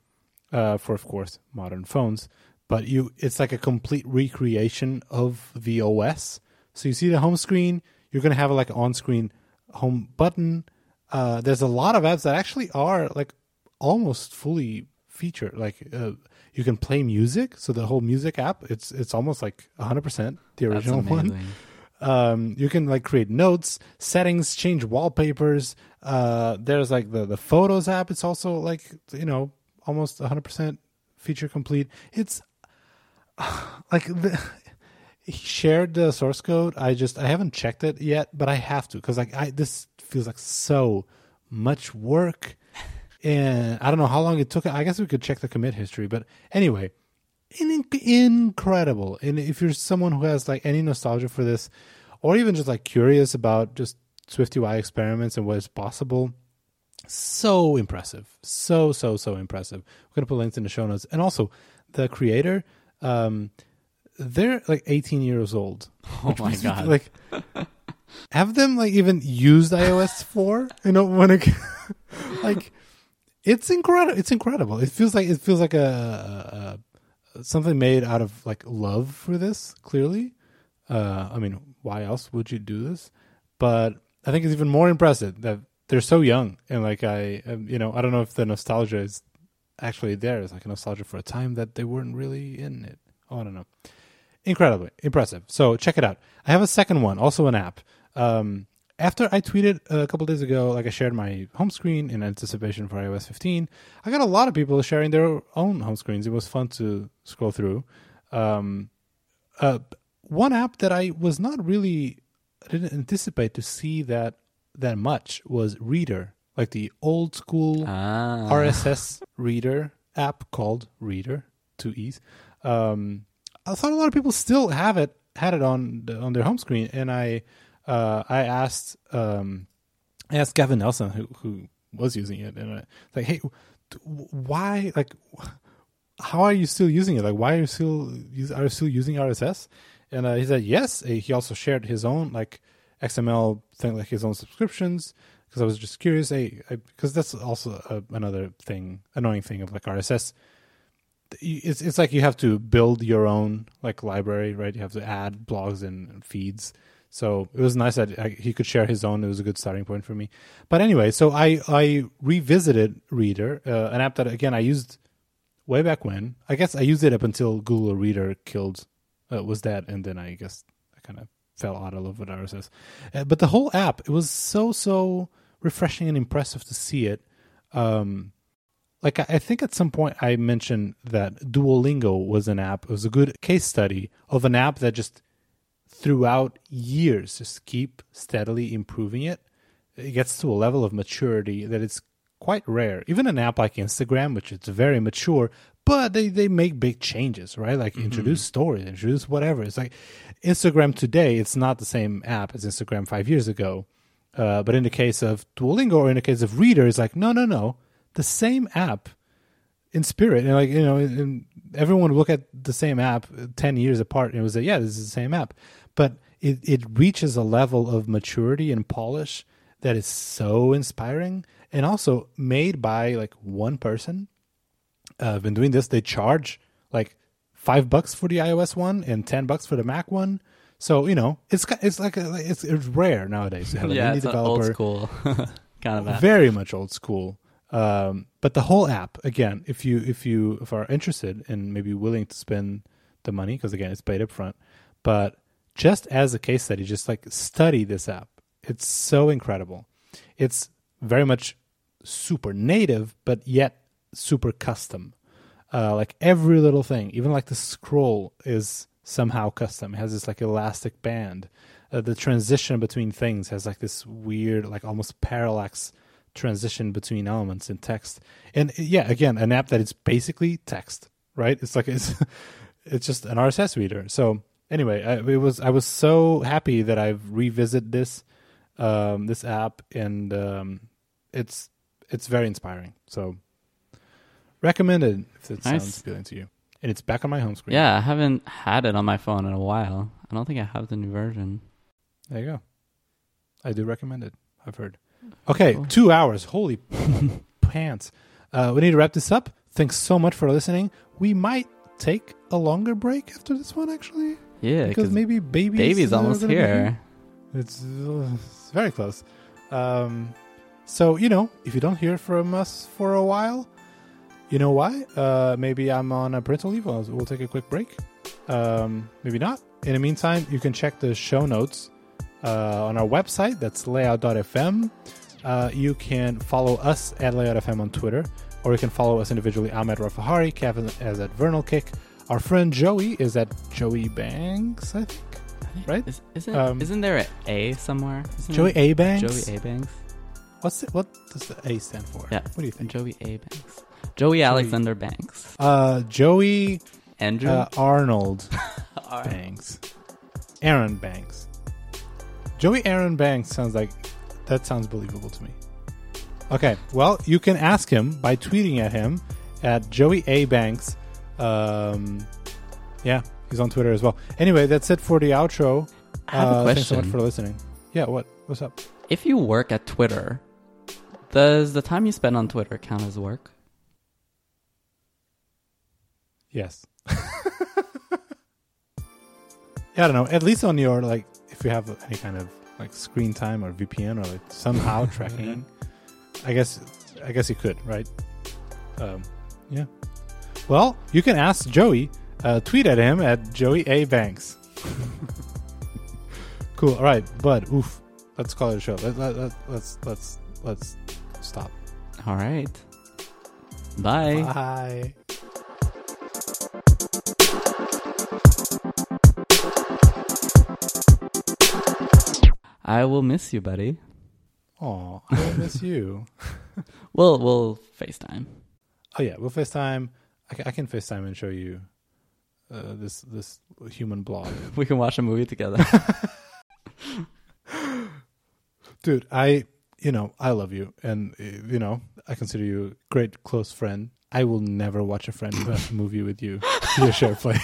uh, for, of course, modern phones. But you, it's like a complete recreation of the OS. So you see the home screen. You're gonna have like an on-screen home button. Uh, there's a lot of apps that actually are like almost fully featured. Like uh, you can play music. So the whole music app, it's it's almost like 100 percent the that's original one *laughs* um, you can like create notes, settings, change wallpapers. Uh, there's like the the Photos app. It's also like you know almost 100% feature complete. It's *sighs* like the, he shared the source code. I just I haven't checked it yet, but I have to because like I this feels like so much work. And I don't know how long it took. I guess we could check the commit history, but anyway, in, incredible. And if you're someone who has like any nostalgia for this, or even just like curious about just Swift UI experiments and what is possible, so impressive. So so so impressive. We're gonna put links in the show notes, and also the creator. Um, they're like 18 years old. *laughs* oh my god Like, have them like even used iOS 4? You know, when it *laughs* like it's incredible. It's incredible. It feels like it feels like a, a, a something made out of like love for this. Clearly, uh, I mean, why else would you do this? But I think it's even more impressive that they're so young and like I, um, you know, I don't know if the nostalgia is actually there. It's like a nostalgia for a time that they weren't really in it. Oh, I don't know. Incredibly impressive. So check it out. I have a second one, also an app. Um, after I tweeted a couple days ago, like I shared my home screen in anticipation for iOS 15, I got a lot of people sharing their own home screens. It was fun to scroll through. Um, uh, one app that I was not really, didn't anticipate to see that that much was Reeder, like the old school ah. RSS reader app called Reeder, two e's. Um, I thought a lot of people still have it, had it on the, on their home screen, and I uh, I asked um, I asked Gavin Nelson who who was using it, and I, was like, hey, why like how are you still using it? Like, why are you still are you still using RSS? And uh, he said yes. He also shared his own like XML thing, like his own subscriptions. Because I was just curious, hey, because that's also a, another thing, annoying thing of like RSS. It's it's like you have to build your own like library, right? You have to add blogs and, feeds. So it was nice that I, he could share his own. It was a good starting point for me. But anyway, so I I revisited Reeder, uh, an app that again I used way back when. I guess I used it up until Google Reader killed uh, was that, and then I guess I kind of fell out of love with RSS. Uh, but the whole app, it was so so refreshing and impressive to see it. Um, like I, I think at some point I mentioned that Duolingo was an app. It was a good case study of an app that just throughout years just keep steadily improving it. It gets to a level of maturity that it's quite rare. Even an app like Instagram, which is very mature, but they, they make big changes, right? Like introduce stories, introduce whatever. It's like Instagram today, it's not the same app as Instagram five years ago. Uh, but in the case of Duolingo or in the case of Reeder, it's like, no, no, no. The same app in spirit. And like, you know, and everyone would look at the same app 10 years apart and it was like, yeah, this is the same app. But it, it reaches a level of maturity and polish that is so inspiring and also made by like one person. Uh, been doing this. They charge like five bucks for the iOS one and 10 bucks for the Mac one. So, you know, it's it's like a, it's, it's rare nowadays to have an yeah, indie an old developer school kind of app. very much old school. Um, but the whole app, again, if you if you if are interested and maybe willing to spend the money, because again, it's paid up front. But just as a case study, just like study this app. It's so incredible. It's very much super native, but yet super custom. Uh, like every little thing, even like the scroll is somehow custom. It has this like elastic band. Uh, the transition between things has like this weird, like almost parallax transition between elements in text. And yeah, again, an app that is basically text, right? It's like *laughs* it's it's just an RSS reader. So anyway, I, it was I was so happy that I've revisited this um, this app, and um, it's it's very inspiring. So recommended if it Nice. sounds appealing to you. And it's back on my home screen. Yeah, I haven't had it on my phone in a while. I don't think I have the new version. There you go. I do recommend it. I've heard. Okay, Cool. two hours. Holy *laughs* pants. Uh, we need to wrap this up. Thanks so much for listening. We might take a longer break after this one, actually, Yeah, because because maybe baby's, baby's almost gonna be here. It's, uh, it's very close. Um, so you know, if you don't hear from us for a while, you know why? Uh, maybe I'm on a parental leave. We'll take a quick break. Um, maybe not. In the meantime, you can check the show notes uh, on our website. That's layout.fm. Uh, you can follow us at layout.fm on Twitter, or you can follow us individually. I'm at Rafahari. Kevin is at Vernal Kick. Our friend Joey is at Joey Banks, I think. Right? Is, isn't Um, isn't there an A somewhere? Isn't Joey A. Banks. Joey A Banks. What's it, what does the A stand for? Yeah. What do you think? Joey A Banks. Joey Alexander Banks. Uh, Joey Andrew. uh, Arnold. *laughs* Banks. Aaron Banks. Joey Aaron Banks sounds like that sounds believable to me. Okay, well, you can ask him by tweeting at him at Joey A Banks. Um, yeah, he's on Twitter as well. Anyway, that's it for the outro. I have a Uh, Thanks so much for listening. Yeah, what? What's up? If you work at Twitter, does the time you spend on Twitter count as work? Yes. yeah, I don't know. At least on your like, if you have any kind of like screen time or VPN or like somehow *laughs* tracking, I guess, I guess you could, right? Um, yeah. Well, you can ask Joey. Uh, tweet at him at Joey A Banks. *laughs* cool. All right, bud. Oof. Let's call it a show. Let, let, let, let's let's let's stop. All right. Bye. Bye. I will miss you, buddy. Oh, I will miss you. *laughs* We'll we'll FaceTime. Oh yeah, we'll FaceTime. I, ca- I can FaceTime and show you uh, this this human blob. *laughs* We can watch a movie together. *laughs* Dude, I you know I love you, and uh, you know I consider you a great close friend. I will never watch a friend a *coughs* movie with you. Your share play.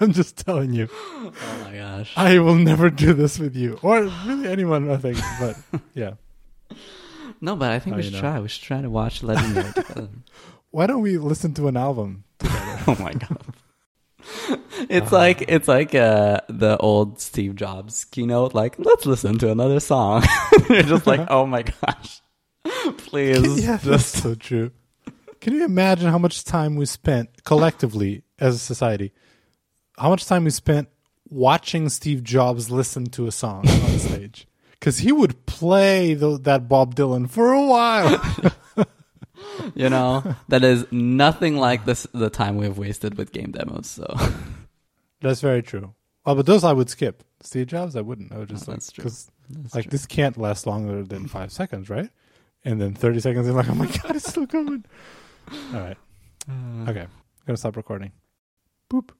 I'm just telling you. oh my gosh. I will never do this with you, or really anyone. I think, but *laughs* yeah. No, but I think we should know. try. We should try to watch Legendary *laughs* together. Why don't we listen to an album together? *laughs* oh my god. It's like it's like uh, the old Steve Jobs keynote. Like, let's listen to another song. You're just like, oh my gosh, please. yeah, that's so true. Can you imagine how much time we spent collectively as a society? How much time we spent watching Steve Jobs listen to a song on stage? Because he would play the, that Bob Dylan for a while. *laughs* You know, that is nothing like this the time we've wasted with game demos. So That's very true. Oh, but those I would skip. Steve Jobs, I wouldn't. I would just like that's true. because That's like true. this can't last longer than five seconds, right? And then thirty seconds, I'm like, oh my *laughs* god, it's still going. All right, Uh, okay, I'm gonna stop recording. Boop.